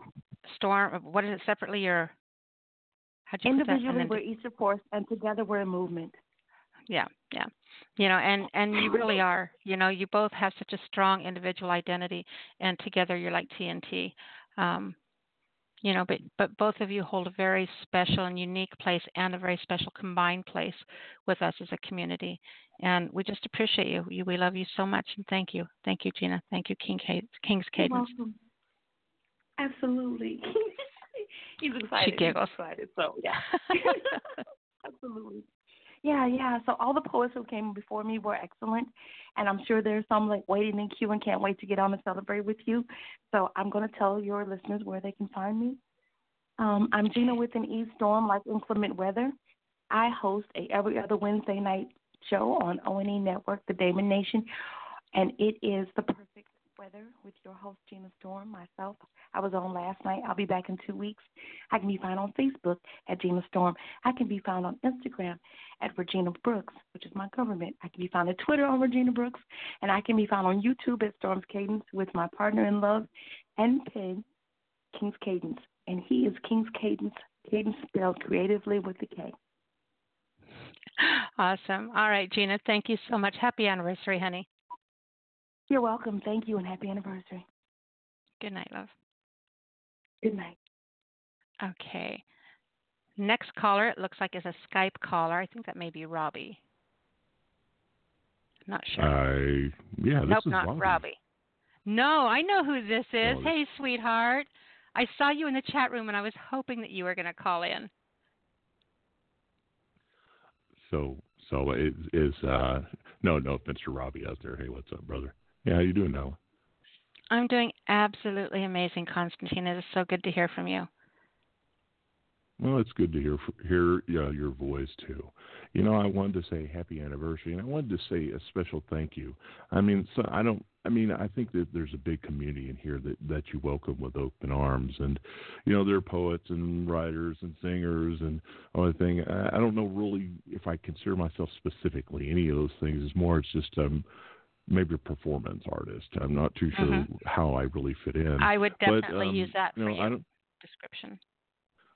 storm. What is it? Separately you're. How'd you put that? And Individually we're each a force and together we're a movement. yeah yeah. You know and and you really are. You know you both have such a strong individual identity and together you're like tnt um you know but but both of you hold a very special and unique place and a very special combined place with us as a community. And we just appreciate you, you we love you so much and thank you. Thank you gina. Thank you king Cad- king's You're cadence. welcome. Absolutely. He's excited. She giggles. He's excited. So yeah, absolutely. Yeah, yeah. So all the poets who came before me were excellent, and I'm sure there's some like waiting in queue and can't wait to get on and celebrate with you. So I'm going to tell your listeners where they can find me. Um, I'm Gina with an E Storm, like inclement weather. I host a every other Wednesday night show on O&E Network, The Damon Nation, and it is the perfect weather with your host Gina Storm, myself. I was on last night. I'll be back in two weeks. I can be found on Facebook at Gina Storm. I can be found on Instagram at Regina Brooks, which is my government. I can be found on Twitter on Regina Brooks, and I can be found on YouTube at Storm's Cadence with my partner in love and pen, King's Cadence, and he is King's Cadence. Cadence spelled creatively with the K. Awesome. All right, Gina, thank you so much. Happy anniversary, honey. You're welcome. Thank you and happy anniversary. Good night, love. Good night. Okay. Next caller, it looks like is a Skype caller. I think that may be Robbie. Not sure. I yeah, this nope, is not Robbie. Robbie. No, I know who this is. Oh, hey, sweetheart. I saw you in the chat room and I was hoping that you were going to call in. So so it is uh no no offense to Robbie out there. Hey, what's up, brother? Yeah, how you doing now? I'm doing absolutely amazing, Constantine. It is so good to hear from you. Well, it's good to hear hear yeah, your voice too. You know, I wanted to say happy anniversary, and I wanted to say a special thank you. I mean, so I don't. I mean, I think that there's a big community in here that that you welcome with open arms, and you know, there are poets and writers and singers and all that thing. I, I don't know really if I consider myself specifically any of those things. It's more, it's just um maybe a performance artist. I'm not too sure Mhm. how I really fit in. I would But, definitely um, use that you for know, you. I don't. description.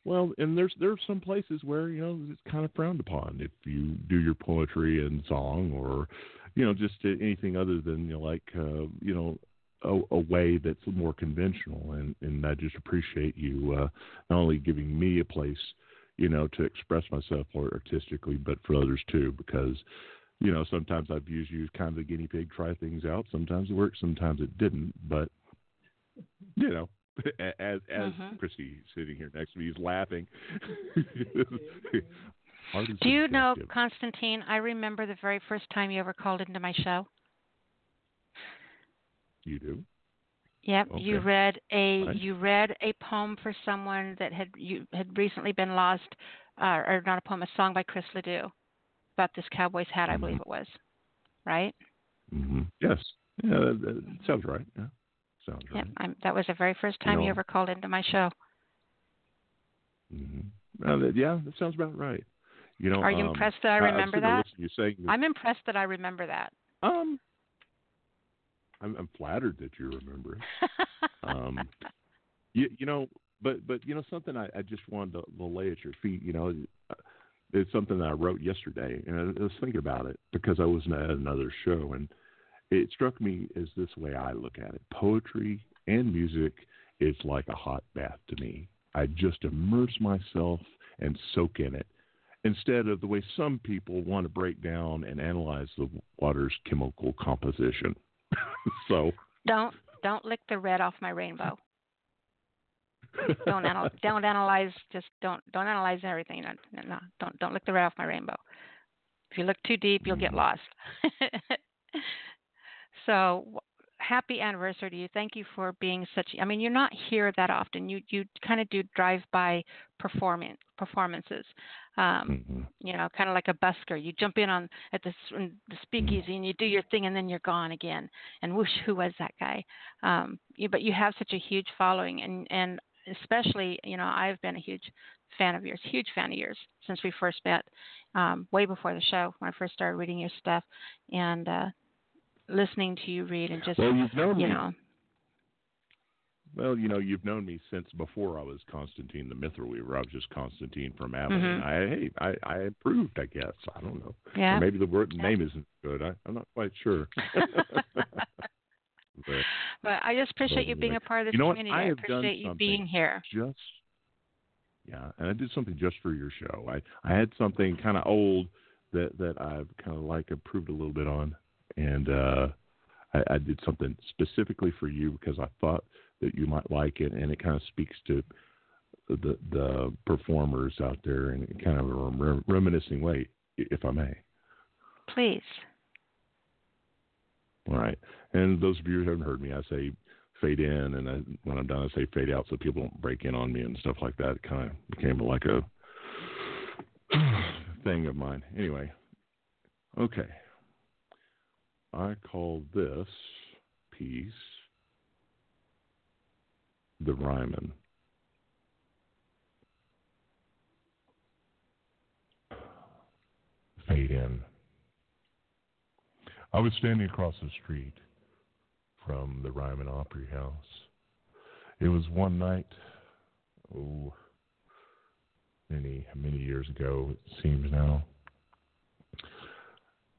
Well, and there's there's some places where you know it's kind of frowned upon if you do your poetry and song, or you know just anything other than you know, like uh, you know a, a way that's more conventional. And and I just appreciate you uh, not only giving me a place, you know, to express myself more artistically, but for others too, because you know sometimes I've used you kind of the guinea pig, try things out. Sometimes it worked, sometimes it didn't, but you know. As as Mhm. Christy sitting here next to me is laughing. Do you know. Constantine? I remember the very first time you ever called into my show. You do? Yep, you read a Right. you read a poem for someone that had you had recently been lost, uh, or not a poem, a song by Chris Ledoux about this cowboy's hat, I believe it was, right? hmm Yes. Yeah, that, that sounds right. Yeah, sounds Yep, right. I'm, that was the very first time you know- ever called into my show. hmm Uh, that, yeah, that sounds about right. You know, Are you um, impressed that I remember sitting there that? listening to you saying that- I'm impressed that I remember that. Um, I'm, I'm flattered that you remember it. um, you, you know, but but you know something I, I just wanted to, to lay at your feet. You know, it's something that I wrote yesterday, and I was thinking about it because I was at another show, and it struck me as this way I look at it: poetry and music is like a hot bath to me. I just immerse myself and soak in it instead of the way some people want to break down and analyze the water's chemical composition. so Don't don't lick the red off my rainbow. Don't anal- don't analyze just don't don't analyze everything. No, no, don't don't look the red off my rainbow. If you look too deep, you'll get lost. so w- happy anniversary to you. Thank you for being such. I mean, you're not here that often. You you kind of do drive by performance performances. Um, you know, kind of like a busker. You jump in on at the, the speakeasy and you do your thing, and then you're gone again. And whoosh, who was that guy? Um, you, but you have such a huge following, and and especially, you know, I've been a huge fan of yours, huge fan of yours since we first met, um, way before the show when I first started reading your stuff, and uh, listening to you read, and just Well, you've known you me. know, Well, you know, you've known me since before I was Constantine the Mithril Weaver. I was just Constantine from Abilene. Mhm. I, hey, I, I improved, I guess. I don't know. Or Yeah. maybe the word name isn't good. I, I'm not quite sure. but, but I just appreciate you being a part of this you know what? community. I I done appreciate you being here. Just yeah, and I did something just for your show. I I had something kind of old that that I've kind of like improved a little bit on, and uh, I, I did something specifically for you because I thought that you might like it, and it kind of speaks to the the performers out there in kind of a rem- reminiscing way, if I may. Please. All right. And those of you who haven't heard me, I say fade in, and I, when I'm done, I say fade out, so people don't break in on me and stuff like that. It kind of became like a thing of mine. Anyway, okay. I call this piece the Ryman. Fade in. I was standing across the street from the Ryman Opry House. It was one night, oh, many, many years ago, it seems now.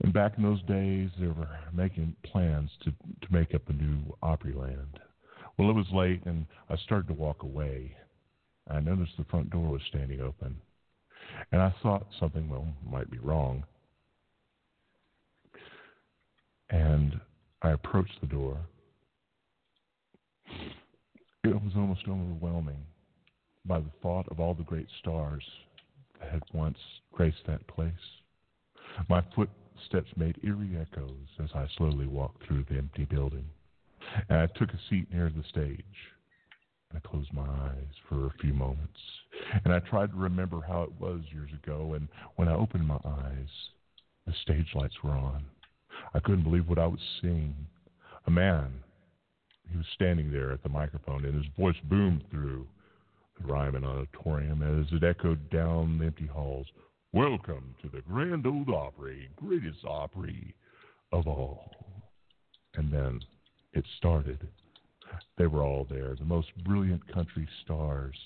And back in those days, they were making plans to, to make up a new Opryland. Well, it was late, and I started to walk away. I noticed the front door was standing open. And I thought something, well, might be wrong. And I approached the door. It was almost overwhelming by the thought of all the great stars that had once graced that place. My footsteps made eerie echoes as I slowly walked through the empty building. And I took a seat near the stage. And I closed my eyes for a few moments. And I tried to remember how it was years ago. And when I opened my eyes, the stage lights were on. I couldn't believe what I was seeing. A man. He was standing there at the microphone, and his voice boomed through the Ryman Auditorium as it echoed down the empty halls. Welcome to the Grand Ole Opry, greatest Opry of all. And then it started. They were all there, the most brilliant country stars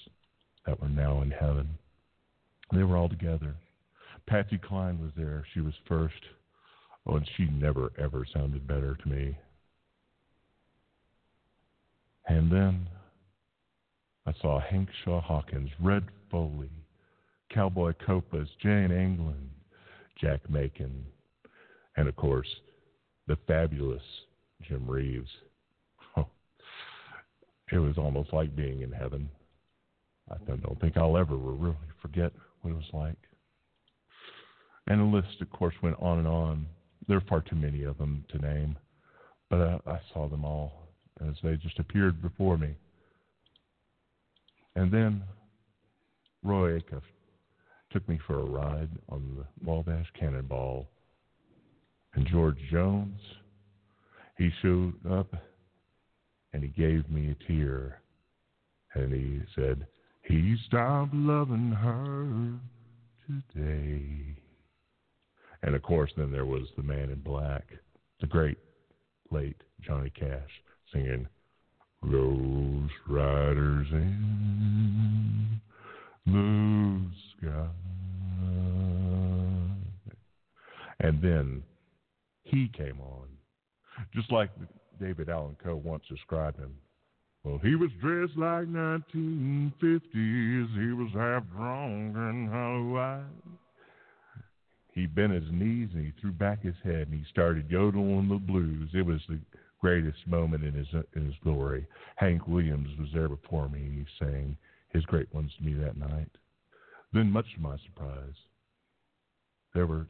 that were now in heaven. They were all together. Patsy Cline was there. She was first. Oh, and she never, ever sounded better to me. And then I saw Hank Shaw Hawkins, Red Foley, Cowboy Copas, Jane England, Jack Macon, and of course, the fabulous Jim Reeves. Oh, it was almost like being in heaven. I don't think I'll ever really forget what it was like. And the list, of course, went on and on. There are far too many of them to name, but I, I saw them all as they just appeared before me. And then Roy Acuff took me for a ride on the Wabash Cannonball. And George Jones, he showed up and he gave me a tear. And he said, He stopped loving her today. And of course, then there was the man in black, the great late Johnny Cash, singing Ghost Riders in the sky. And then he came on, just like David Allan Coe once described him. Well, he was dressed like 1950s. He was half drunk and hollow-eyed. He bent his knees and he threw back his head and he started yodeling the blues. It was the greatest moment in his in his glory. Hank Williams was there before me. and He sang his great ones to me that night. Then, much to my surprise, there were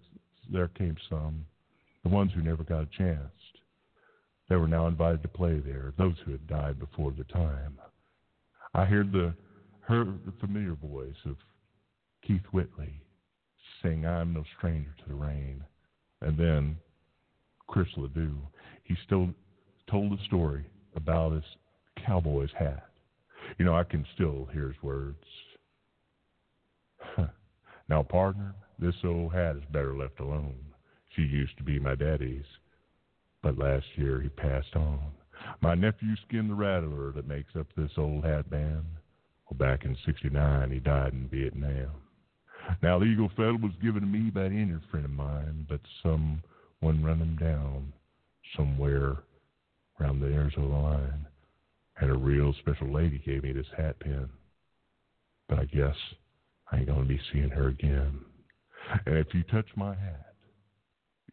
there came some, the ones who never got a chance. They were now invited to play there. Those who had died before the time. I heard the heard the familiar voice of Keith Whitley sing "I'm No Stranger to the Rain," and then Chris Ledoux. He still told a story about his cowboy's hat. You know, I can still hear his words. now, partner, this old hat is better left alone. She used to be my daddy's, but last year he passed on. My nephew skinned the rattler that makes up this old hat band. Well, back in '69, he died in Vietnam. Now, the Eagle Feather was given to me by an Indian friend of mine, but someone run him down somewhere around the Arizona line. And a real special lady gave me this hat pin. But I guess I ain't going to be seeing her again. And if you touch my hat,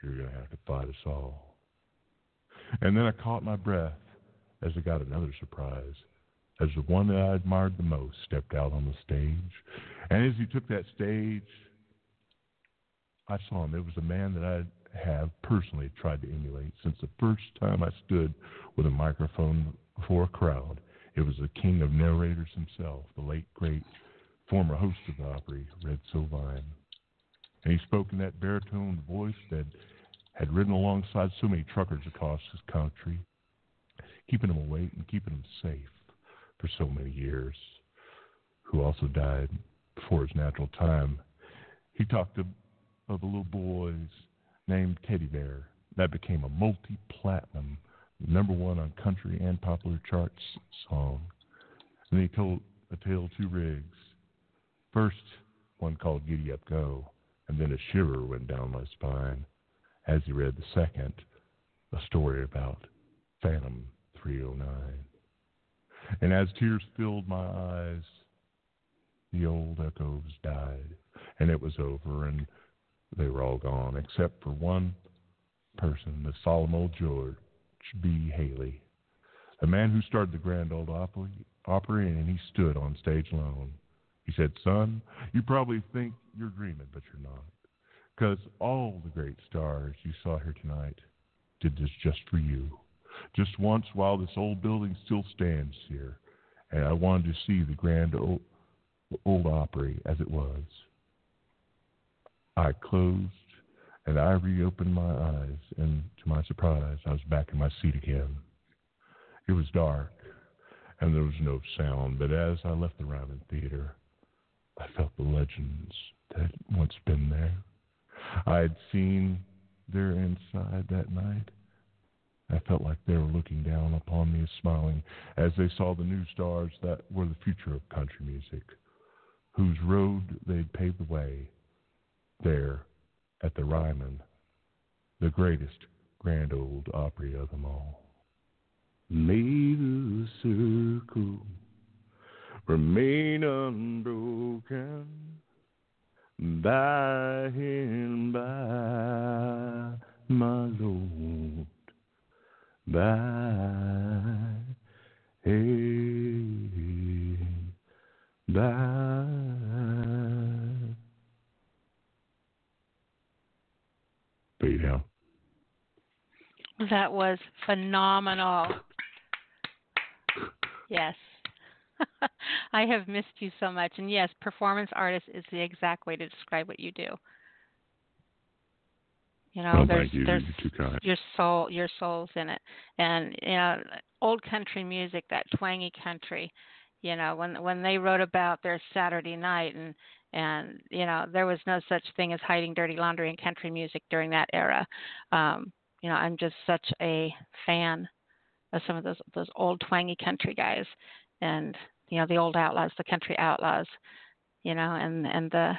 you're going to have to fight us all. And then I caught my breath as I got another surprise. As the one that I admired the most stepped out on the stage. And as he took that stage, I saw him. It was a man that I have personally tried to emulate since the first time I stood with a microphone before a crowd. It was the king of narrators himself, the late great former host of the Opry, Red Sovine. And he spoke in that baritone voice that had ridden alongside so many truckers across this country, keeping them awake and keeping them safe for so many years, who also died before his natural time. He talked of, of a little boy named Teddy Bear that became a multi platinum, number one on country and popular charts song. And he told a tale of two rigs. First, one called Giddy Up Go, and then a shiver went down my spine as he read the second, a story about Phantom 309. And as tears filled my eyes, the old echoes died, and it was over, and they were all gone, except for one person, the solemn old George D. Hay, the man who started the Grand Ole Opry, and he stood on stage alone. He said, Son, you probably think you're dreaming, but you're not. Because all the great stars you saw here tonight did this just for you. Just once while this old building still stands here. And I wanted to see the Grand Old, old Opry as it was. I closed and I reopened my eyes, and to my surprise, I was back in my seat again. It was dark, and there was no sound, but as I left the Ryman Theater, I felt the legends that had once been there. I had seen their inside that night. I felt like they were looking down upon me, smiling, as they saw the new stars that were the future of country music, whose road they'd paved the way there at the Ryman, the greatest grand old Opry of them all. May the circle remain unbroken by and by, my Lord, by, hey, by. Out. That was phenomenal. Yes. I have missed you so much. And yes, performance artist is the exact way to describe what you do. You know, well, there's you. there's your soul your soul's in it. And you know, old country music, that twangy country, you know, when when they wrote about their Saturday night and and you know there was no such thing as hiding dirty laundry in country music during that era um you know i'm just such a fan of some of those those old twangy country guys and you know the old outlaws the country outlaws you know and and the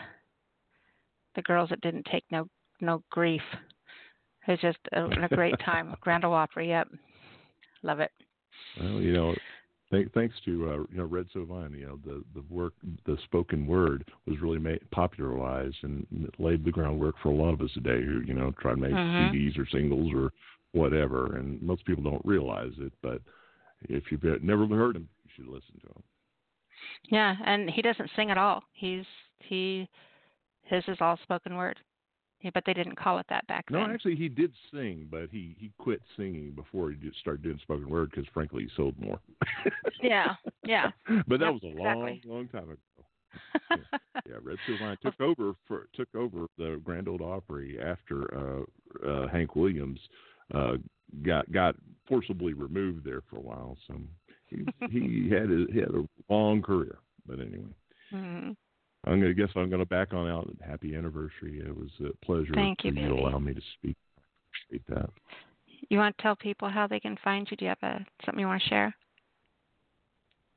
the girls that didn't take no no grief it was just a, a great time grand ole opry yep love it well you know Thank, thanks to uh, you know Red Sovine, you know the the work, the spoken word was really made, popularized and laid the groundwork for a lot of us today who you know try to make mm-hmm. CDs or singles or whatever. And most people don't realize it, but if you've never heard him, you should listen to him. Yeah, and he doesn't sing at all. He's he his is all spoken word. Yeah, but they didn't call it that back no, then. No, actually, he did sing, but he he quit singing before he did started doing spoken word because, frankly, he sold more. yeah, yeah. But that yep, was a long, exactly. long time ago. yeah, yeah, Red Sovine took over for took over the Grand Ole Opry after uh, uh, Hank Williams uh, got got forcibly removed there for a while. So he he had a, he had a long career. But anyway. Mm-hmm. I'm gonna guess I'm gonna back on out. Happy anniversary! It was a pleasure Thank you, for you to allow me to speak. Appreciate that. You want to tell people how they can find you? Do you have a, something you want to share?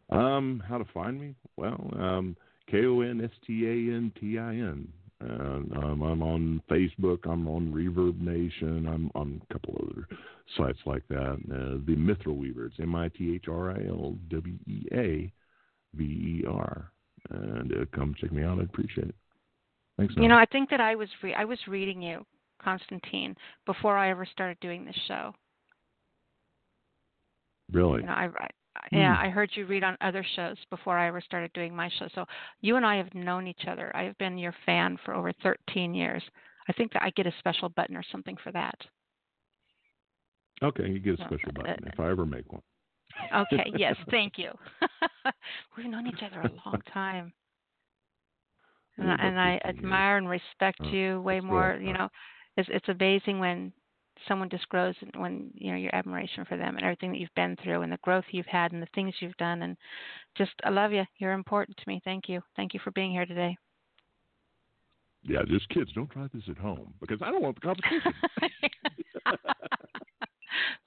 Um, how to find me? Well, um, K O N S T A N T I N. Uh, um, I'm on Facebook. I'm on Reverb Nation. I'm on a couple other sites like that. Uh, the Mithril Weaver. It's M I T H R I L W E A V E R and uh, come check me out. I'd appreciate it. Thanks. You know, I think that I was re- I was reading you, Constantine, before I ever started doing this show. Really? You know, I, I yeah, Hmm. I heard you read on other shows before I ever started doing my show. So you and I have known each other. I have been your fan for over 13 years. I think that I get a special button or something for that. Okay, you get a special uh, button if I ever make one. Okay, yes, thank you. We've known each other a long time. And, I- and I admire and respect Oh, you way more. You know, it's it's amazing when someone just grows and when you know your admiration for them and everything that you've been through and the growth you've had and the things you've done and just I love you. You're important to me. Thank you. Thank you for being here today. Yeah, just kids, don't try this at home because I don't want the competition.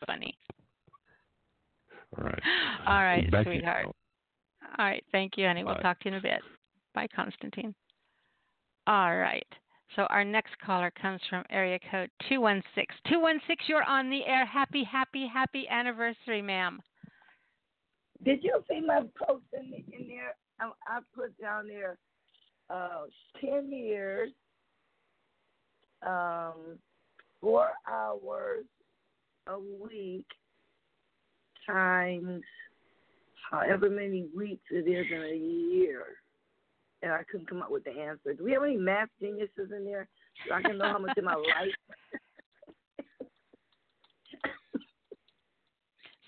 Funny. All right. All right, Back in. sweetheart. All right, thank you, honey. We'll talk to you in a bit. Bye, Constantine. All right. So our next caller comes from area code 216. 216, you're on the air. Happy, happy, happy anniversary, ma'am. Did you see my post in, in there? I, I put down there uh, 10 years, um, four hours a week times however many weeks it is in a year. And I couldn't come up with the answer. Do we have any math geniuses in there so I can know how much of my life?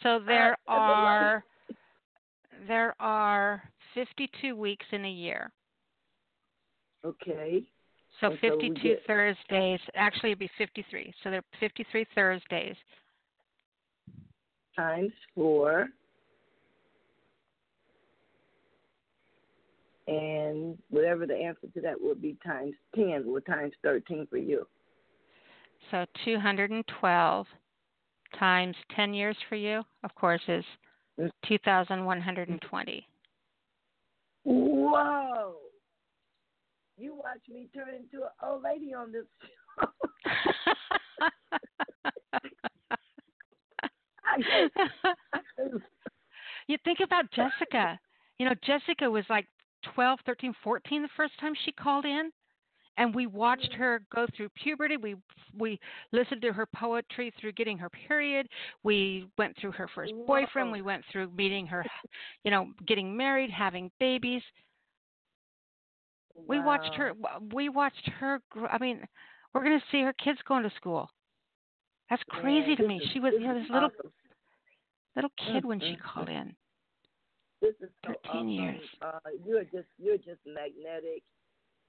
So there are there are 52 weeks in a year. Okay. So And 52 get- Thursdays. Actually, it'd be 53. So there are 53 Thursdays. Times four. And whatever the answer to that would be times 10 or times 13 for you. So 212 times 10 years for you, of course, is mm. 2,120. Whoa! You watch me turn into an old lady on this show. you think about Jessica. You know, Jessica was like 12, 13, 14 the first time she called in. And we watched mm. her go through puberty. We we listened to her poetry through getting her period. We went through her first boyfriend. We went through meeting her, you know, getting married, having babies. We watched her. We watched her. I mean, we're going to see her kids going to school. That's crazy Man, to me. is- She was you know, this little awesome. Little kid when she Mm, mm, called in. This is so 13 awesome. years. Uh, you're just you're just magnetic.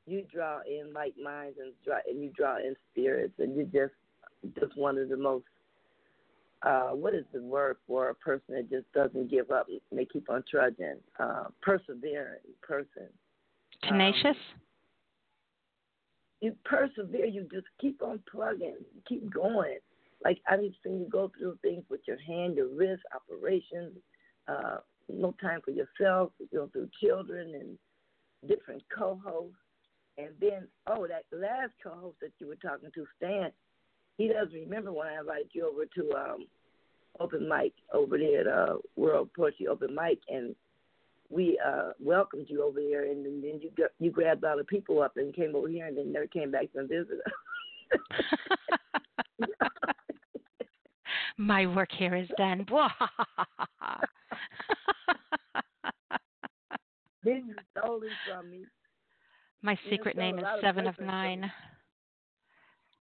You draw in like minds and draw and you draw in spirits, and you're just just one of the most. Uh, what is the word for a person that just doesn't give up and they keep on trudging? Uh, persevering person. Tenacious. you persevere, you just keep on plugging, keep going. Like I've seen you go through things with your hand, your wrist, operations, uh, no time for yourself, you go through children and different co hosts. And then oh that last co host that you were talking to, Stan, he doesn't remember when I invited you over to um open mic over there at uh World Poetry Open Mic and we uh welcomed you over there and then, then you got, you grabbed all the people up and came over here and then never came back to visit us. My work here is done. then you stole it from me. My secret name is of Seven of Nine.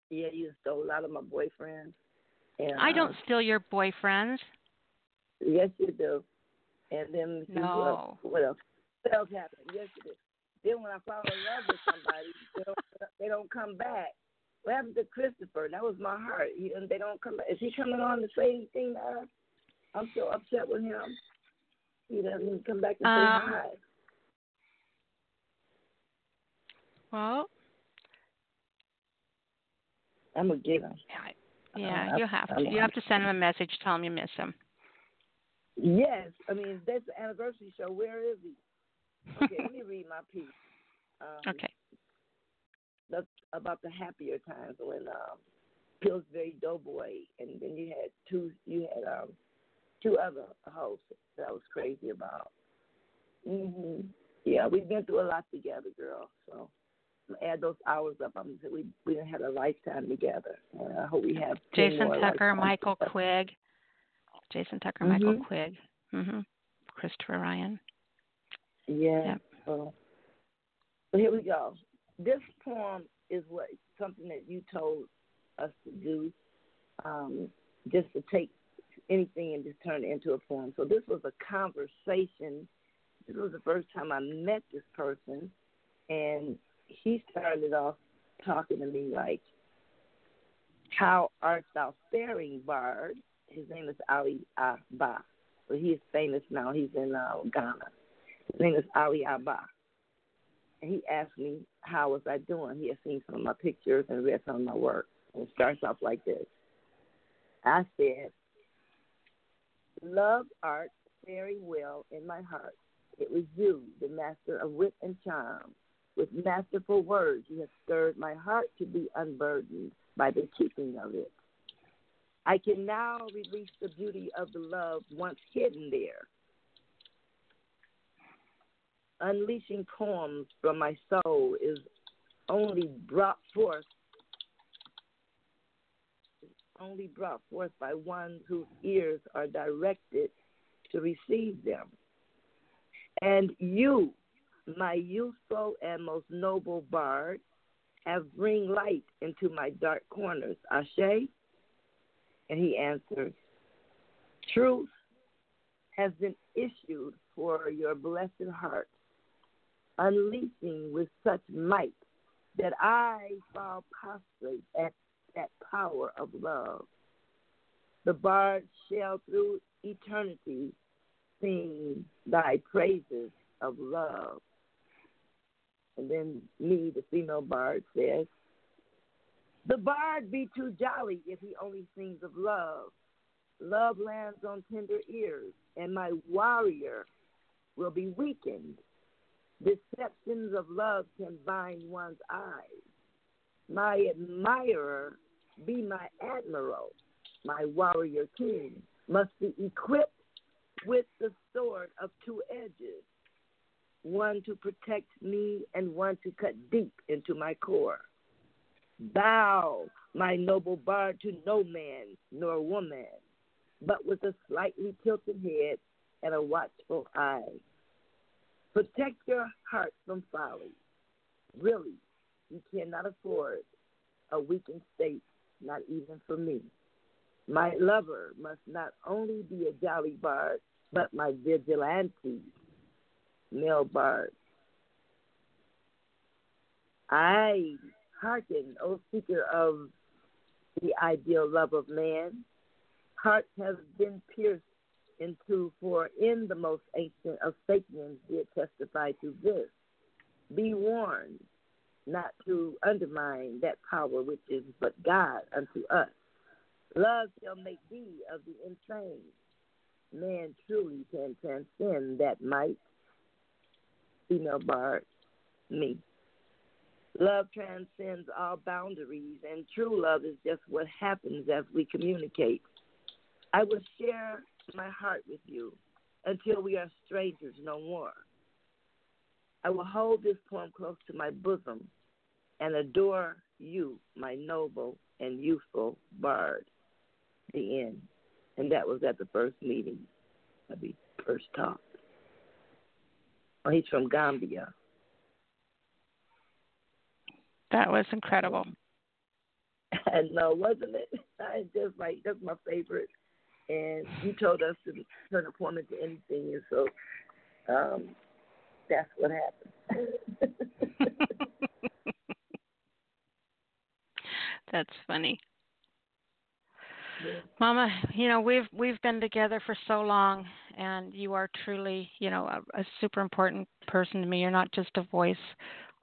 Yeah, you stole a lot of my boyfriends. And I uh, don't steal your boyfriends. Yes, you do. And then see No. what, what else? What else happened? Yes, you did. Then when I fall in love with somebody, they don't, they don't come back. What happened to Christopher? That was my heart. He, they don't come. Is he coming on to say anything to us? I'm so upset with him. He doesn't come back and Um, say hi. Well, I'm gonna get him. yeah, I- you have to. I'm- You have to send him a message. Tell him you miss him. Yes, I mean that's the anniversary show. Where is he? Okay, let me read my piece. Um, Okay. That's about the happier times when um, Pillsbury Doughboy, and then you had two. You had um, two other hosts that I was crazy about. hmm Yeah, we've been through a lot together, girl. So add those hours up. I'm we we had a lifetime together, and I hope we have Jason Tucker, Michael together. Quigg. Jason Tucker, Michael Mhm. Quigg. Mhm. Christopher Ryan. Yeah. Yep. So here we go. This poem is what something that you told us to do, um, just to take anything and just turn it into a poem. So this was a conversation. This was the first time I met this person, and he started off talking to me like, "How art thou faring, Bard?" His name is Ali Abba. So he is famous now. He's in uh, Ghana. His name is Ali Abba. He asked me how was I doing. He had seen some of my pictures and read some of my work. And it starts off like this. I said, Love art very well in my heart. It was you, the master of wit and charm. With masterful words, you have stirred my heart to be unburdened by the keeping of it. I can now release the beauty of the love once hidden there. Unleashing poems from my soul is only brought forth only brought forth by ones whose ears are directed to receive them. And you, my youthful and most noble bard, have bring light into my dark corners. Ashe? And he answers, Truth has been issued for your blessed heart, unleashing with such might that I fall prostrate at that power of love. The bard shall through eternity sing thy praises of love. And then me, the female bard, says, The bard be too jolly if he only sings of love. Love lands on tender ears, and my warrior will be weakened. Deceptions of love can bind one's eyes. My admirer be my admiral, my warrior king, must be equipped with the sword of two edges, one to protect me and one to cut deep into my core. Bow, my noble bard, to no man nor woman, but with a slightly tilted head and a watchful eye. Protect your heart from folly. Really, you cannot afford a weakened state not even for me. My lover must not only be a jolly bard, but my vigilante, male bard. I hearken, O seeker of the ideal love of man. Hearts have been pierced into, for in the most ancient of sapiens did testify to this. Be warned, not to undermine that power which is but God unto us. Love shall make thee of the insane. Man truly can transcend that might. Female bard, me. Love transcends all boundaries, and true love is just what happens as we communicate. I will share my heart with you until we are strangers no more. I will hold this poem close to my bosom and adore you, my noble and youthful bard. The end. And that was at the first meeting, the first talk. Oh, he's from Gambia. That was incredible. And no, wasn't it? I just like that's my favorite. And you told us to turn a poem into anything, and so um, that's what happened. That's funny. Mama, you know we've we've been together for so long, and you are truly, you know, a, a super important person to me. You're not just a voice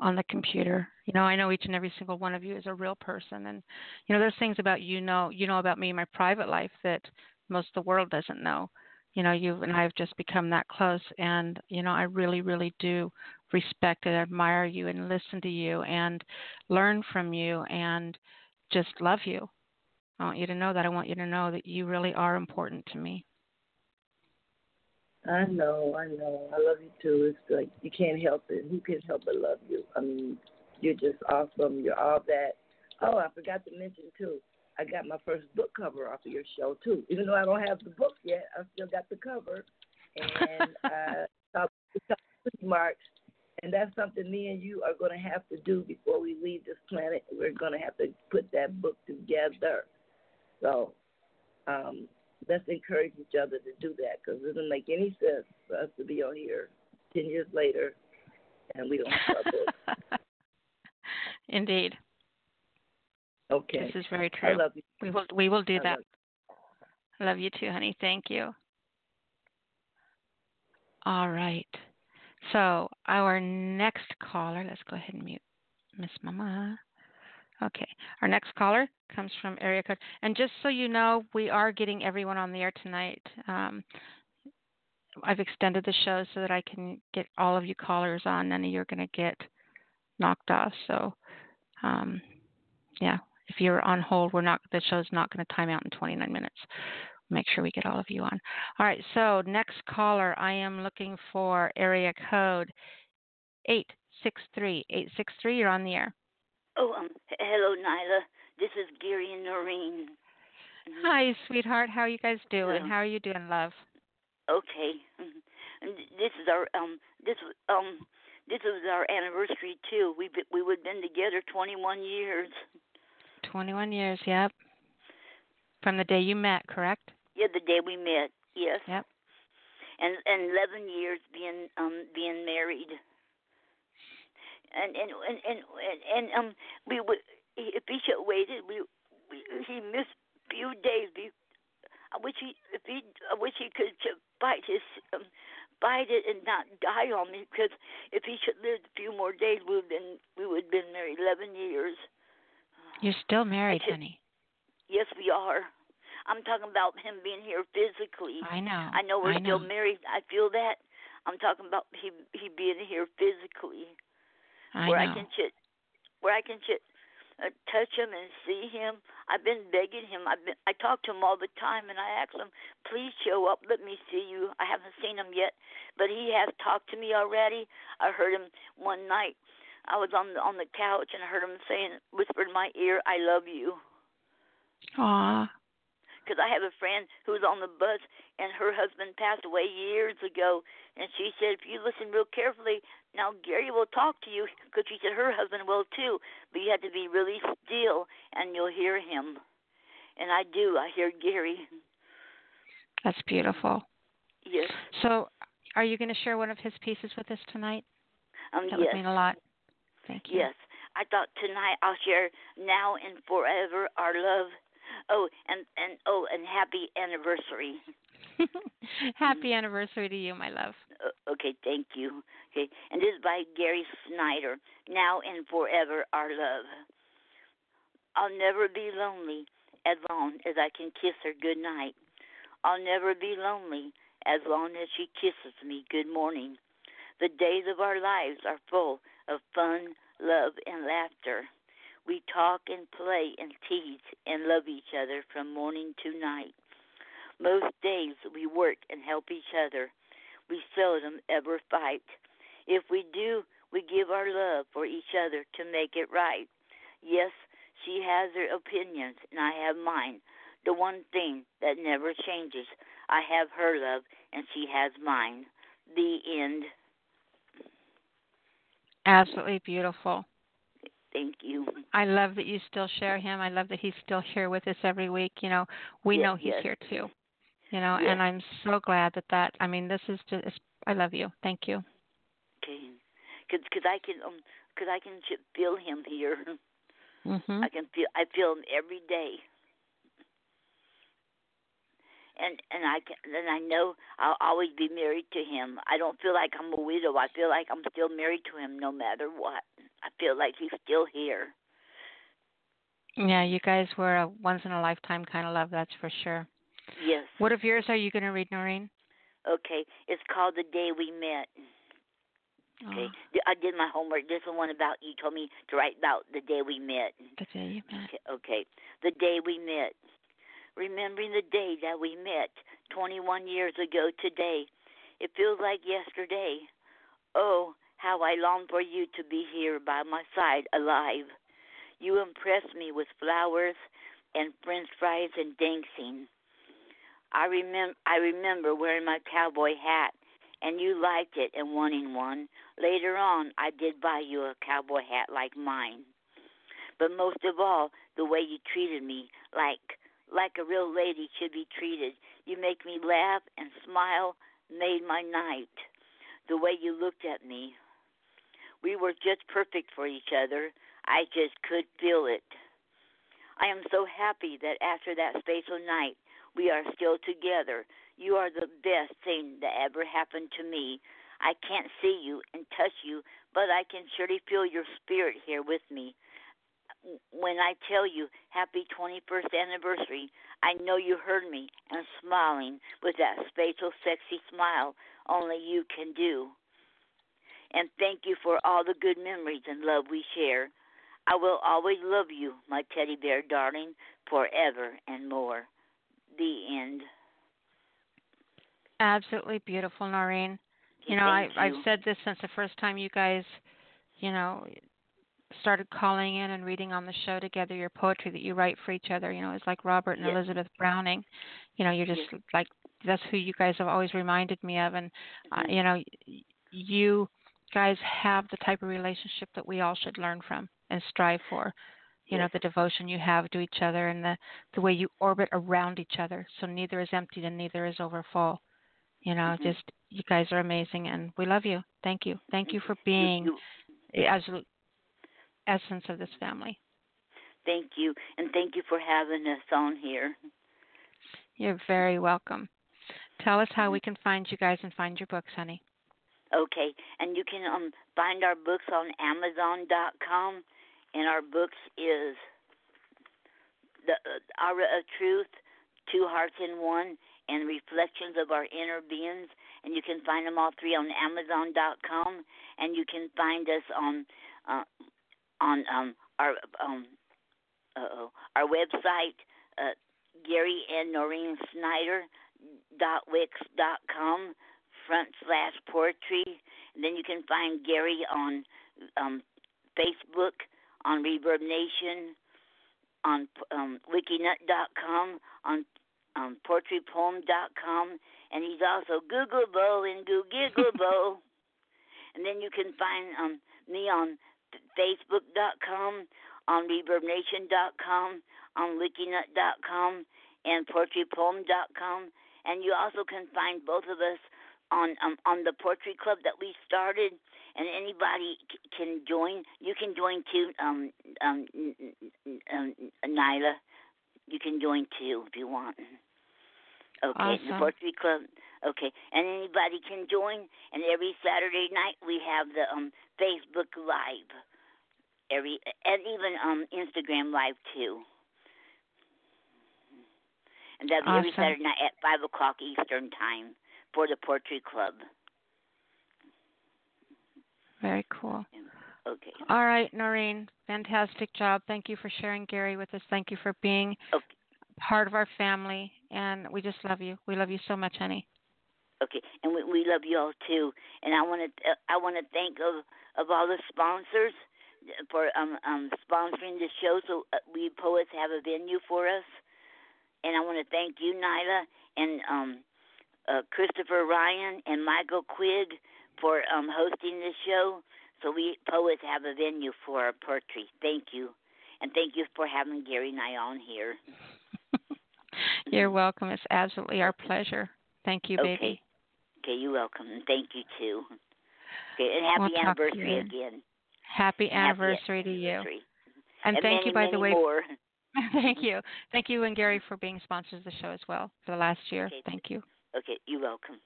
on the computer. You know, I know each and every single one of you is a real person, and you know, there's things about you know you know about me in my private life that most of the world doesn't know. You know, you and I have just become that close, and you know, I really, really do respect and admire you, and listen to you, and learn from you, and just love you. I want you to know that. I want you to know that you really are important to me. I know, I know. I love you too. It's like you can't help it. Who can help but love you? I mean, you're just awesome. You're all that. Oh, I forgot to mention too. I got my first book cover off of your show too. Even though I don't have the book yet, I still got the cover. and uh, marks. And that's something me and you are going to have to do before we leave this planet. We're going to have to put that book together. So um, let's encourage each other to do that because it doesn't make any sense for us to be on here 10 years later and we don't have our book. Indeed. Okay. This is very true. I love you. We will we will do I that. love I love you too, honey. Thank you. All right. So our next caller, let's go ahead and mute Miss Mama. Okay. Our next caller comes from area code. And just so you know, we are getting everyone on the air tonight. Um, I've extended the show so that I can get all of you callers on. None of you are going to get knocked off. So, um, yeah, if you're on hold, we're not. The show's not going to time out in 29 minutes. Make sure we get all of you on. All right. So next caller, I am looking for area code eight six three eight six three. You're on the air. Oh, um, hello, Nyla. This is Gary and Noreen. Hi, sweetheart. How are you guys doing? Hello. How are you doing, love? Okay. Mhm. This is our um this um this was our anniversary too. We we would have been together 21 years. 21 years. Yep. From the day you met, correct? Yeah, the day we met. Yes. Yep. And and 11 years being um being married. And and and and and, and um we would if he should have waited we, we he missed few days. Be, I wish he if he I wish he could bite his um, bite it and not die on me because if he should live a few more days we would been we would have been married 11 years. You're still married, just- honey. Yes, we are. I'm talking about him being here physically. I know. I know we're I still married. I feel that. I'm talking about he he being here physically, I where I can sit, where I can sit, uh, touch him and see him. I've been begging him. I've been I talk to him all the time, and I ask him, please show up. Let me see you. I haven't seen him yet, but he has talked to me already. I heard him one night. I was on the on the couch and I heard him saying, whispered in my ear, "I love you." Aw. because I have a friend who was on the bus and her husband passed away years ago, and she said if you listen real carefully, now Gary will talk to you because she said her husband will too, but you have to be really still and you'll hear him. And I do. I hear Gary. That's beautiful. Yes. So, are you going to share one of his pieces with us tonight? Um. That yes. would mean a lot. Thank you. Yes. I thought tonight I'll share now and forever our love. Oh, and and oh, and happy anniversary. Happy anniversary to you, my love. Okay, thank you. Okay, and this is by Gary Snyder. Now and forever, our love. I'll never be lonely as long as I can kiss her good night. I'll never be lonely as long as she kisses me good morning. The days of our lives are full of fun, love, and laughter. We talk and play and tease and love each other from morning to night. Most days we work and help each other. We seldom ever fight. If we do, we give our love for each other to make it right. Yes, she has her opinions and I have mine. The one thing that never changes. I have her love and she has mine. The end. Absolutely beautiful. Thank you. I love that you still share him. I love that he's still here with us every week. You know, we Yes, know he's yes. here too. You know, Yes. and I'm so glad that that. I mean, this is just. I love you. Thank you. Okay. Cause, cause I can, um, cause I can feel him here. Mhm. I can feel, I feel him every day. And and I can, and I know I'll always be married to him. I don't feel like I'm a widow. I feel like I'm still married to him no matter what. I feel like he's still here. Yeah, you guys were a once in a lifetime kind of love. That's for sure. Yes. What of yours are you going to read, Noreen? Okay. It's called The Day We Met. Okay. Oh, I did my homework. This is one about you told me to write about the day we met. the day you met. Okay, okay. The day we met. Remembering the day that we met 21 years ago today. It feels like yesterday. Oh, how I long for you to be here by my side alive. You impressed me with flowers and french fries and dancing. I remember I remember wearing my cowboy hat and you liked it and wanting one. Later on, I did buy you a cowboy hat like mine. But most of all, the way you treated me like like a real lady should be treated. You make me laugh and smile, made my night. The way you looked at me. We were just perfect for each other. I just could feel it. I am so happy that after that special night, we are still together. You are the best thing that ever happened to me. I can't see you and touch you, but I can surely feel your spirit here with me. When I tell you happy 21st anniversary, I know you heard me and smiling with that special sexy smile only you can do. And thank you for all the good memories and love we share. I will always love you, my teddy bear darling, forever and more. The end. Absolutely beautiful, Noreen. You know, Thank I you. I've said this since the first time you guys, you know, started calling in and reading on the show together your poetry that you write for each other. You know, it's like Robert and Yes. Elizabeth Browning. You know, you're just like that's who you guys have always reminded me of, and uh, Mm-hmm. you know, you guys have the type of relationship that we all should learn from and strive for. You know, the devotion you have to each other and the the way you orbit around each other, so neither is empty and neither is overfull. You know, Mhm. just you guys are amazing, and we love you. Thank you, thank you for being you- the absolute essence of this family. Thank you, and thank you for having us on here. You're very welcome. Tell us how we can find you guys and find your books, honey. Okay, and you can um find our books on Amazon.com, and our books is the uh, Aura of Truth, Two Hearts in One, and Reflections of Our Inner Beings, and you can find them all three on Amazon.com, and you can find us on uh, on um our um uh-oh, our website uh, Gary and Noreen Snyder dot wix dot com front slash poetry. And then you can find Gary on um Facebook on Reverb Nation on um wikinut.com on um poetrypoem.com and he's also Googleable and Googleable and then you can find um me on facebook.com on reverbnation.com on wikinut.com and poetrypoem.com and you also can find both of us on um, on the poetry club that we started. And anybody c- can join. You can join too um um, um Nyla. You can join too if you want. Okay the Awesome. poetry club okay and anybody can join and every Saturday night we have the um Facebook live every and even um Instagram live too and that'll be every Saturday night at five o'clock Eastern time for the Poetry Club. Very cool. Okay. All right, Noreen, fantastic job. Thank you for sharing Gary with us. Thank you for being part of our family, and we just love you. We love you so much, honey. Okay, and we, we love you all too. And I want to uh, I want to thank of of all the sponsors for um um sponsoring the show, so uh, we poets have a venue for us. And I want to thank you, Nyla, and um uh, Christopher Ryan and Michael Quigg for um hosting this show. So we poets have a venue for our poetry. Thank you, and thank you for having Gary and I on here. You're welcome. It's absolutely our pleasure. Thank you, okay. baby. Okay, you're welcome, and thank you too. Okay, and happy We'll anniversary you. again. Happy Happy anniversary to you. anniversary. And, And thank many, you, by the way. more. thank you. Thank you and Gary for being sponsors of the show as well for the last year. Okay. Thank you. Okay, you're welcome.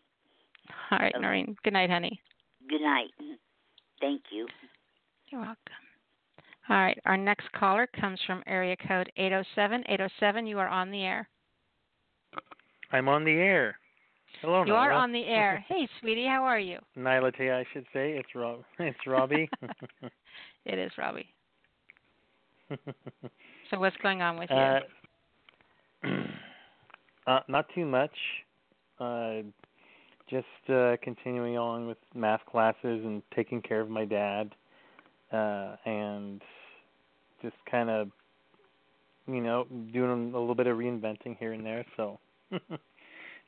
All right, Okay. Noreen. Good night, honey. Good night. Thank you. You're welcome. All right, our next caller comes from area code 807. 807, you are on the air. I'm on the air. Hello, you are on the air. Hey, sweetie, how are you? Nyla T, I should say. It's Rob. It's Robbie. It is Robbie. So what's going on with you? uh, uh, not too much. Uh, just uh, continuing on with math classes and taking care of my dad, uh, and just kind of, you know, doing a little bit of reinventing here and there. So,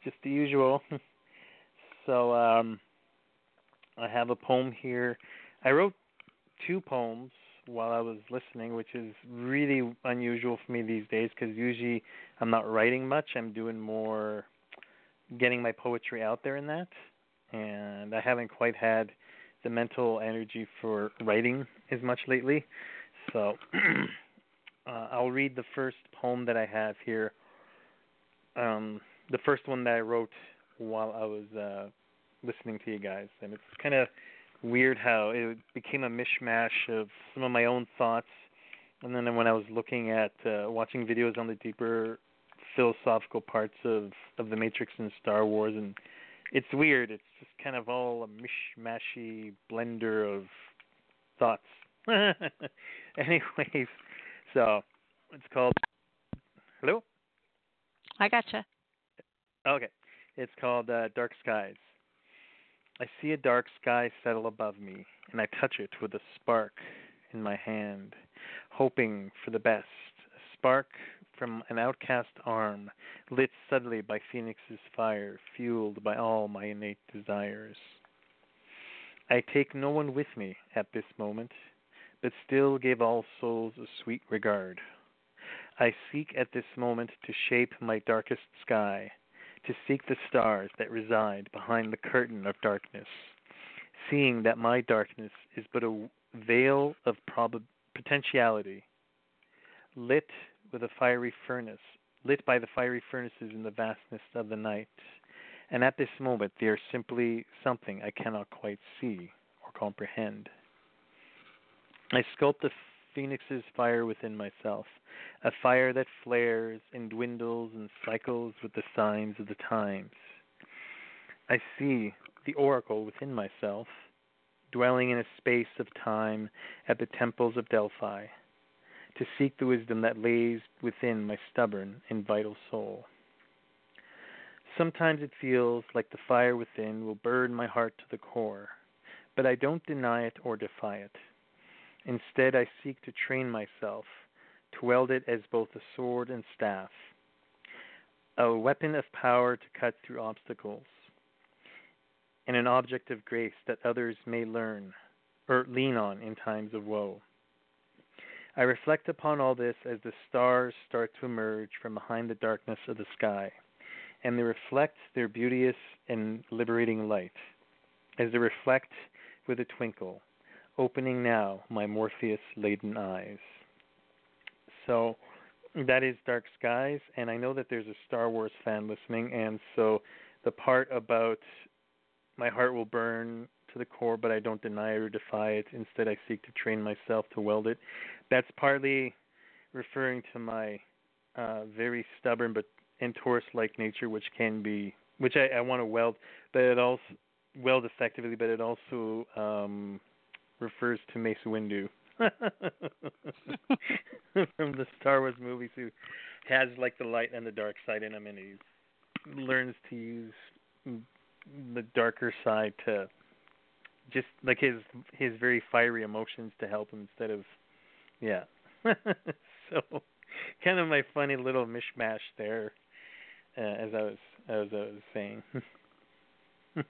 just the usual. so um, I have a poem here. I wrote two poems while I was listening, which is really unusual for me these days because usually I'm not writing much. I'm doing more getting my poetry out there in that, and I haven't quite had the mental energy for writing as much lately. So uh, I'll read the first poem that I have here. Um, the first one that I wrote while I was uh, listening to you guys, and it's kind of weird how it became a mishmash of some of my own thoughts, and then when I was looking at uh, watching videos on the deeper philosophical parts of of the Matrix and Star Wars, and it's weird. It's just kind of all a mishmashy blender of thoughts. Anyways, so it's called. Hello. I gotcha. Okay, it's called uh, Dark Skies. I see a dark sky settle above me, and I touch it with a spark in my hand, hoping for the best. A spark from an outcast arm, lit suddenly by Phoenix's fire, fueled by all my innate desires. I take no one with me at this moment, but still give all souls a sweet regard. I seek at this moment to shape my darkest sky, to seek the stars that reside behind the curtain of darkness, seeing that my darkness is but a veil of prob- potentiality, lit with a fiery furnace, lit by the fiery furnaces in the vastness of the night. And at this moment, they are simply something I cannot quite see or comprehend. I sculpt the phoenix's fire within myself, a fire that flares and dwindles and cycles with the signs of the times. I see the oracle within myself, dwelling in a space of time at the temples of Delphi, to seek the wisdom that lays within my stubborn and vital soul. Sometimes it feels like the fire within will burn my heart to the core, but I don't deny it or defy it. Instead, I seek to train myself to wield it as both a sword and staff, a weapon of power to cut through obstacles, and an object of grace that others may learn or lean on in times of woe. I reflect upon all this as the stars start to emerge from behind the darkness of the sky, and they reflect their beauteous and liberating light, as they reflect with a twinkle, opening now my Morpheus laden eyes. So that is Dark Skies, and I know that there's a Star Wars fan listening, and so the part about my heart will burn to the core, but I don't deny or defy it. Instead, I seek to train myself to weld it. That's partly referring to my uh, very stubborn but and Taurus-like nature, which can be, which I, I want to weld, but it also weld effectively, but it also um, refers to Mace Windu from the Star Wars movies, who has like the light and the dark side in him, and he learns to use the darker side to just like his his very fiery emotions to help him instead of yeah. so kind of my funny little mishmash there uh, as I was as I was saying.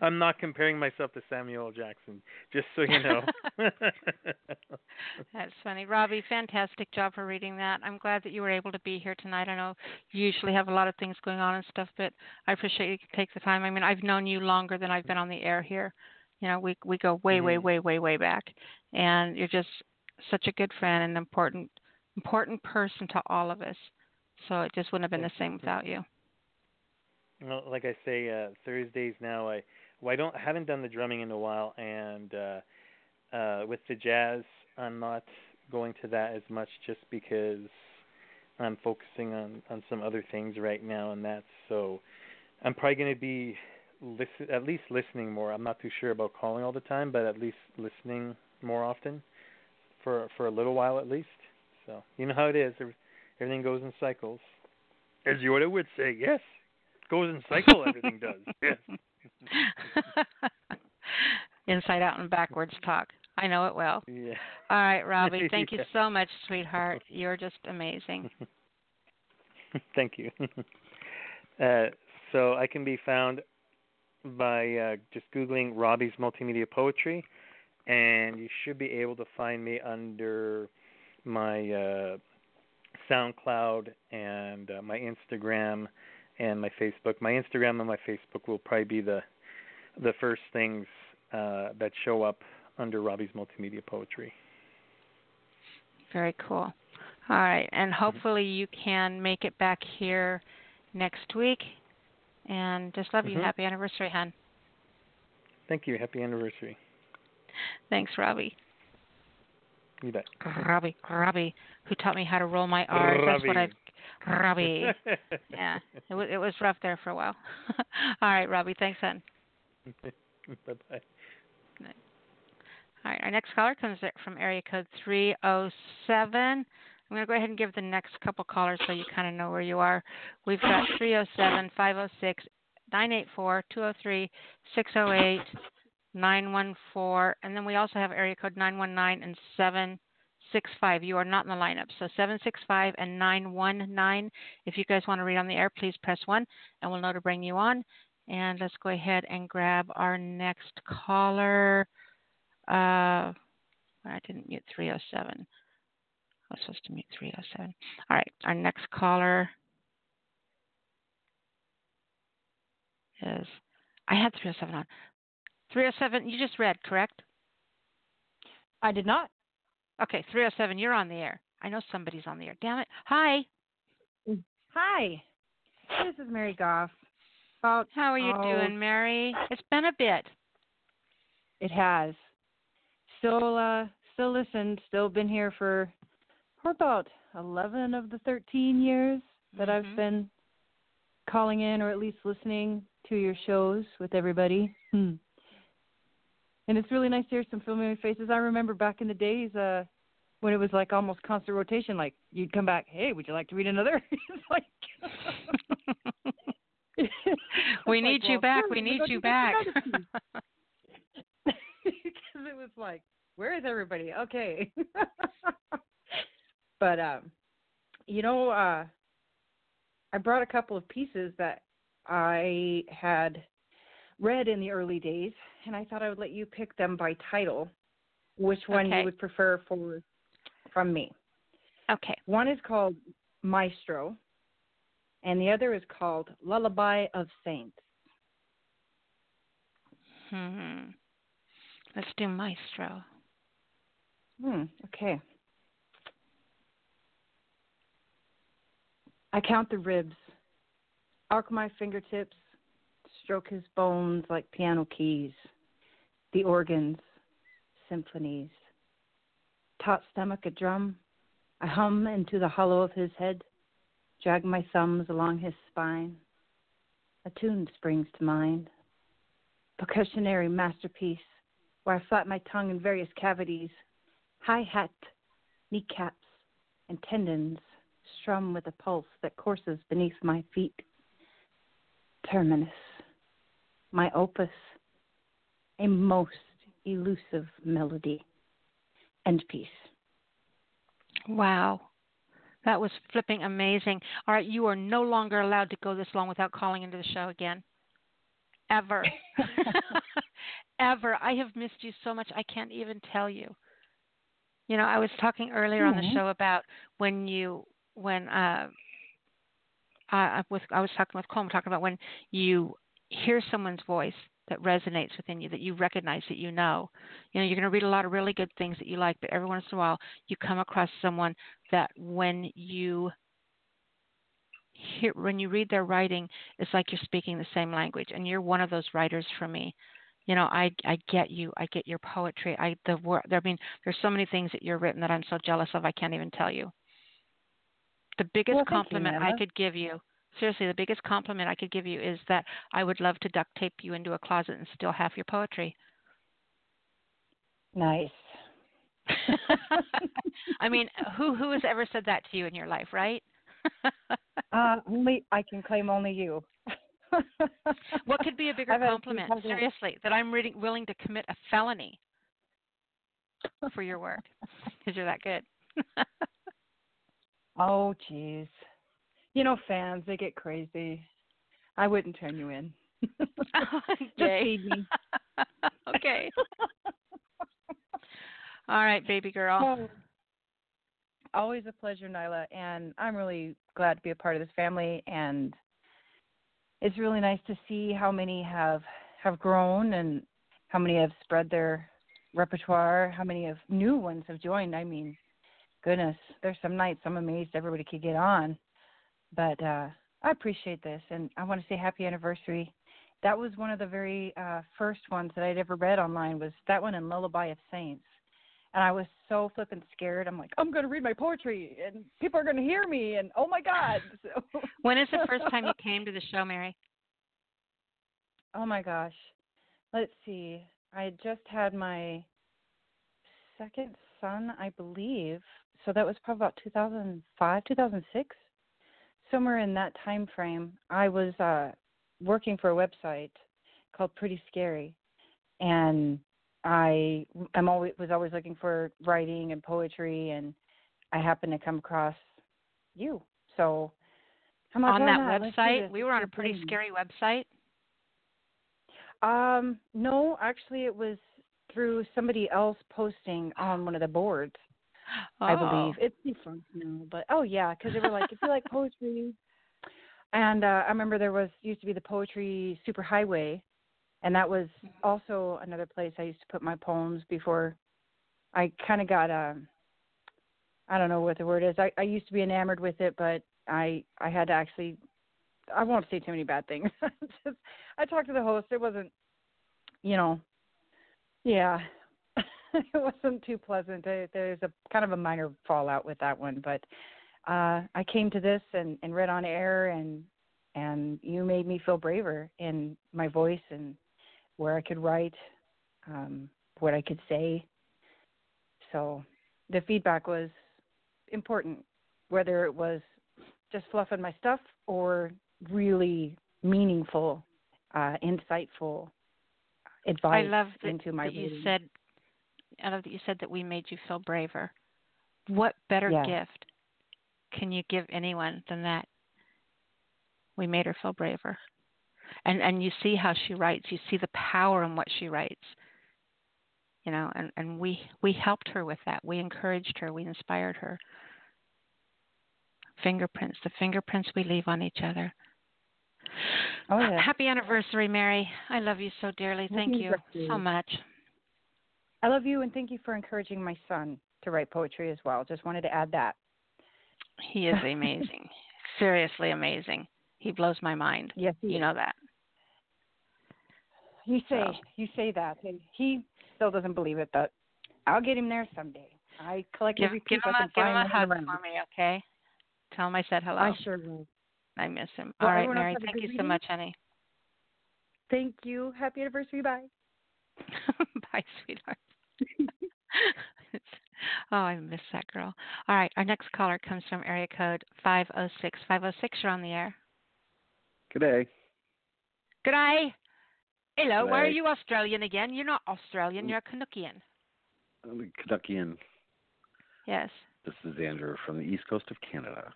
I'm not comparing myself to Samuel Jackson, just so you know. That's funny. Robbie, fantastic job for reading that. I'm glad that you were able to be here tonight. I know you usually have a lot of things going on and stuff, but I appreciate you take the time. I mean, I've known you longer than I've been on the air here. You know, we we go way, mm-hmm. way, way, way, way back. And you're just such a good friend and important important person to all of us. So it just wouldn't have been the same without you. Well, like I say, uh, Thursdays now I well I don't I haven't done the drumming in a while, and uh, uh, with the jazz I'm not going to that as much just because I'm focusing on on some other things right now, and that's so I'm probably going to be listen at least listening more. I'm not too sure about calling all the time, but at least listening more often for for a little while at least. So you know how it is. Everything goes in cycles. As Yoda would say, yes, goes in cycle. everything does. Inside out and backwards talk. I know it well. Yeah. All right, Robbie. Thank yeah. you so much, sweetheart. You're just amazing. Thank you. Uh, so I can be found by uh, just googling Robbie's Multimedia Poetry, and you should be able to find me under my uh, SoundCloud and uh, my Instagram and my Facebook. My Instagram and my Facebook will probably be the the first things uh, that show up under Robbie's Multimedia Poetry. Very cool. All right, and hopefully you can make it back here next week. And just love Mm-hmm. you. Happy anniversary, hon. Thank you. Happy anniversary. Thanks, Robbie. You bet. Robbie, Robbie, who taught me how to roll my R's. That's what I've. Robbie. yeah, it was it was rough there for a while. All right, Robbie. Thanks, hon. bye bye. All right, our next caller comes from area code 307. I'm going to go ahead and give the next couple callers so you kind of know where you are. We've got 307, 506, 984, 203, 608, 914, and then we also have area code 919 and 765. You are not in the lineup. So 765 and 919. If you guys want to read on the air, please press 1 and we'll know to bring you on. And let's go ahead and grab our next caller. Uh, I didn't mute 307. I was supposed to mute 307. All right, our next caller is. I had 307 on. 307, you just read, correct? I did not. Okay, 307, you're on the air. I know somebody's on the air. Damn it. Hi. Hi. This is Mary Goff. About How are you oh, doing, Mary? It's been a bit. It has. Still uh still listened, still been here for for about eleven of the thirteen years that Mhm. I've been calling in or at least listening to your shows with everybody. Hmm. And it's really nice to hear some familiar faces. I remember back in the days, uh when it was like almost constant rotation, like you'd come back, Hey, would you like to read another? like We need like, you well, back. We need you back. because it was like, where is everybody? Okay. but um, you know, uh, I brought a couple of pieces that I had read in the early days, and I thought I would let you pick them by title, which one Okay. you would prefer for from me. Okay. One is called Maestro, and the other is called Lullaby of Saints. Hmm. Let's do Maestro. Hmm, okay. I count the ribs, arc my fingertips, stroke his bones like piano keys, the organs, symphonies. Taut stomach a drum, I hum into the hollow of his head, drag my thumbs along his spine. A tune springs to mind, percussionary masterpiece, where I flap my tongue in various cavities, hi hat, kneecaps, and tendons strum with a pulse that courses beneath my feet. Terminus, my opus, a most elusive melody. and piece. Wow. That was flipping amazing. All right, you are no longer allowed to go this long without calling into the show again. Ever. Ever. I have missed you so much I can't even tell you. You know, I was talking earlier on the show about when you when uh I with I was talking with Colm talking about when you hear someone's voice that resonates within you, that you recognize, that you know. You know, you're going to read a lot of really good things that you like, but every once in a while you come across someone that when you hear when you read their writing, it's like you're speaking the same language, and you're one of those writers for me. You know, I I get you. I get your poetry. I the word. I mean, there's so many things that you're written that I'm so jealous of. I can't even tell you. The biggest Well, thank you, compliment I could give you, seriously, the biggest compliment I could give you is that I would love to duct tape you into a closet and steal half your poetry. Nice. I mean, who who has ever said that to you in your life, right? Uh, only I can claim only you. what could be a bigger I've had a few compliment? Seriously, that I'm reading, willing to commit a felony for your work because you're that good. Oh, jeez. You know, fans, they get crazy. I wouldn't turn you in. Just Okay. okay. All right, baby girl. Oh. Always a pleasure, Nyla, and I'm really glad to be a part of this family. And it's really nice to see how many have have grown and how many have spread their repertoire, how many of new ones have joined. I mean, goodness, there's some nights I'm amazed everybody could get on. But uh I appreciate this and I want to say happy anniversary. That was one of the very uh first ones that I'd ever read online was that one in Lullaby of Saints. And I was so flippin' scared. I'm like, I'm gonna read my poetry and people are gonna hear me and oh my god. So When is the first time you came to the show, Mary? Oh my gosh. Let's see. I just had my second son, I believe. So that was probably about 2005, 2006, somewhere in that time frame. I was uh working for a website called Pretty Scary, and I am always was always looking for writing and poetry, and I happened to come across you. So I'm on that? Website? We were on a pretty scary website. Um, no, actually, it was through somebody else posting on one of the boards. I Oh. believe it's defunct now, but oh yeah, because they were like, if you like poetry, and uh, I remember there was used to be the poetry superhighway, and that was also another place I used to put my poems before I kind of got um I don't know what the word is. I I used to be enamored with it, but I I had to actually I won't say too many bad things. Just I talked to the host. It wasn't, you know, yeah, it wasn't too pleasant. There- There's a kind of a minor fallout with that one, but uh I came to this and and read on air and and you made me feel braver in my voice and where I could write, um, what I could say. So the feedback was important, whether it was just fluffing my stuff or really meaningful, uh, insightful advice I love that, into my that you said. I love that you said that we made you feel braver. What better gift can you give anyone than that? We made her feel braver, and and you see how she writes. You see the power in what she writes. You know, and and we we helped her with that. We encouraged her. We inspired her. Fingerprints, the fingerprints we leave on each other. Oh yeah. Happy anniversary, Mary. I love you so dearly. Thank you so much. I love you and thank you for encouraging my son to write poetry as well. Just wanted to add that. He is amazing. Seriously amazing. He blows my mind. Yes, you is. know that. You say So. you say that, and he still doesn't believe it, but I'll get him there someday. I collect Give, every give piece him I a give him a hug for me, okay? Tell him I said hello. I sure will. I miss him. Well, All right, Mary. Thank you so much, honey. Thank you. Happy anniversary. Bye. Bye, sweetheart. oh, I miss that girl. All right, our next caller comes from area code 506. 506, you're on the air. Good day. Good day. Hello, why are you Australian again? You're not Australian, you're a Canuckian. I'm a Kentuckian. Yes. This is Andrew from the east coast of Canada.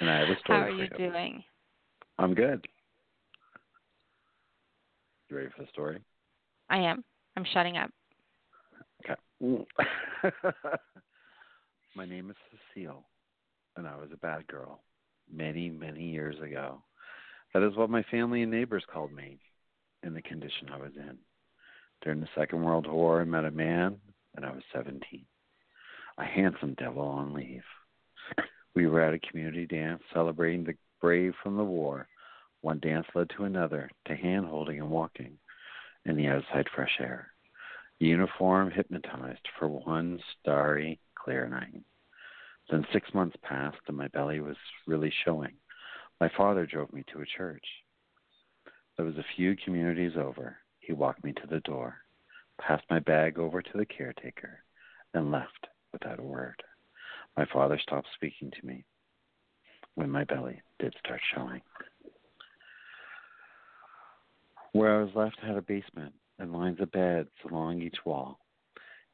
and I have a story How are for you doing? I'm good. You ready for the story? I am. I'm shutting up. Okay. My name is Cecile, and I was a bad girl many, many years ago. That is what my family and neighbors called me in the condition I was in. During the Second World War, I met a man, and I was 17. A handsome devil on leave. We were at a community dance celebrating the brave from the war. One dance led to another, to hand holding and walking in the outside fresh air. Uniform hypnotized for one starry, clear night. Then six months passed and my belly was really showing. My father drove me to a church. There was a few communities over. He walked me to the door, passed my bag over to the caretaker, and left without a word. My father stopped speaking to me when my belly did start showing. Where I was left had a basement and lines of beds along each wall.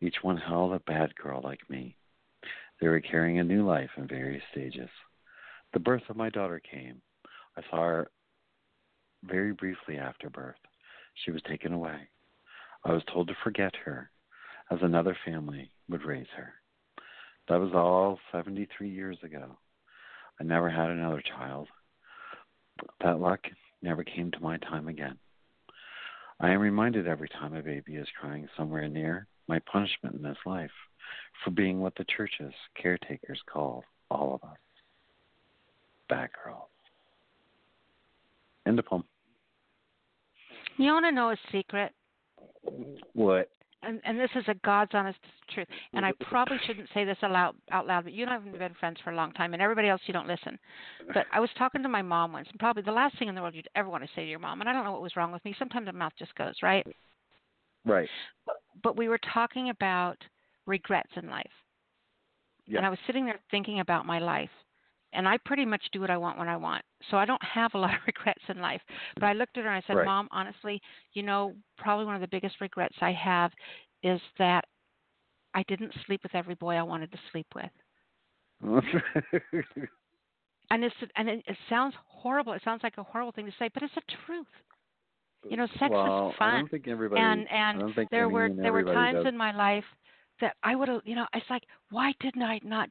Each one held a bad girl like me. They were carrying a new life in various stages. The birth of my daughter came. I saw her very briefly after birth. She was taken away. I was told to forget her, as another family would raise her. That was all 73 years ago. I never had another child. That luck never came to my time again. I am reminded every time a baby is crying somewhere near my punishment in this life for being what the church's caretakers call all of us bad girls. End of poem. You want to know a secret? What? And, and this is a God's honest truth. And I mm-hmm. probably shouldn't say this aloud, out loud, but you and I have been friends for a long time, and everybody else, you don't listen. But I was talking to my mom once, and probably the last thing in the world you'd ever want to say to your mom, and I don't know what was wrong with me. Sometimes the mouth just goes, right? Right. But, but we were talking about regrets in life. Yeah. And I was sitting there thinking about my life and I pretty much do what I want when I want. So I don't have a lot of regrets in life. But I looked at her and I said, Right. "Mom, honestly, you know, probably one of the biggest regrets I have is that I didn't sleep with every boy I wanted to sleep with." And it's and it, it sounds horrible. It sounds like a horrible thing to say, but it's the truth. You know, sex well, is fun. I don't think everybody. and I and don't think there were there were times does. in my life that I would have, you know, it's like, why didn't I not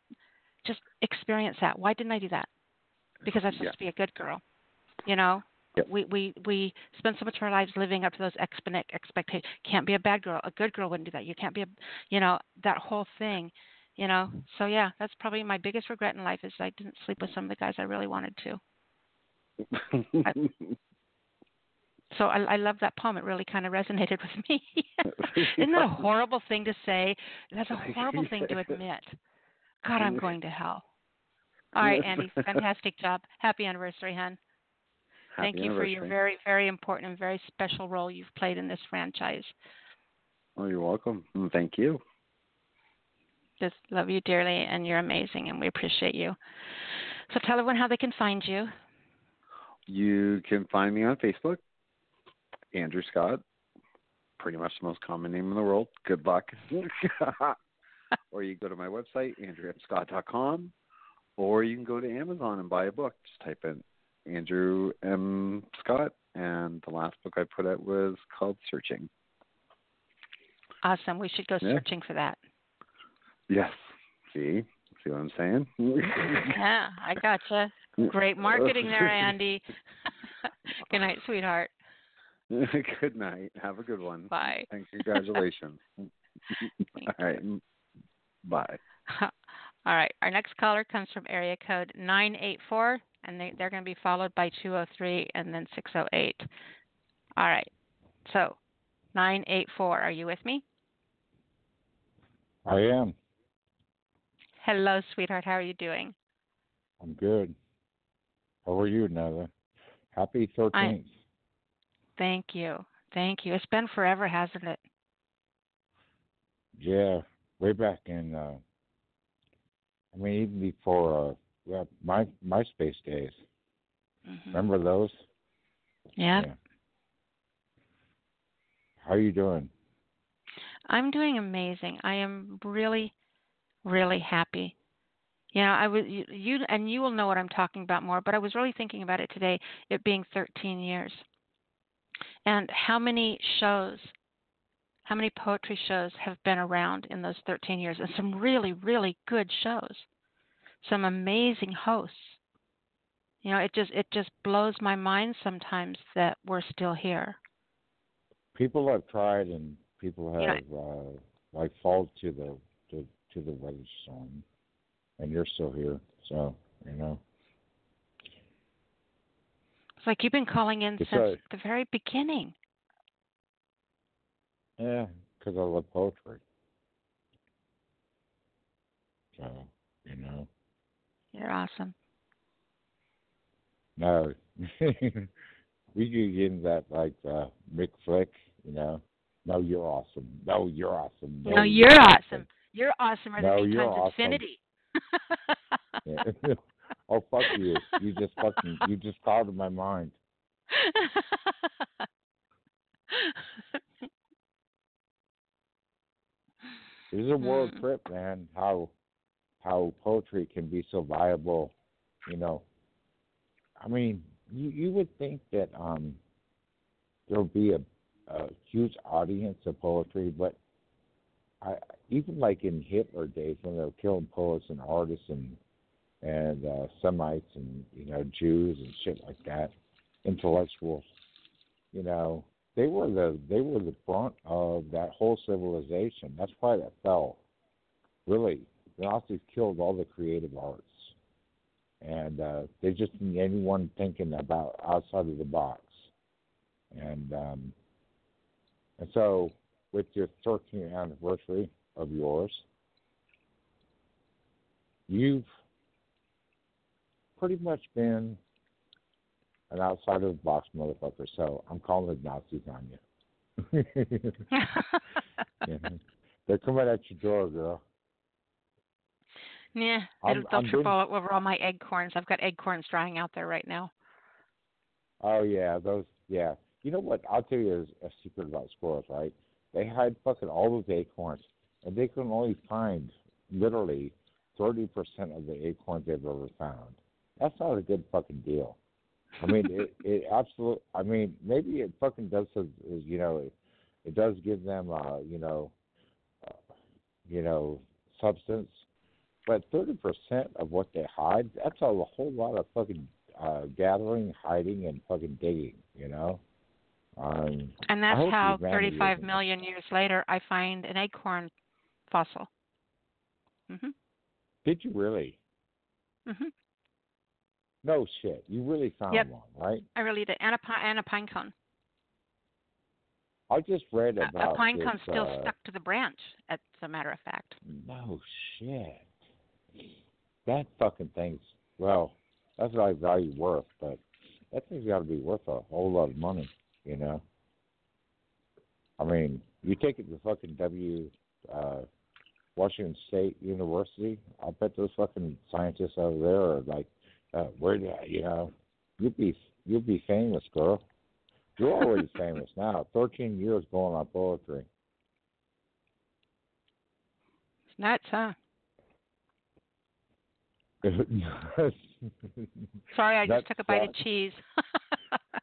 just experience that? Why didn't I do that? Because I'm supposed Yeah. to be a good girl. You know, Yep. we we we spend so much of our lives living up to those exponent expectations. Can't be a bad girl. A good girl wouldn't do that. You can't be a, you know, that whole thing. You know, so yeah, that's probably my biggest regret in life is I didn't sleep with some of the guys I really wanted to. So I, I love that poem. It really kind of resonated with me. Isn't that a horrible thing to say? That's a horrible thing to admit. God, I'm going to hell. All right, Andy, fantastic job. Happy anniversary, hon. Thank you for your very, very important and very special role you've played in this franchise. Oh, you're welcome. Mm, thank you. Just love you dearly, and you're amazing, and we appreciate you. So tell everyone how they can find you. You can find me on Facebook, Andrew Scott. Pretty much the most common name in the world. Good luck. or you go to my website, andrewmscott.com, or you can go to Amazon and buy a book. Just type in Andrew M. Scott, and the last book I put out was called Searching. Awesome. We should go Yeah. searching for that. Yes. See? See what I'm saying? yeah, I gotcha. Great marketing there, Andy. Good night, sweetheart. good night. Have a good one. Bye. And congratulations. All right. Bye. All right. Our next caller comes from area code 984, and they, they're going to be followed by 203 and then 608. All right. So, 984, are you with me? I am. Hello, sweetheart. How are you doing? I'm good. How are you, Nella? Happy 13th. Thank you. Thank you. It's been forever, hasn't it? Yeah, way back in, uh, I mean, even before uh, well, my MySpace days. Mhm. Remember those? Yeah. Yeah. How you doing? I'm doing amazing. I am really, really happy. You know, I was you, you and you will know what I'm talking about more, but I was really thinking about it today. It being 13 years, and how many shows, how many poetry shows have been around in those 13 years, and some really, really good shows, some amazing hosts. You know, it just it just blows my mind sometimes that we're still here. People have tried and people You know- have uh, like fall to the to, to the weather storm, and you're still here. So you know, It's like you've been calling in It's since a- the very beginning. Yeah, because I love poetry. So you know, You're awesome. no, we could get in that like uh, Mick Flick, you know. No, you're awesome. No, you're awesome. No, you're awesome. You're awesomer No, than me you're times awesome. infinity. Yeah. oh fuck you! You just fucking you just clouded my mind. This is a world Hmm. trip, man. How how poetry can be so viable, you know, I mean, you you would think that um there'll be a, a huge audience of poetry, but I even like in Hitler days when they were killing poets and artists and and uh, Semites and you know Jews and shit like that, intellectuals. You know, they were the they were the brunt of that whole civilization. That's why that fell. Really, the Nazis killed all the creative arts, and uh, they just need anyone thinking about outside of the box. And um, and so, with your 13th anniversary of yours, you've pretty much been an outside of the box motherfucker. So I'm calling the Nazis on you. yeah. They're coming at your door, girl. Yeah, I'm- they'll I'm trip all over all my acorns. I've got acorns drying out there right now. Oh yeah, those yeah. You know what? I'll tell you a, a secret about squirrels, right? They hide fucking all those acorns, and they can only find literally thirty percent of the acorns they've ever found. That's not a good fucking deal. I mean, it it absolutely. I mean, maybe it fucking does. Is, is you know, it, it does give them, uh, you know, uh, you know, substance. But thirty percent of what they hide, that's a whole lot of fucking uh, gathering, hiding, and fucking digging. You know. Um, And that's how humanity 35 years later I find an acorn fossil. Mhm. Did you really? Mhm. No shit. You really found Yep. one, right? I really did. And a, and a pine cone. I just read about a pine cone still uh, stuck to the branch, as a matter of fact. No shit. That fucking thing's well, that's what I value worth, but that thing's got to be worth a whole lot of money, you know. I mean, you take it to fucking W, uh, Washington State University. I bet those fucking scientists over there are like, uh, where do I, you know, you'll be you'll be famous, girl. You're already famous now. Thirteen years going on poetry. It's nuts, huh? Sorry, I just took a bite uh, of cheese.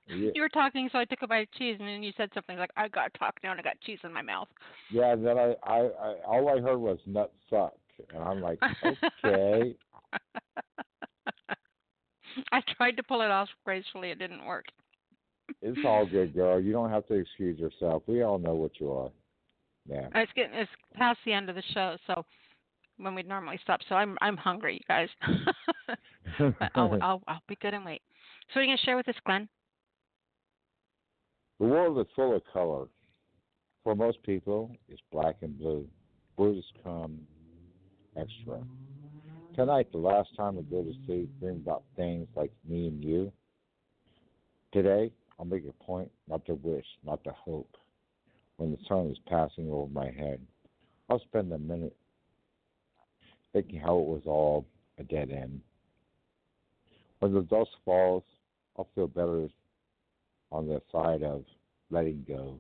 Yeah. You were talking, so I took a bite of cheese, and then you said something like, "I got to talk now, and I got cheese in my mouth." Yeah, then I, I, I all I heard was nut suck, and I'm like, okay, I tried to pull it off gracefully. It didn't work. it's all good, girl. You don't have to excuse yourself. We all know what you are. Yeah. It's getting it's past the end of the show, so when we'd normally stop. So I'm I'm hungry, you guys. but I'll, I'll I'll be good and wait. So what are you gonna share with us, Glenn? The world is full of color. For most people, it's black and blue. Blues come extra. Tonight, the last time I go to sleep, dream about things like me and you. Today, I'll make a point not to wish, not to hope. When the sun is passing over my head, I'll spend a minute thinking how it was all a dead end. When the dust falls, I'll feel better on the side of letting go.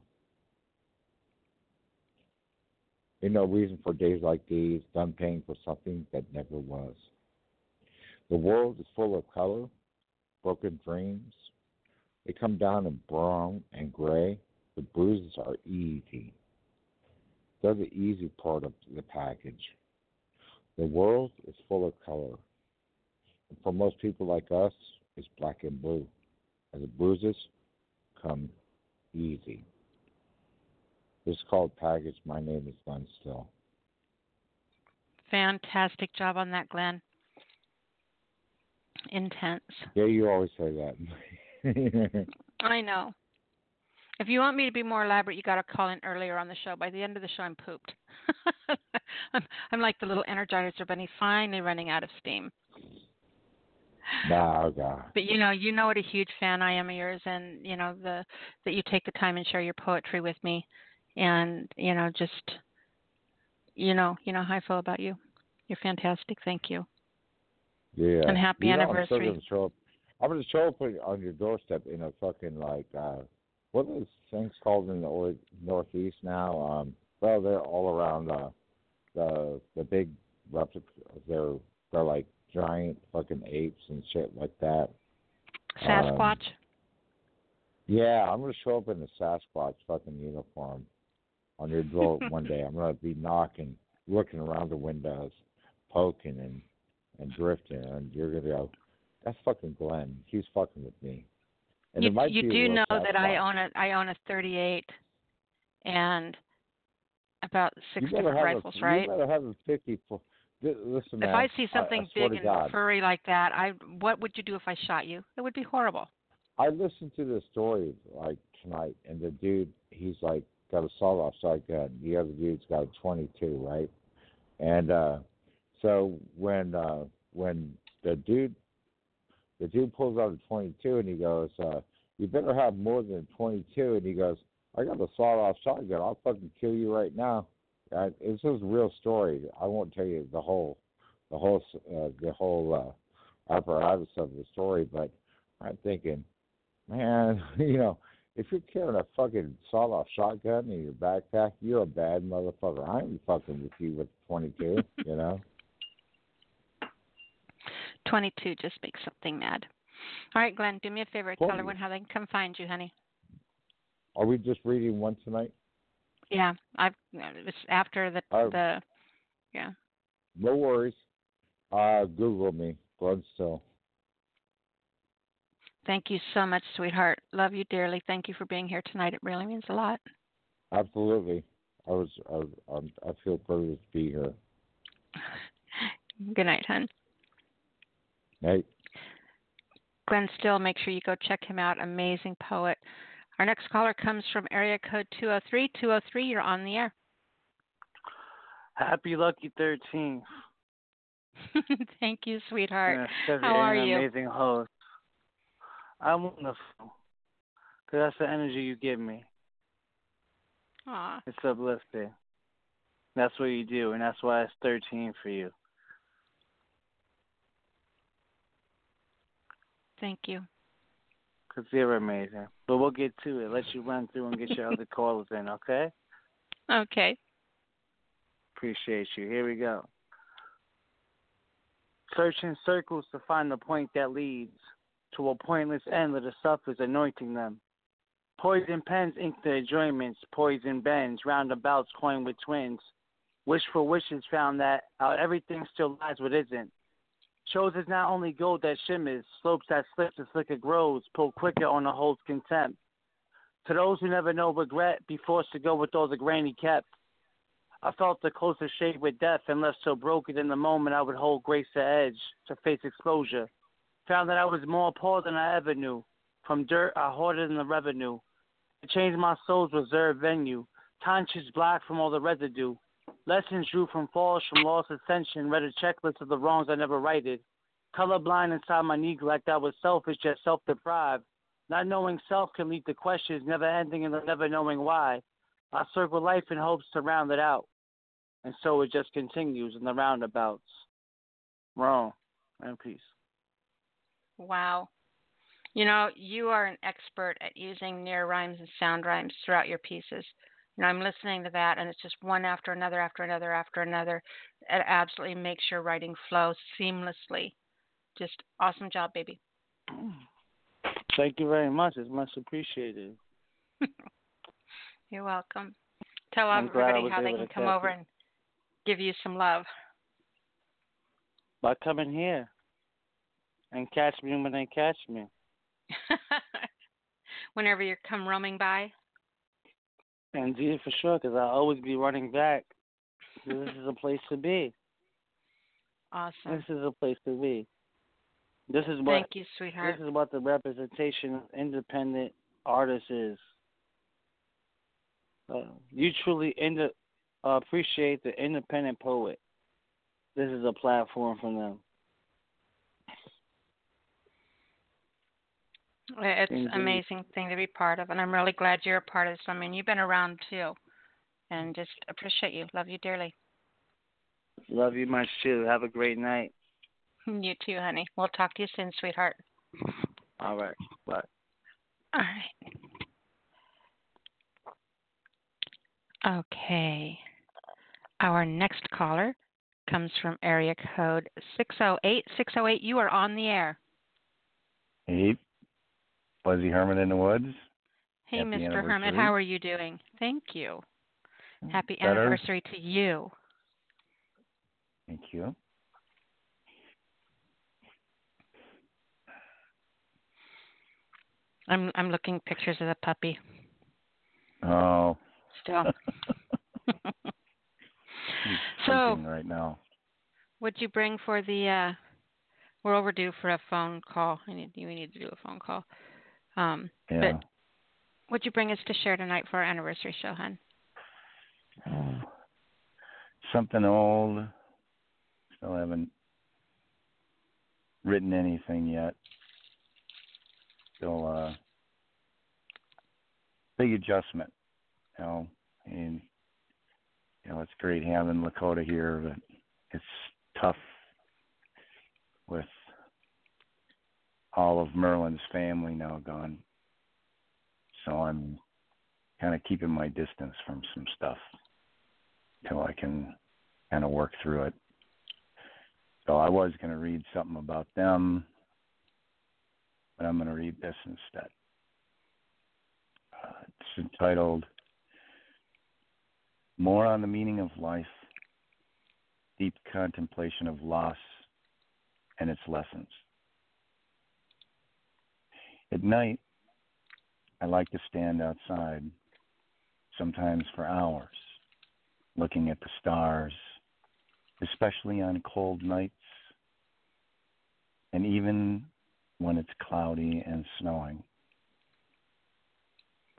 Ain't no reason for days like these, done paying for something that never was. The world is full of color, broken dreams. They come down in brown and gray. The bruises are easy. They're the easy part of the package. The world is full of color. And for most people like us, it's black and blue. And the bruises come easy. Is called Package. My name is Glenn Still. Fantastic job on that, Glenn. Intense. Yeah, you always say that. I know. If you want me to be more elaborate, you got to call in earlier on the show. By the end of the show, I'm pooped. I'm, I'm like the little Energizer bunny, finally running out of steam. nah, God. But you know, you know what a huge fan I am of yours, and you know the that you take the time and share your poetry with me, and you know just you know you know how I feel about you. You're fantastic. Thank you. Yeah. And happy you know, I'm anniversary. gonna. I'm gonna show up on your doorstep in a fucking like uh what are those things called in the or- northeast now? Um well they're all around uh the the big replicas they're they're like giant fucking apes and shit like that. Sasquatch. Um, yeah, I'm gonna show up in the Sasquatch fucking uniform on your door one day. I'm gonna be knocking, looking around the windows, poking and and drifting, and you're gonna go, "That's fucking Glenn. He's fucking with me." And you it might you do know that I own a I own a 38 and about six you better different rifles, a, right? You better have a 50. For, listen, man. if I see something I, swear big and God, furry like that, I what would you do if I shot you? It would be horrible. I listened to this story like tonight, and the dude, he's like got a sawed-off shotgun. The other dude's got a 22, right? And uh so when uh when the dude, the dude pulls out a 22, and he goes, uh, "You better have more than 22," and he goes, "I got a sawed-off shotgun. I'll fucking kill you right now." Uh, this is a real story. I won't tell you the whole, the whole, uh, the whole uh, apparatus of the story, but I'm thinking, man, you know, if you're carrying a fucking sawed-off shotgun in your backpack, you're a bad motherfucker. I ain't fucking with you with 22, you know. 22 just makes something mad. All right, Glenn, do me a favor. Tell everyone how they can come find you, honey. Are we just reading one tonight? Yeah, I've it's after the Oh. the yeah. No worries. Uh, Google me, Glenn Still. Thank you so much, sweetheart. Love you dearly. Thank you for being here tonight. It really means a lot. Absolutely. I was, I, was, um, I feel privileged to be here. Good night, hon. Nate. Glenn Still, make sure you go check him out. Amazing poet. Our next caller comes from area code 203. 203, you're on the air. Happy lucky 13th. Thank you, sweetheart. Yeah, such How an are you? amazing host. I'm wonderful. Because that's the energy you give me. Aw, It's uplifting. That's what you do, and that's why it's 13 for you. thank you. Because you're amazing. But we'll get to it. Let you run through and get your other callers in, okay? Okay. Appreciate you. Here we go. Searching circles to find the point that leads to a pointless end that the suffers anointing them. Poison pens ink their enjoyments, poison bends, roundabouts coin with twins. Wishful wishes found that out everything still lies what isn't. Shows is not only gold that shimmers, slopes that slips as slicker grows, pull quicker on the hold's contempt. To those who never know regret, be forced to go with all the granny kept. I felt the closer shade with death and left so broken in the moment I would hold grace the edge to face exposure. Found that I was more poor than I ever knew. From dirt I hoarded in the revenue. To change my soul's reserved venue. Conscience black from all the residue. Lessons drew from falls from lost ascension. Read a checklist of the wrongs I never righted. Colorblind inside my neglect, I was selfish yet self-deprived. Not knowing self can lead to questions, never ending and never knowing why. I circle life in hopes to round it out. And so it just continues in the roundabouts. Wrong. And peace. Wow. You know, you are an expert at using near rhymes and sound rhymes throughout your pieces. You know, I'm listening to that, and it's just one after another, after another, after another. It absolutely makes your writing flow seamlessly. Just awesome job, baby. Mm. Thank you very much. It's much appreciated. You're welcome. Tell I'm everybody how they can come over and give you some love. By coming here and catch me when they catch me. Whenever you come roaming by. Indeed, for sure, because I'll always be running back. This is a place to be. Awesome. This is a place to be. This is what Thank you, sweetheart. this is what the representation of independent artists is. Uh, you truly ind- uh, appreciate the independent poet. This is a platform for them. It's Indeed. an amazing thing to be part of, and I'm really glad you're a part of this. I mean, you've been around too, and just appreciate you. Love you dearly. Love you much too. Have a great night. You too, honey. We'll talk to you soon, sweetheart. All right. Bye. All right. Okay. Our next caller comes from area code 608. 608, you are on the air. Hey, Buzzy Herman in the Woods. Hey, Mr. Hermit, anniversary. how are you doing? Thank you. Happy Better. anniversary to you. Thank you. I'm I'm looking pictures of the puppy Oh, still. So- right now. What'd you bring for the? uh We're overdue for a phone call. I need we need to do a phone call. Um, Yeah. but what'd you bring us to share tonight for our anniversary show, hon? Something old. Still haven't written anything yet. Still uh big adjustment. You know, and you know, it's great having Lakota here, but it's tough with all of Merlin's family now gone. So I'm kind of keeping my distance from some stuff till I can kind of work through it. So I was going to read something about them, but I'm going to read this instead. Uh, it's entitled More on the Meaning of Life Deep Contemplation of Loss and Its Lessons. At night, I like to stand outside, sometimes for hours, looking at the stars, especially on cold nights, and even when it's cloudy and snowing.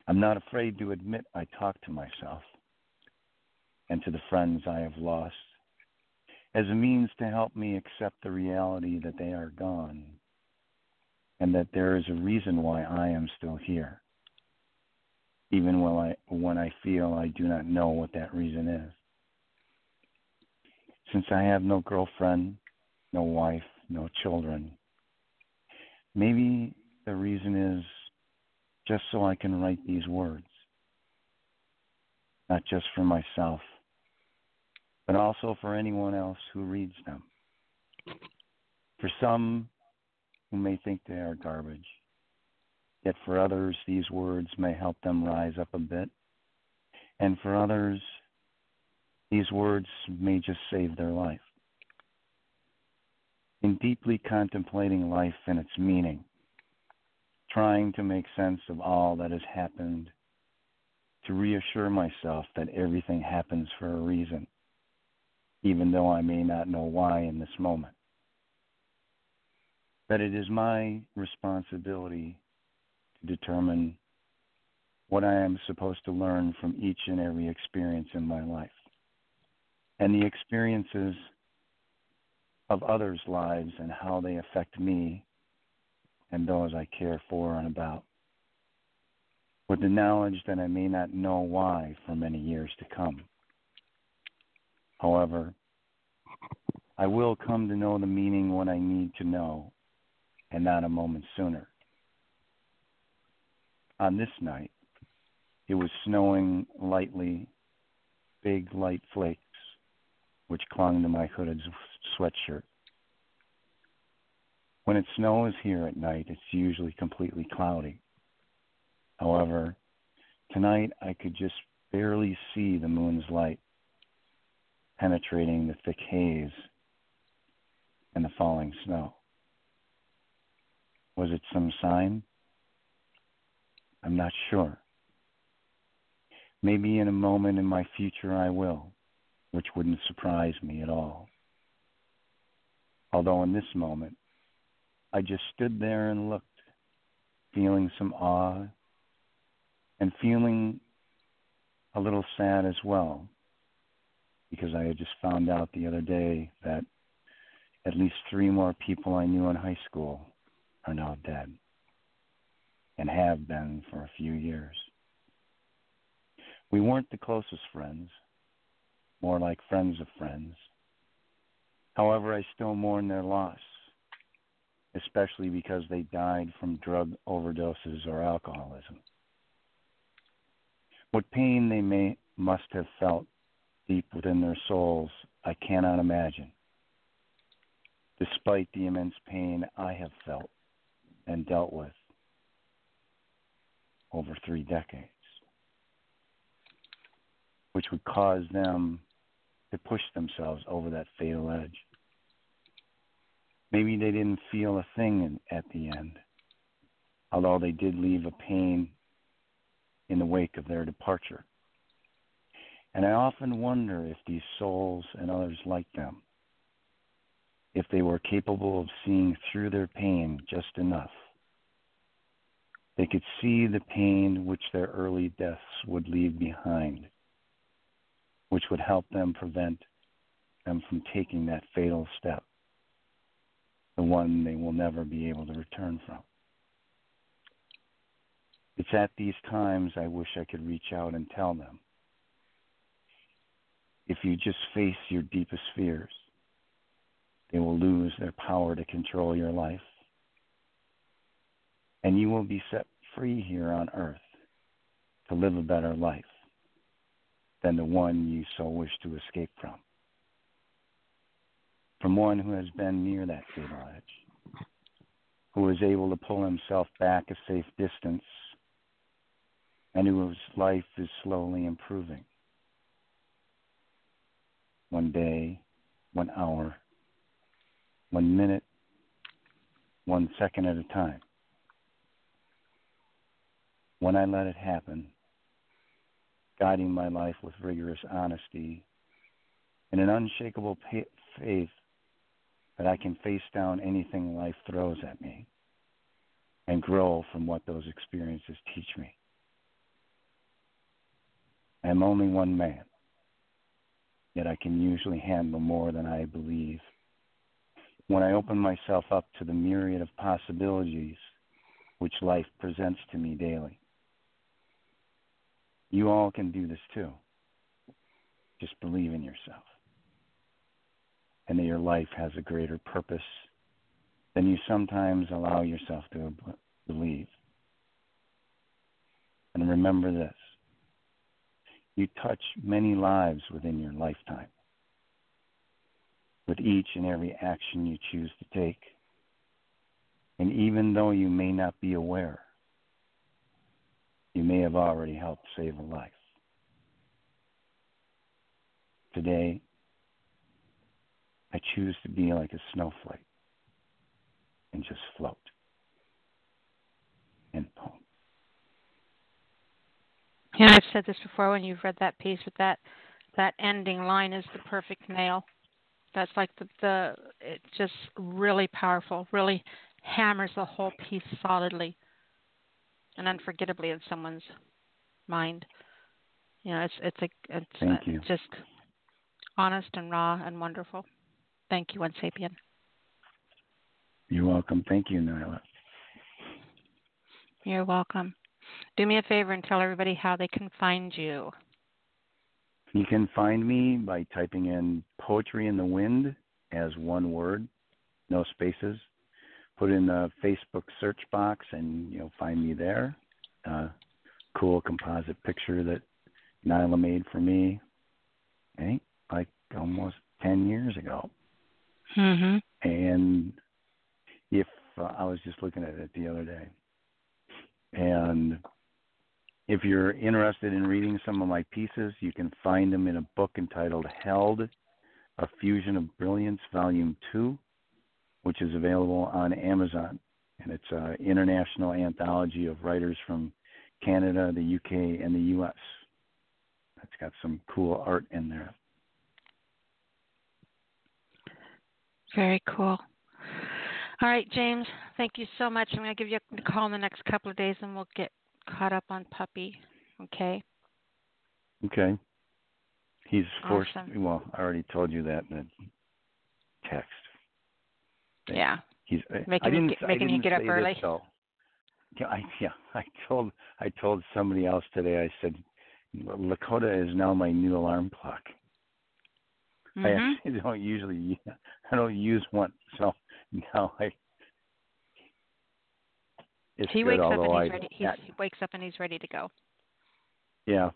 I'm not afraid to admit I talk to myself and to the friends I have lost as a means to help me accept the reality that they are gone and that there is a reason why I am still here, even when I, when I feel I do not know what that reason is. Since I have no girlfriend, no wife, no children, maybe the reason is just so I can write these words, not just for myself, but also for anyone else who reads them. For some who may think they are garbage, yet for others these words may help them rise up a bit, and for others these words may just save their life. In deeply contemplating life and its meaning, trying to make sense of all that has happened, to reassure myself that everything happens for a reason, even though I may not know why in this moment. That it is my responsibility to determine what I am supposed to learn from each and every experience in my life. And the experiences of others' lives and how they affect me and those I care for and about, with the knowledge that I may not know why for many years to come. However, I will come to know the meaning when I need to know, and not a moment sooner. On this night, it was snowing lightly, big light flakes, which clung to my hooded sweatshirt. When it snows here at night, it's usually completely cloudy. However, tonight I could just barely see the moon's light penetrating the thick haze and the falling snow. Was it some sign? I'm not sure. Maybe in a moment in my future I will, which wouldn't surprise me at all. Although in this moment, I just stood there and looked, feeling some awe and feeling a little sad as well, because I had just found out the other day that at least three more people I knew in high school are now dead and have been for a few years. We weren't the closest friends, more like friends of friends. However, I still mourn their loss, especially because they died from drug overdoses or alcoholism. What pain they may must have felt deep within their souls, I cannot imagine. Despite the immense pain I have felt and dealt with, over three decades, which would cause them to push themselves over that fatal edge. Maybe they didn't feel a thing in, at the end, although they did leave a pain in the wake of their departure. And I often wonder if these souls and others like them, if they were capable of seeing through their pain just enough, they could see the pain which their early deaths would leave behind, which would help them prevent them from taking that fatal step the one they will never be able to return from. It's at these times I wish I could reach out and tell them. If you just face your deepest fears, they will lose their power to control your life. And you will be set free here on earth to live a better life than the one you so wish to escape from from one who has been near that fatal edge, who is able to pull himself back a safe distance, and whose life is slowly improving. One day, one hour, one minute, one second at a time. When I let it happen, guiding my life with rigorous honesty and an unshakable faith that I can face down anything life throws at me and grow from what those experiences teach me. I am only one man, yet I can usually handle more than I believe. When I open myself up to the myriad of possibilities which life presents to me daily. You all can do this too. Just believe in yourself and that your life has a greater purpose than you sometimes allow yourself to believe. And remember this you touch many lives within your lifetime with each and every action you choose to take. And even though you may not be aware, you may have already helped save a life. Today, I choose to be like a snowflake and just float and poem. And I've said this before when you've read that piece, but that that ending line is the perfect nail. That's like the the it's just really powerful, really hammers the whole piece solidly and unforgettably in someone's mind. You know, it's it's a it's Thank a, you. just honest and raw and wonderful. Thank you, One Sapien. You're welcome. Thank you, Nyla. You're welcome. Do me a favor and tell everybody how they can find you. You can find me by typing in Poetry in the Wind as one word, no spaces. Put in the Facebook search box and you'll find me there. Uh, cool composite picture that Nyla made for me, I think like almost 10 years ago. Mm-hmm. And if uh, I was just looking at it the other day, and if you're interested in reading some of my pieces, you can find them in a book entitled Held A Fusion of Brilliance, Volume 2, which is available on Amazon. And it's an international anthology of writers from Canada, the UK, and the US. It's got some cool art in there. Very cool. All right, James, thank you so much. I'm going to give you a call in the next couple of days and we'll get caught up on Puppy. Okay? Okay. He's forced. Awesome. Well, I already told you that in the text. Yeah. He's Making I didn't, get- making get up early? This, though. Yeah, I yeah, I told I told somebody else today. I said Lakota is now my new alarm clock. I Mhm. actually don't usually I don't use one, so now I. It's He good, wakes up and he's I, ready. He's, he wakes up and he's ready to go. Yeah,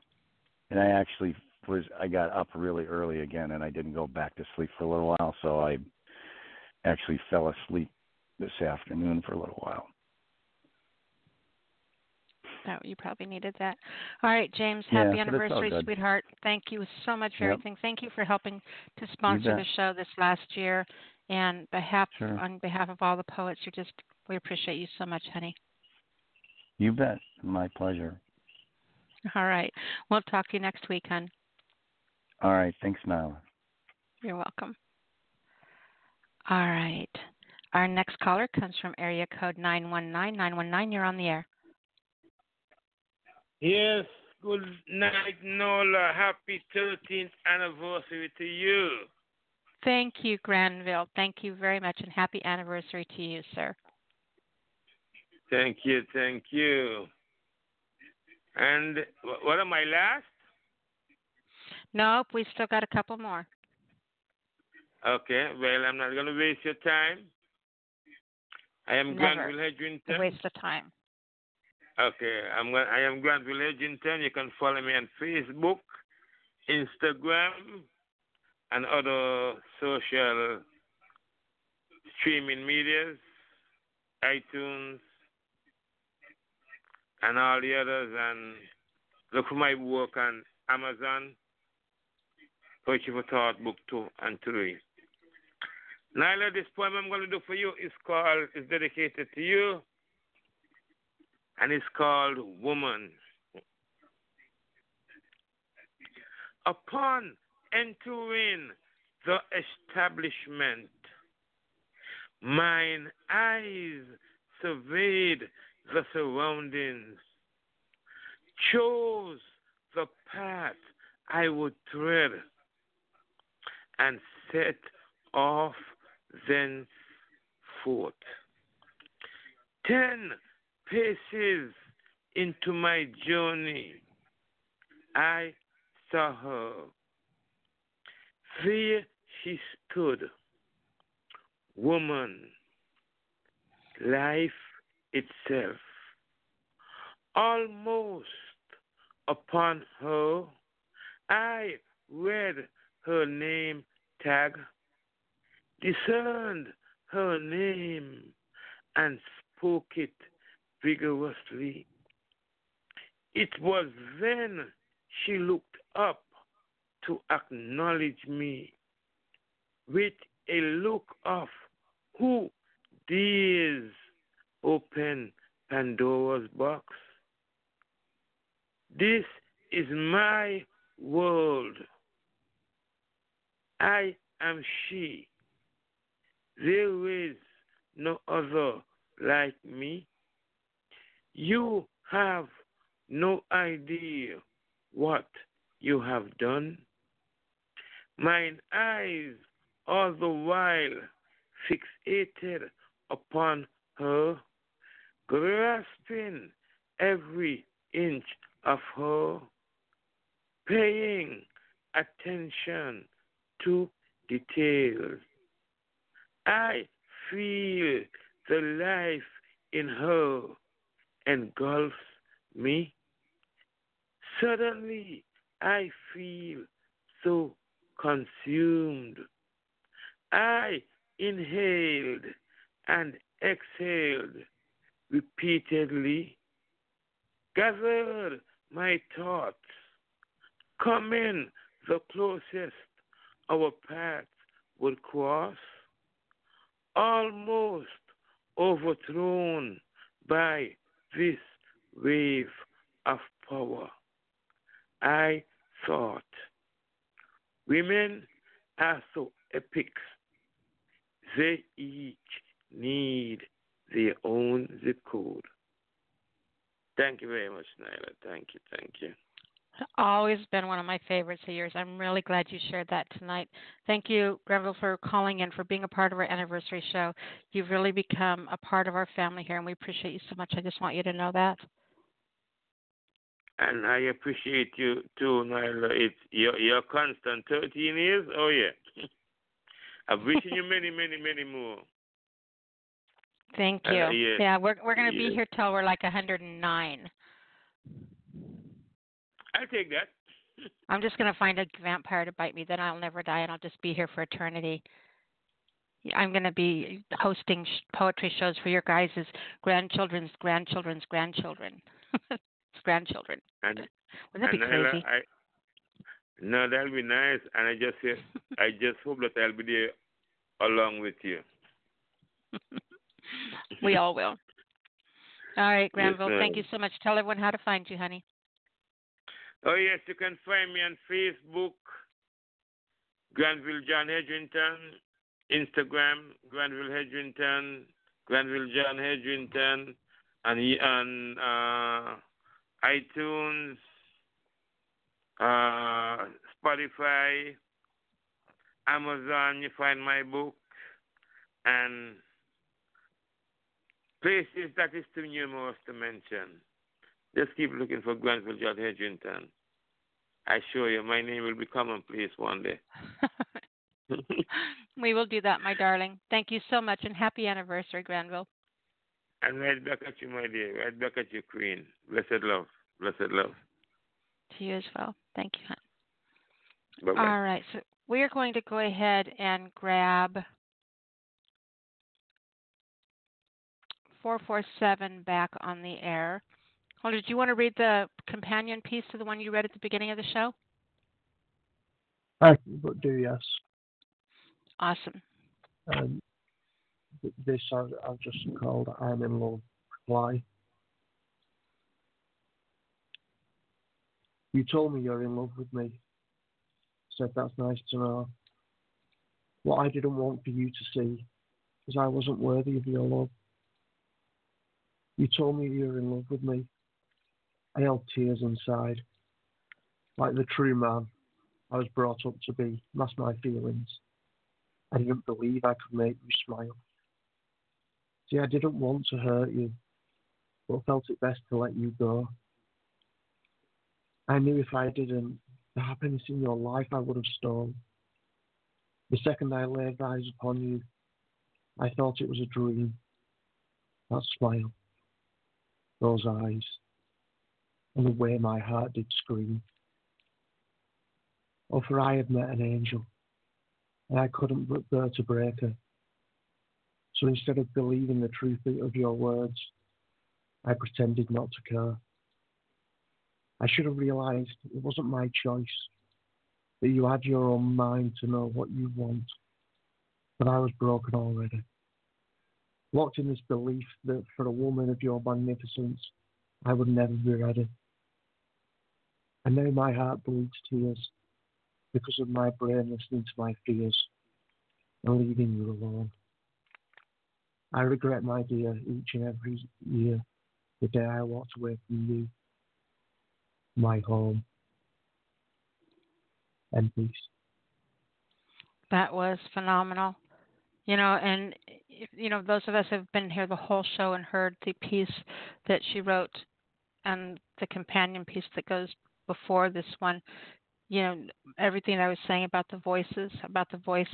and I actually was I got up really early again, and I didn't go back to sleep for a little while, so I actually fell asleep this afternoon for a little while. that you probably needed that. All right, James, happy all anniversary, sweetheart. Thank you so much for Yep. everything. Thank you for helping to sponsor the show this last year. And behalf Sure. on behalf of all the poets, you just we appreciate you so much, honey. You bet. My pleasure. All right. We'll talk to you next week, hon. All right. Thanks, Nyla. You're welcome. All right. Our next caller comes from area code 919. 919, you're on the air. Yes, good night, Nyla. Happy 13th anniversary to you. Thank you, Granville. Thank you very much, and happy anniversary to you, sir. Thank you, thank you. And what am I last? Nope, we've still got a couple more. Okay, well, I'm not going to waste your time. I am Never. Granville Hedrington. waste of time. Okay, I'm going, I am Granville Hedrington. You can follow me on Facebook, Instagram, and other social streaming medias, iTunes, and all the others. And look for my work on Amazon, Poetry for Thought, Book 2 and 3. Nyla, this poem I'm going to do for you is called, is dedicated to you, and it's called Woman. Upon entering the establishment, mine eyes surveyed the surroundings, chose the path I would tread, and set off then forth. Ten paces into my journey, I saw her. There she stood, woman, life itself. Almost upon her, I read her name tag, discerned her name, and spoke it vigorously. It was then she looked up to acknowledge me with a look of who dares open Pandora's box. This is my world. I am she. There is no other like me. You have no idea what you have done. Mine eyes all the while fixated upon her, grasping every inch of her, paying attention to details. I feel the life in her engulfs me. Suddenly, I feel so consumed. I inhaled and exhaled repeatedly, gathered my thoughts, coming the closest our paths would cross, almost overthrown by this wave of power. I thought women are so epic. They each need their own zip code. Thank you very much, Nyla. Thank you, thank you. Always been one of my favorites of yours. I'm really glad you shared that tonight. Thank you, Granville, for calling in, for being a part of our anniversary show. You've really become a part of our family here, and we appreciate you so much. I just want you to know that. And I appreciate you too, Nyla. It's you're, you're constant. 13 years? Oh, yeah. I'm wishing you many, many, many more. Thank Uh, you. yeah. we're we're going to Yeah. be here till we're like 109. I'll take that. I'm just going to find a vampire to bite me. Then I'll never die, and I'll just be here for eternity. I'm going to be hosting sh- poetry shows for your guys' grandchildren's grandchildren's grandchildren. grandchildren. And, Wouldn't that be crazy? I, no, that'll be nice. And I just I just hope that I'll be there along with you. We all will. All right, Granville, thank you so much. Tell everyone how to find you, honey. Oh yes, you can find me on Facebook, Granville John Hedrington, Instagram, Granville Hedrington, Granville John Hedrington, and on uh, iTunes, uh, Spotify, Amazon. You find my book, and places that is too numerous to mention. Just keep looking for Granville John Hedrington. I assure you, my name will be commonplace one day. We will do that, my darling. Thank you so much, and happy anniversary, Granville. And right back at you, my dear. Right back at you, Queen. Blessed love. Blessed love. To you as well. Thank you, hon. All right, so we are going to go ahead and grab 447 back on the air. Hold on, did you want to read the companion piece to the one you read at the beginning of the show? I but do yes. Awesome. Um, this I've, I've just called I'm in love reply. You told me you're in love with me. Said that's nice to know. What I didn't want for you to see is I wasn't worthy of your love. You told me you were in love with me. I held tears inside. Like the true man I was brought up to be, masked my feelings. I didn't believe I could make you smile. See, I didn't want to hurt you, but felt it best to let you go. I knew if I didn't, the happiness in your life I would have stolen. The second I laid eyes upon you, I thought it was a dream. That smile, those eyes, and the way my heart did scream. Oh, for I had met an angel, and I couldn't but bear to break her. So instead of believing the truth of your words, I pretended not to care. I should have realized it wasn't my choice, that you had your own mind to know what you want. But I was broken already. Locked in this belief that for a woman of your magnificence, I would never be ready. And now my heart bleeds tears because of my brain listening to my fears and leaving you alone. I regret, my dear, each and every year the day I walked away from you, my home, and peace. That was phenomenal. You know, and you know, those of us who have been here the whole show and heard the piece that she wrote and the companion piece that goes before this one, you know, everything I was saying about the voices, about the voice,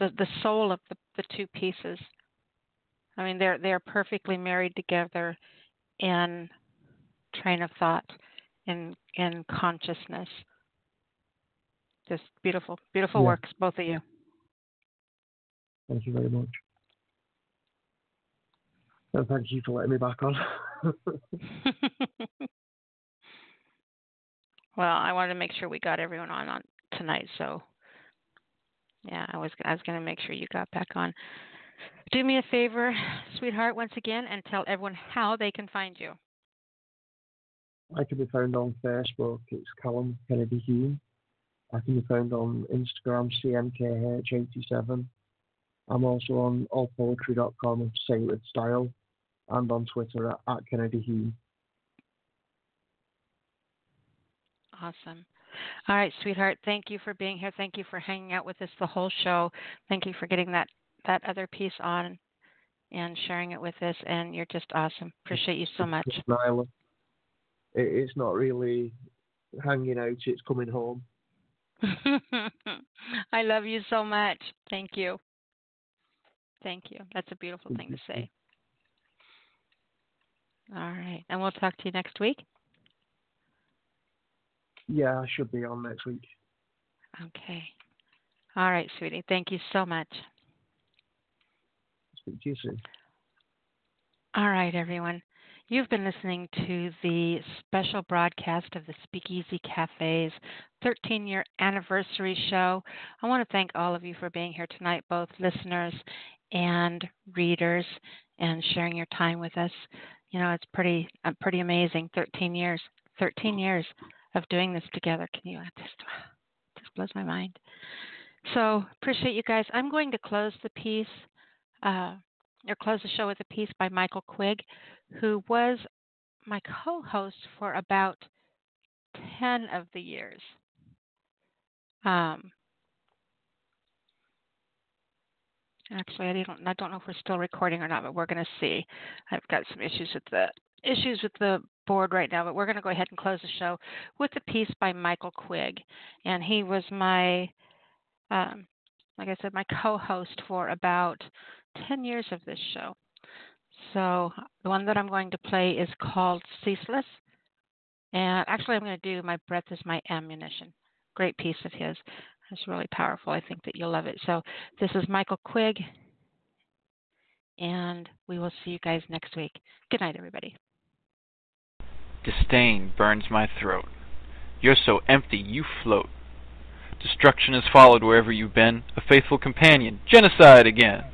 the the soul of the, the two pieces. I mean, they're they're perfectly married together in train of thought, in in consciousness. Just beautiful, beautiful Yeah. works, both of you. Thank you very much. And thank you for letting me back on. well, I wanted to make sure we got everyone on on tonight, so yeah, I was I was going to make sure you got back on. Do me a favor, sweetheart, once again, and tell everyone how they can find you. I can be found on Facebook. It's Callum Kennedy Hume. I can be found on Instagram, CMKH87. I'm also on allpoetry.com, Sacred Style, and on Twitter at, at Kennedy Hume. Awesome. All right, sweetheart. Thank you for being here. Thank you for hanging out with us the whole show. Thank you for getting that that other piece on and sharing it with us. And you're just awesome. Appreciate you so much. Nyla. It's not really hanging out, it's coming home. I love you so much. Thank you. Thank you. That's a beautiful thing to say. All right. And we'll talk to you next week. Yeah, I should be on next week. Okay. All right, sweetie. Thank you so much. Speak to you soon. All right, everyone. You've been listening to the special broadcast of the Speakeasy Cafe's 13 year anniversary show. I want to thank all of you for being here tonight, both listeners and readers, and sharing your time with us. You know, it's pretty uh, pretty amazing. 13 years, 13 years of doing this together. Can you just just blows my mind. So appreciate you guys. I'm going to close the piece. Uh, or close the show with a piece by Michael Quigg, who was my co host for about 10 of the years. Um, actually, I don't, I don't know if we're still recording or not, but we're going to see. I've got some issues with the issues with the board right now, but we're going to go ahead and close the show with a piece by Michael Quigg, and he was my, um, like I said, my co-host for about 10 years of this show. So the one that I'm going to play is called Ceaseless. And actually, I'm going to do My Breath is My Ammunition. Great piece of his. It's really powerful. I think that you'll love it. So this is Michael Quigg. And we will see you guys next week. Good night, everybody. Disdain burns my throat. You're so empty, you float. Destruction has followed wherever you've been. A faithful companion. Genocide again.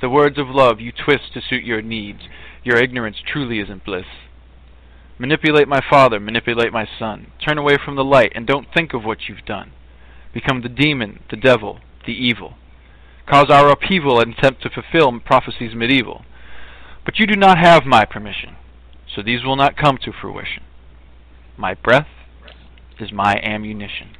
The words of love you twist to suit your needs. Your ignorance truly isn't bliss. Manipulate my father, manipulate my son. Turn away from the light and don't think of what you've done. Become the demon, the devil, the evil. Cause our upheaval and attempt to fulfill prophecies medieval. But you do not have my permission, so these will not come to fruition. My breath is my ammunition.